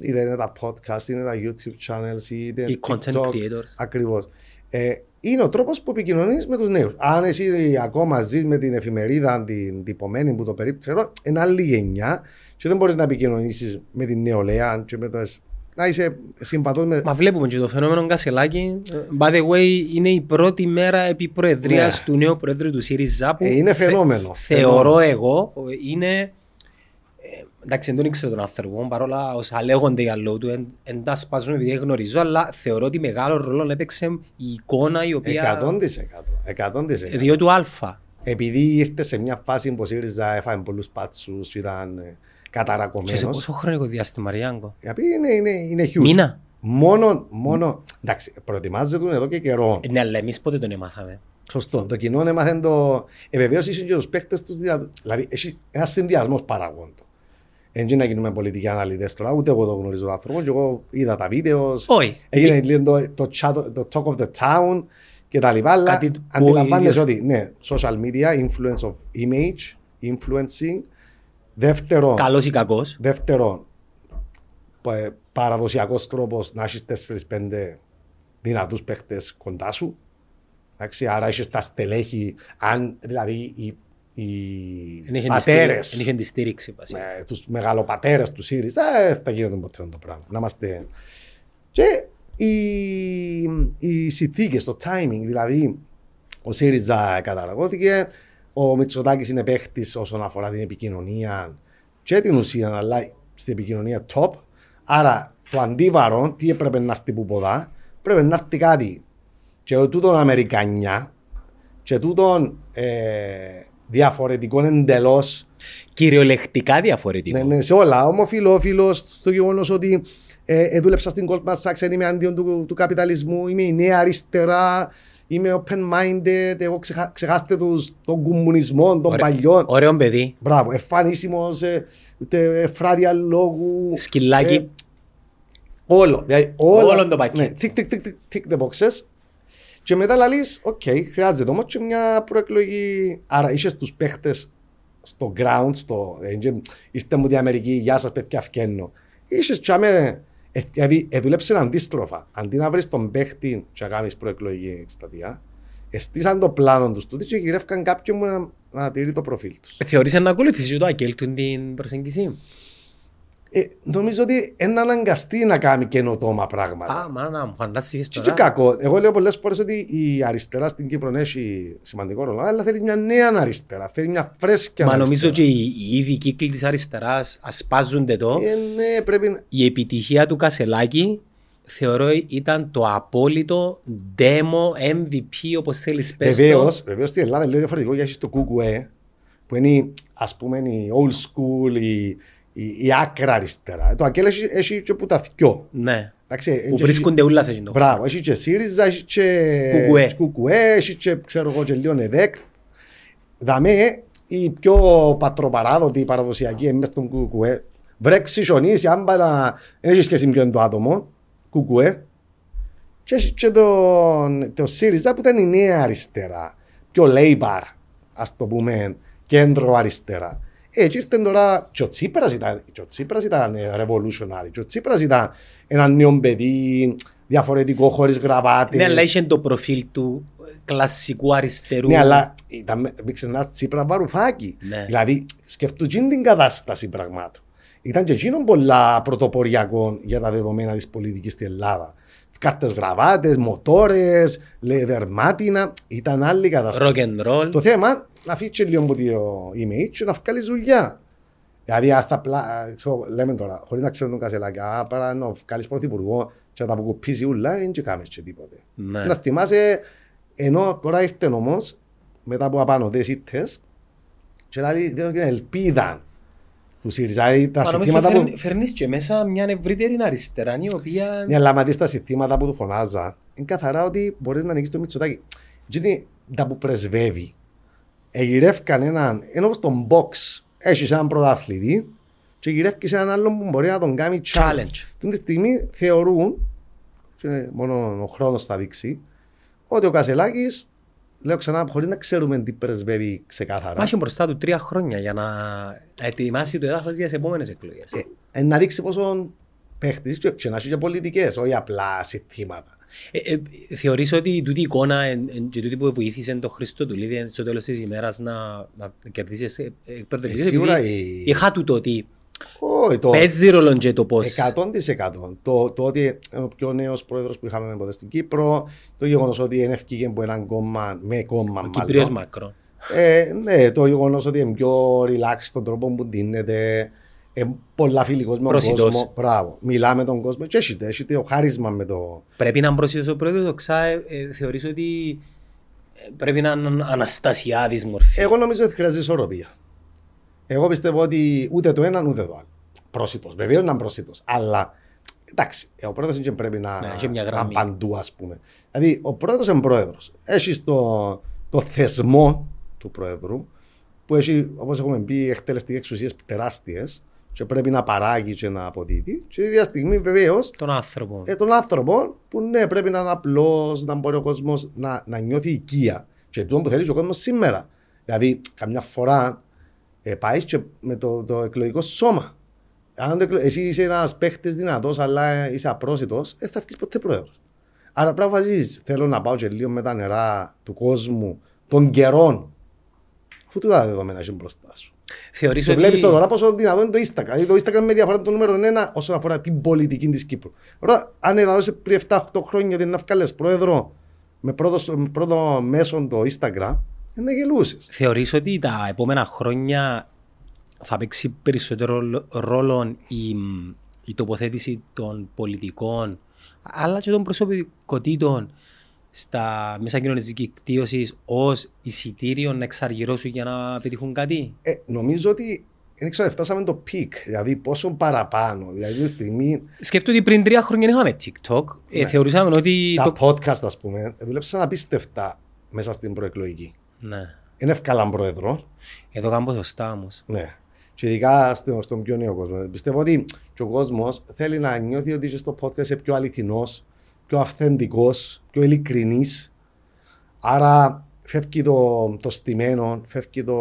A: είτε είναι τα podcast, είτε είναι τα YouTube channels, είτε
B: οι content TikTok, creators.
A: Ακριβώς. Ε, είναι ο τρόπος που επικοινωνείς με τους νέους. Αν εσύ ακόμα ζεις με την εφημερίδα, την τυπωμένη που το περίπτωρο, είναι άλλη γενιά και δεν μπορείς να επικοινωνήσεις με την νεολαία και με τις να είσαι συμπαθός με...
B: Μα βλέπουμε και το φαινόμενο Κασελάκη. By the way, είναι η πρώτη μέρα επί προεδρίας ναι. του νέου πρόεδρου του ΣΥΡΙΖΑ που
A: ε, είναι φαινόμενο.
B: Θε, θεωρώ εγώ είναι... Ε, εντάξει, δεν ήξερα τον άνθρωπο, παρόλα όσα λέγονται για λόγω του, δεν τα σπάζουμε επειδή γνωρίζω, αλλά θεωρώ ότι μεγάλο ρόλο έπαιξε η εικόνα η οποία...
A: 100%. 100%.
B: Διότι του Α.
A: Επειδή ήρθε σε μια φάση που ο ΣΥΡΙΖΑ έφαγε πολλούς πάτσους, ήταν ε, καταρακωμένος. Και
B: σε πόσο χρονικό διάστημα, Ριάνκο;
A: Γιατί είναι, είναι, είναι huge.
B: Μήνα.
A: Μόνο, μόνο, εντάξει, προετοιμάζεται εδώ και καιρό.
B: Ναι, αλλά εμείς πότε τον έμαθαμε;
A: Σωστό. Το κοινό έμαθε το... Ε, βεβαίως είσαι και τους παίκτες τους, δηλαδή έχει ένας συνδυασμός παραγόντων. Δεν να γίνουμε πολιτικοί αναλυτές τώρα, ούτε εγώ το γνωρίζω τον άνθρωπος, και εγώ είδα τα βίντεος.
B: Όχι.
A: Έγινε λίγο το, το, chat, το talk of the town και τα λοιπά, αλλά αντιλαμβάνεσαι ότι, ναι, social media, influence of image, influencing, Δεύτερον,
B: Καλός ή κακός.
A: Δεύτερον, παραδοσιακός τρόπος να έχεις 4-5 δυνατούς παίχτες κοντά σου. Εντάξει, άρα είσαι τα στελέχη, αν δηλαδή οι, οι πατέρε.
B: Δεν είχε τη στήριξη βασικά.
A: Με τους μεγαλοπατέρες του ΣΥΡΙΖΑ, δεν θα γίνεται ποτέ το πράγμα. Να είμαστε. Και οι, οι συνθήκες, το timing, δηλαδή ο ΣΥΡΙΖΑ καταραγώθηκε, ο Μητσοτάκης είναι παίχτης όσον αφορά την επικοινωνία και την ουσία, αλλά στην επικοινωνία top. Άρα το αντίβαρο, τι έπρεπε να έρθει που ποδά, πρέπει να έρθει κάτι. Και τούτον Αμερικανιά, και τούτον ε, διαφορετικό εντελώ.
B: Κυριολεκτικά διαφορετικό.
A: Ναι, ναι, σε όλα. Ομοφιλόφιλος, στο γεγονός ότι ε, ε, δούλεψα στην Goldman Sachs, είμαι αντίον του, του καπιταλισμού, είμαι η νέα αριστερά, είμαι open-minded, εγώ ξεχα, ξεχάστε τους, τον κομμουνισμό, τον Ωραί, παλιό.
B: Ωραίο παιδί.
A: Μπράβο, εμφανίσιμος, ε, ε, ευφράδεια λόγου.
B: Σκυλάκι. Ε,
A: όλο. Δηλαδή,
B: όλο, όλο το πακέτο. Ναι,
A: tick, tick, tick, tick, tick the boxes. Και μετά λαλείς, ok, okay, χρειάζεται όμως και μια προεκλογή. Άρα είσαι τους παίχτες στο ground, στο, ε, ήρθε μου την Αμερική, γεια σας παιδιά, φκαίνω. Είσαι τσάμε ε, δηλαδή, δούλεψε αντίστροφα. Αντί να βρεις τον παίχτη και να κάνεις προεκλογική εκστατεία, εστίσαν το πλάνο τους τούτοι και γυρεύκαν κάποιον που να, να τηρεί το προφίλ τους.
B: Ε, Θεωρείς να ακολουθήσει το Ακέλ του την προσέγγιση;
A: Ε, νομίζω ότι είναι αναγκαστή να κάνει καινοτόμα πράγματα.
B: Α, μα να μου φαντάσεις
A: Και, και
B: τώρα.
A: κακό. Εγώ λέω πολλές φορές ότι η αριστερά στην Κύπρο έχει σημαντικό ρόλο, αλλά θέλει μια νέα αριστερά. Θέλει μια φρέσκια
B: Μα
A: αριστερά.
B: νομίζω και οι, οι ίδιοι κύκλοι της αριστεράς ασπάζονται το.
A: Ε, ναι, πρέπει να.
B: Η επιτυχία του Κασελάκη θεωρώ ήταν το απόλυτο demo MVP όπως θέλεις πες το.
A: Βεβαίως, βεβαίως στην Ελλάδα είναι λίγο διαφορετικό γιατί έχεις το κουκουέ που είναι ας πούμε η old school, η, η, η άκρα αριστερά. Το Ακέλ έχει, έχει και που τα θυκιό.
B: Ναι.
A: Εντάξει,
B: Που
A: έχει-
B: βρίσκονται όλα σε εκείνο.
A: Μπράβο, έχει και ΣΥΡΙΖΑ, έχει και
B: Κουκουέ.
A: κουκουέ, έχει και ξέρω εγώ και λίγο ΕΔΕΚ. Δαμέ, η πιο πατροπαράδοτη, η παραδοσιακή είναι μέσα στον κουκουέ. Βρέξει, σιωνίσει, άμπαρα, δεν έχει σχέση με ποιο είναι το άτομο, κουκουέ. Και έχει και το, το ΣΥΡΙΖΑ που ήταν η νέα αριστερά. Πιο λέιμπαρ, ας το πούμε, κέντρο αριστερά. Έτσι ήρθε τώρα και ο Τσίπρας ήταν, και ο Τσίπρας ήταν ε, revolutionary. Και ο Τσίπρας ήταν ένα νέο παιδί, διαφορετικό, χωρίς γραβάτες.
B: Ναι, αλλά είχε το προφίλ του κλασικού αριστερού.
A: Ναι, αλλά ήταν, με- μην ξεχνάς Τσίπρας βαρουφάκι.
B: Ναι.
A: Δηλαδή, σκεφτούν την κατάσταση πραγμάτων. Ήταν και εκείνο πολλά πρωτοποριακό για τα δεδομένα της πολιτικής στην Ελλάδα. Κάρτες γραβάτες, μοτόρες, λεδερμάτινα, ήταν άλλη κατάσταση.
B: Rock and roll.
A: Το θέμα να φύγει και λίγο από το image και να βγάλει δουλειά. Δηλαδή, ας τα πλά, ξέρω, λέμε τώρα, χωρίς να ξέρουν τον Κασελάκη, α, παρά να βγάλεις πρωθυπουργό και να τα αποκοπήσει ούλα, δεν και κάνεις και τίποτε.
B: Ναι.
A: Να θυμάσαι, ενώ τώρα ήρθε όμως, μετά από απάνω τις ήττες, και λέει, δεν είναι ελπίδα του ΣΥΡΙΖΑ, δηλαδή τα
B: Μα νομίζω
A: συστήματα που...
B: φέρν- φέρνεις και μέσα μια ευρύτερη αριστερά η οποία...
A: Ναι, αλλά μα δεις τα συστήματα που του φωνάζα, είναι καθαρά ότι μπορείς να ανοίξεις το Μητσοτάκι. Και είναι τα που πρεσβεύει. Εγυρεύκαν έναν, ενώ όπως τον box, έχεις έναν πρωταθλητή και γυρεύκεις έναν άλλον που μπορεί να τον κάνει challenge.
B: Challenge.
A: Την τη στιγμή θεωρούν, και μόνο ο χρόνος θα δείξει, ότι ο Κασελάκης, λέω ξανά, χωρίς να ξέρουμε τι πρεσβεύει ξεκάθαρα,
B: Μα έχει μπροστά του τρία χρόνια για να να ετοιμάσει το έδαφος για τις επόμενες εκλογές.
A: ε, ε, να δείξει πόσο παίχτης και, και να έχει και πολιτικές, όχι απλά συστήματα.
B: Ε, ε, θεωρείς ότι τούτη η εικόνα εν- εν- και τούτη που βοήθησε τον Χρήστο του Λίδη στο τέλος της ημέρας να, να κερδίσεις ε, ε,
A: Ε, σίγουρα
B: επειδή
A: η-
B: είχα του το ότι
A: Όχι, το
B: παίζει ρόλο και το πώς
A: 100%. Το, το ότι είναι ο πιο νέος πρόεδρος που είχαμε ποτέ στην Κύπρο, το γεγονός ότι είναι ευκήγε από έναν κόμμα με κόμμα.
B: ο
A: μάλλον.
B: Κυπριος Μακρόν.
A: Ε, ναι, το γεγονός ότι είναι πιο relax στον τρόπο που δίνεται. Ε, πολλά φιλικό με τον
B: Προσιτός.
A: κόσμο. Μπράβο. Μιλά με τον κόσμο. Και έχετε, έχετε ο χάρισμα με το.
B: Πρέπει να μπροσίσει ο πρόεδρος, το ξά, ε, ε, θεωρείς ότι ε, πρέπει να είναι αναστασιάδης μορφή.
A: Εγώ νομίζω ότι χρειάζεται ισορροπία. Εγώ πιστεύω ότι ούτε το έναν ούτε το άλλο. Πρόσιτο. Βεβαίως να είναι πρόσιτο. Αλλά εντάξει, ε, ο πρόεδρος δεν πρέπει να,
B: Ναι, έχει μια
A: να
B: γραμμή.
A: παντού, ας πούμε. Δηλαδή, ο πρόεδρος είναι πρόεδρος. Έχεις το, το θεσμό του πρόεδρου που έχει, όπως έχουμε πει, εκτελεστικές εξουσίες τεράστιες και πρέπει να παράγει και να αποδίδει. Και η ίδια στιγμή, βεβαίως,
B: Τον άνθρωπο.
A: ε, τον άνθρωπο που ναι, πρέπει να είναι απλός, να μπορεί ο κόσμος να, να νιώθει οικία. Και τούτο που θέλει και ο κόσμος σήμερα. Δηλαδή, καμιά φορά ε, πάεις και με το, το εκλογικό σώμα. Αν το, εκλο- εσύ είσαι ένας παίχτης δυνατός, αλλά είσαι απρόσιτος, δεν θα βγεις ποτέ πρόεδρος. Άρα πρέπει να βαζείς, Θέλω να πάω και λίγο με τα νερά του κόσμου, των καιρών. Αφού του τα δεδομένα έχεις μπροστά σου.
B: Θεωρείς
A: Και
B: ότι...
A: βλέπεις το τώρα πόσο δυνατό είναι το Instagram. Δηλαδή το Instagram με διαφορά το νούμερο ένα όσον αφορά την πολιτική της Κύπρου. Τώρα, αν έλαβε πριν 7-8 χρόνια ότι να βγάλεις πρόεδρο με πρώτο, με πρώτο μέσο το Instagram, δεν να γελούσε.
B: Θεωρείς ότι τα επόμενα χρόνια θα παίξει περισσότερο ρόλο- ρόλο η, η τοποθέτηση των πολιτικών αλλά και των προσωπικότητων στα μέσα κοινωνικής δικτύωσης ως εισιτήριο να εξαργυρώσουν για να πετύχουν κάτι;
A: Ε, νομίζω ότι δεν ξέρω, φτάσαμε το peak. Δηλαδή, πόσο παραπάνω. Δηλαδή, τη στιγμή
B: Σκέφτομαι ότι πριν τρία χρόνια είχαμε TikTok. Ε, θεωρούσαμε ότι.
A: τα
B: Το...
A: podcast, ας πούμε, δούλεψαν απίστευτα μέσα στην προεκλογική.
B: Ναι.
A: Είναι ευκάλαν πρόεδρο.
B: Εδώ κάνω ποσοστά όμως.
A: Ναι. Και ειδικά στο, στον πιο νέο κόσμο. Πιστεύω ότι και ο κόσμος θέλει να νιώθει ότι είσαι στο podcast είσαι πιο αληθινός, πιο αυθεντικός, πιο ειλικρινής. Άρα φεύγει το, το στημένο, φεύγει το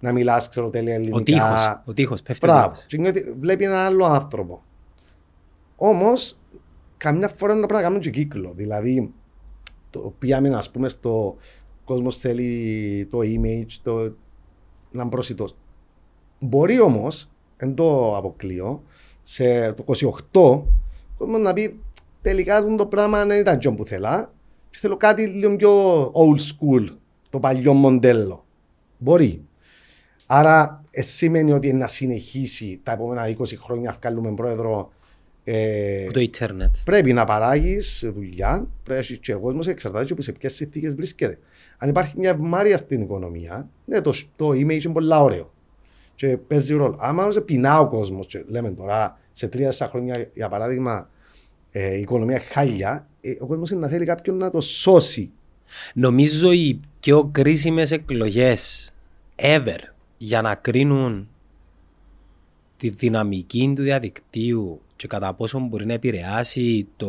A: να μιλάς, ξέρω, τέλεια ελληνικά.
B: Ο τείχος. Ο τείχος, πέφτει ο
A: Μπράβο.
B: τείχος.
A: Και νιώθει, βλέπει έναν άλλο άνθρωπο. Όμως, καμιά φορά να πρέπει να κάνουμε και κύκλο. Δηλαδή, το πήγαμε, ας πούμε, στο κόσμος θέλει το image, το να είναι προσιτός. Μπορεί όμως, δεν το αποκλείω, σε το 28, ο κόσμος να πει τελικά αυτό το πράγμα δεν ήταν τζον που θέλα και θέλω κάτι λίγο πιο old school, το παλιό μοντέλο. Μπορεί. Άρα ε, σημαίνει ότι να συνεχίσει τα επόμενα 20 χρόνια να βγάλουμε πρόεδρο ε,
B: Που το ίντερνετ.
A: πρέπει να παράγεις δουλειά, πρέπει να έχει και ο κόσμο εξαρτάται και από σε ποιες συνθήκες βρίσκεται. Αν υπάρχει μια ευμάρεια στην οικονομία, ναι, το, το image είναι πολύ ωραίο. Και παίζει ρόλο. Άμα όμως πεινά ο κόσμος, λέμε τώρα σε τρία-τέσσερα χρόνια, για παράδειγμα, ε, η οικονομία χάλια, ε, ο κόσμος να θέλει κάποιον να το σώσει.
B: Νομίζω οι πιο κρίσιμες εκλογές ever για να κρίνουν τη δυναμική του διαδικτύου και κατά πόσο μπορεί να επηρεάσει το,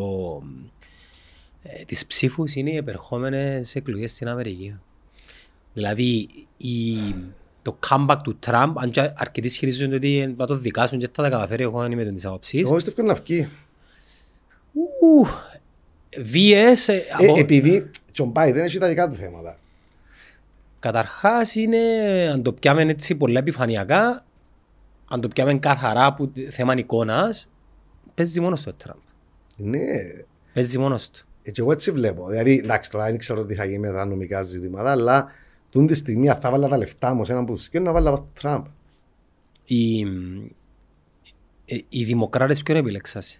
B: ε, τις ψήφους είναι οι επερχόμενες εκλογές στην Αμερική. Δηλαδή η, το comeback του Τραμπ, αν και αρκετοί ισχυρίζονται ότι να το δικάσουν και θα τα καταφέρει εγώ αν είμαι των της άποψης.
A: Εγώ πιστεύω να βγει.
B: Ου, VS, ες,
A: Ε,
B: από-
A: επειδή τον Biden έχει τα δικά του θέματα.
B: Καταρχάς είναι, αν το πιάμε έτσι πολλά επιφανειακά, αν το πιάμε καθαρά που θέμα εικόνας, παίζει μόνος του ο Τραμπ.
A: Ναι,
B: Παίζει μόνος του.
A: ε, και εγώ έτσι βλέπω. Δηλαδή, εντάξει, τώρα δεν ξέρω τι θα γίνει με τα νομικά ζητήματα, αλλά τούτη τη στιγμή, αν θα βάλω τα λεφτά μου σε έναν που σκέφτομαι, να βάλω στο Τραμπ.
B: Οι, ε, οι δημοκράτες ποιον επιλέξασαι;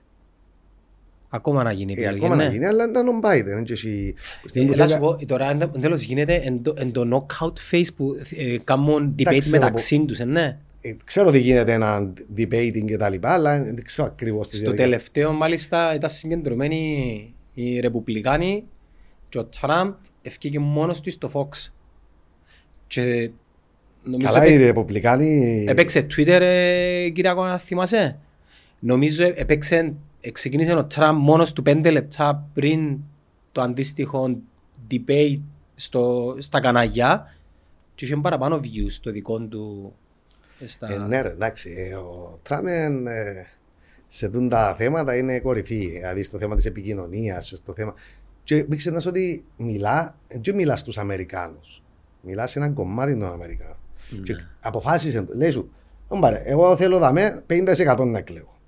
B: Ακόμα να γίνει
A: Ε,
B: επιλογή,
A: ακόμα να
B: ναι.
A: γίνει, αλλά ήταν ο Biden. Και εσύ,
B: Ε,
A: που
B: Θα σου
A: θέλει-
B: πω, τώρα εν εν τέλος γίνεται εν το- εν το knockout phase που ε, κάνουν debate
A: ξέρω
B: μεταξύ τους, ε, ναι.
A: ε, ξέρω ότι γίνεται ένα debating και τα λοιπά, αλλά δεν ξέρω ακριβώς τη
B: Στο
A: διαδικασία.
B: τελευταίο μάλιστα ήταν συγκεντρωμένοι οι Ρεπουμπλικάνοι και ο Τραμπ ευκήκε μόνος του στο Fox. Και νομίζω
A: Καλά,
B: έπαι-
A: οι Ρεπουμπλικάνοι.
B: έπαιξε Twitter, ε, Κυριακό, να θυμάσαι; Νομίζω έπαιξε, ε, ξεκίνησε ο Τραμπ μόνος του πέντε λεπτά πριν το αντίστοιχο debate στο, στα καναγιά και είχε παραπάνω views στο δικό του ε, στα...
A: Ε, ναι, ρε, εντάξει. ε, ο Τραμπ είναι, ε, σε δουν τα θέματα είναι κορυφή. Δηλαδή στο θέμα της επικοινωνίας, στο θέμα. Και μην ξεχνάς ότι μιλά, δεν μιλά στους Αμερικάνους. Μιλά σε έναν κομμάτι των Αμερικάνων.
B: Ναι.
A: Και αποφάσισε, το. λέει σου, «Ω, πάρε, εγώ θέλω δαμέ 50% να εκλέγω.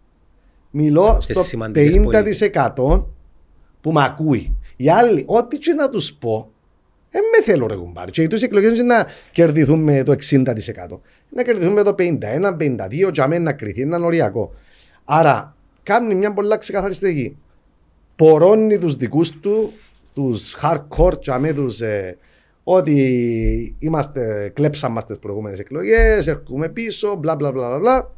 A: Μιλώ
B: Στις
A: στο
B: σημαντικές
A: 50% που με ακούει. Οι άλλοι, ό,τι και να τους πω, δεν με θέλω ρε κουμπάρι. Και οι τους εκλογές είναι να κερδιθούν με το 60%. Να κερδιθούν με το 51, 52, για μένα να κρυθεί, είναι οριακό. Άρα, κάνει μια πολλά ξεκαθαρή στρατηγική. Πορώνει τους δικούς του, τους hardcore, για με τους, ε, ότι είμαστε, κλέψαμε μας τις προηγούμενες εκλογές, έρχομαι πίσω, μπλα μπλα μπλα μπλα, μπλα.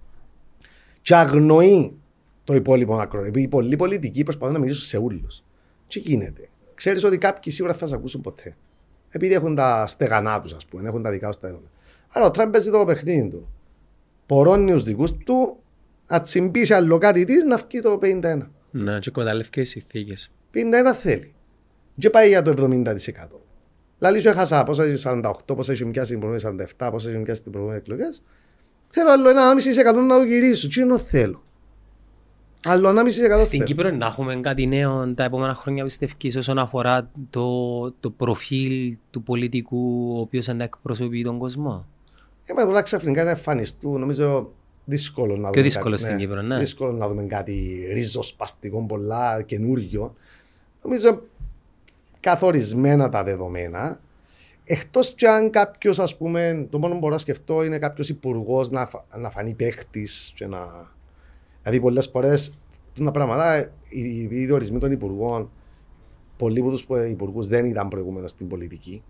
A: Και αγνοεί το υπόλοιπο ακρό. Επειδή οι πολλοί πολιτικοί προσπαθούν να μιλήσουν σε όλους. Τι γίνεται. Ξέρεις ότι κάποιοι σίγουρα θα σε ακούσουν ποτέ. Επειδή έχουν τα στεγανά τους, ας πούμε, έχουν τα δικά τους τα έδωνα. Άρα ο Τραμπ παίζει το παιχνίδι του. Πορώνει τους δικούς του, να τσιμπήσει άλλο κάτι της, να βγει το 51.
B: Ναι, και εκμεταλλεύτηκε τις συνθήκες.
A: 51 θέλει. Και πάει για το 70%. Λαλή σου έχασα πόσα είχε 48, πόσα είχε πιάσει την προηγούμενη 47, πόσα είχε πιάσει την προηγούμενη εκλογές. Θέλω άλλο 1,5% να το γυρίσω. Τι εννοώ θέλω. Άλλο 1,5%
B: Στην
A: θέλω.
B: Κύπρο να έχουμε κάτι νέο τα επόμενα χρόνια πιστεύεις όσον αφορά το, το προφίλ του πολιτικού ο οποίος να εκπροσωπεί τον κόσμο;
A: Ε, μα τώρα ξαφνικά να εμφανιστούν, νομίζω δύσκολο να
B: Πιο
A: δούμε
B: δύσκολο
A: κάτι,
B: στην Κύπρο, ναι.
A: Δύσκολο να δούμε κάτι ριζοσπαστικό, πολλά καινούριο. Νομίζω καθορισμένα τα δεδομένα. Εκτός κι αν κάποιος, ας πούμε, το μόνο που μπορώ να σκεφτώ είναι κάποιος υπουργός να, φα- να φανεί παίχτης. Να... Δηλαδή, πολλές φορές τα πράγματα, οι, οι διορισμοί των υπουργών, πολλοί από τους υπουργούς δεν ήταν προηγούμενο στην πολιτική.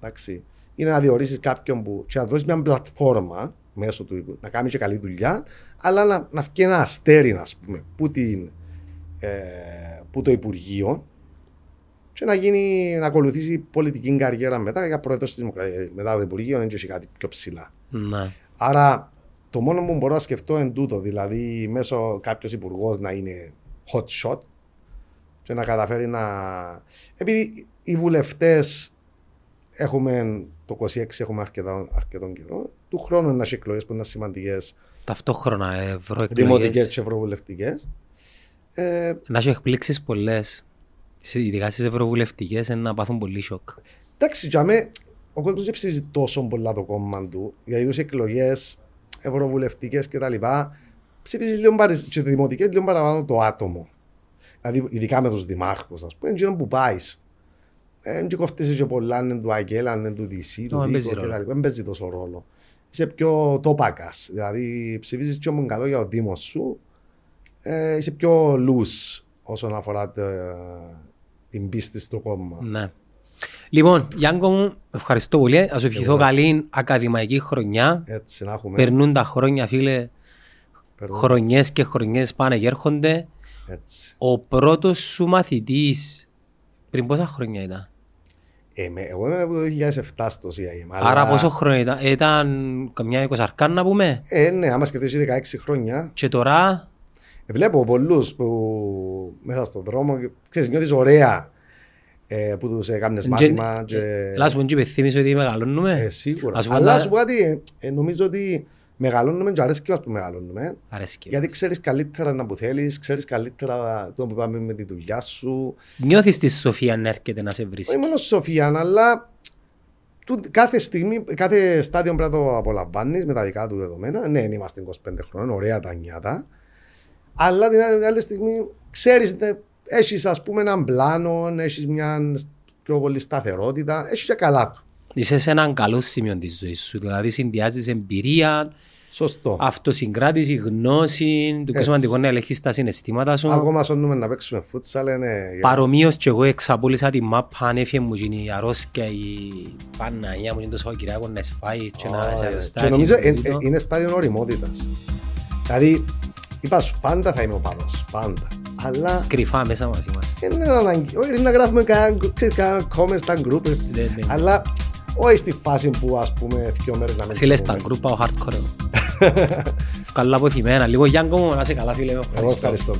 A: Εντάξει. Είναι να διορίσεις κάποιον που και να δώσεις μια πλατφόρμα μέσω του υπουργού, να κάνει και καλή δουλειά, αλλά να, να βγει ένα αστέρι, ας πούμε, που, την, ε, που το Υπουργείο και να, γίνει, να ακολουθήσει πολιτική καριέρα μετά για πρόεδρο της Δημοκρατία. Μετά το Υπουργείο δεν έχει κάτι πιο ψηλά.
B: Ναι.
A: Άρα το μόνο που μπορώ να σκεφτώ είναι τούτο, δηλαδή μέσω κάποιος υπουργός να είναι hot shot και να καταφέρει να. Επειδή οι βουλευτές έχουμε το 26 έχουμε αρκετά, αρκετόν καιρό, του χρόνου να έχει εκλογές που είναι σημαντικές,
B: Ταυτόχρονα
A: δημοτικέ
B: ευρωεκλογές.
A: και ευρωβουλευτικές. Ε,
B: Να έχει εκπλήξεις πολλές. Ειδικά στις ευρωβουλευτικές είναι να πάθουν πολύ σοκ.
A: εντάξει, για μέ, ο κόσμος δεν ψηφίζει τόσο πολλά το κόμμα του, γιατί τους εκλογές ευρωβουλευτικές κτλ. ψηφίζεις λίγο παρε- και δημοτικές λίγο παραπάνω το άτομο. Δηλαδή, ειδικά με τους δημάρχους, ας πούμε, είναι εκείνο που πάεις. Δεν και κοφτείς και πολλά, είναι του Αγγέλα, είναι του DC, του
B: δεν παίζει
A: Δίκο
B: ρόλο.
A: κτλ. Δεν παίζει τόσο ρόλο. Είσαι πιο τόπακας. Δηλαδή, ψηφίζεις και όμως καλό για το Δήμος σου. Ε, είσαι πιο loose όσον αφορά το- την πίστη στο κόμμα.
B: Ναι. Λοιπόν, Γιάνκο μου, ευχαριστώ πολύ. Α σου ευχηθώ
A: Εγώ.
B: καλή ακαδημαϊκή χρονιά.
A: Έτσι, να έχουμε.
B: Περνούν τα χρόνια, φίλε.
A: Περνούν.
B: Χρονιές και χρονιές πάνε και έρχονται.
A: Έτσι.
B: Ο πρώτος σου μαθητής, πριν πόσα χρόνια ήταν;
A: Ε, με- εγώ είμαι από το 2007 στο CIM.
B: Άρα
A: αλλά-
B: πόσο χρόνο ήταν; Ήταν καμιά εικοσαρκά να πούμε;
A: Ε, ναι, άμα σκεφτείς 16 χρόνια,
B: Και τώρα,
A: ε, βλέπω πολλούς που μέσα στον δρόμο, και, ξέρεις, νιώθεις ωραία ε, που τους έκανες μάθημα και...
B: Λάς μου και υπενθύμισε ότι μεγαλώνουμε.
A: Ε, σίγουρα.
B: Ας πούμε,
A: Αλλά
B: να-
A: σου πω κάτι, ε, νομίζω ότι μεγαλώνουμε και αρέσκει μας που μεγαλώνουμε.
B: Αρέσκει.
A: Γιατί ξέρεις καλύτερα να που θέλεις, ξέρεις καλύτερα το που πάμε με τη δουλειά σου.
B: Νιώθεις τη Σοφία να έρχεται να σε
A: Όχι
B: βρίσκει.
A: μόνο Σοφία, αλλά του- κάθε στιγμή, κάθε στάδιο πρέπει να το απολαμβάνεις με τα δικά του δεδομένα. Ναι, είμαστε 25 χρόνια, ωραία τα νιάτα. Αλλά την άλλη, άλλη στιγμή ξέρεις, έχεις ας πούμε έναν πλάνο, έχεις μια πιο πολύ σταθερότητα, έχεις και καλά του.
B: Είσαι σε έναν καλό σημείο της ζωής σου. Δηλαδή συνδυάζεις εμπειρία,
A: Σωστό.
B: αυτοσυγκράτηση, γνώση. Το πιο
A: Έτσι.
B: σημαντικό είναι να ελέγχεις τα συναισθήματα σου.
A: Ακόμα σώνουμε να παίξουμε φούτσαλ, είναι.
B: Παρομοίως και εγώ εξαπόλυσα τη μάπα, αν έφυγε μου γίνει η αρρώσκια, η Παναγία μου είναι το Σαββατοκυριακό να σφάει και να σε
A: Και
B: αρρωστάει.
A: νομίζω
B: και
A: ε,
B: τούτο.
A: ε, είναι στάδιο οριμότητας. Δηλαδή, είπα σου, πάντα θα είμαι ο πάνω, πάντα. Αλλά
B: Κρυφά μέσα μας είμαστε.
A: δεν είναι ανάγκη. Όχι, είναι να γράφουμε κανένα ξέρεις, κανένα comment στα group. ε,
B: Ναι, ναι.
A: Αλλά όχι στη φάση που ας πούμε δύο μέρες να μην
B: Φίλε, στα
A: τσιμούμε.
B: γκρουπ πάω hardcore. εγώ. Καλά αποθυμένα. Λίγο Γιάνκο μου, να είσαι καλά φίλε.
A: Εγώ
B: Ευχαριστώ.
A: ευχαριστώ.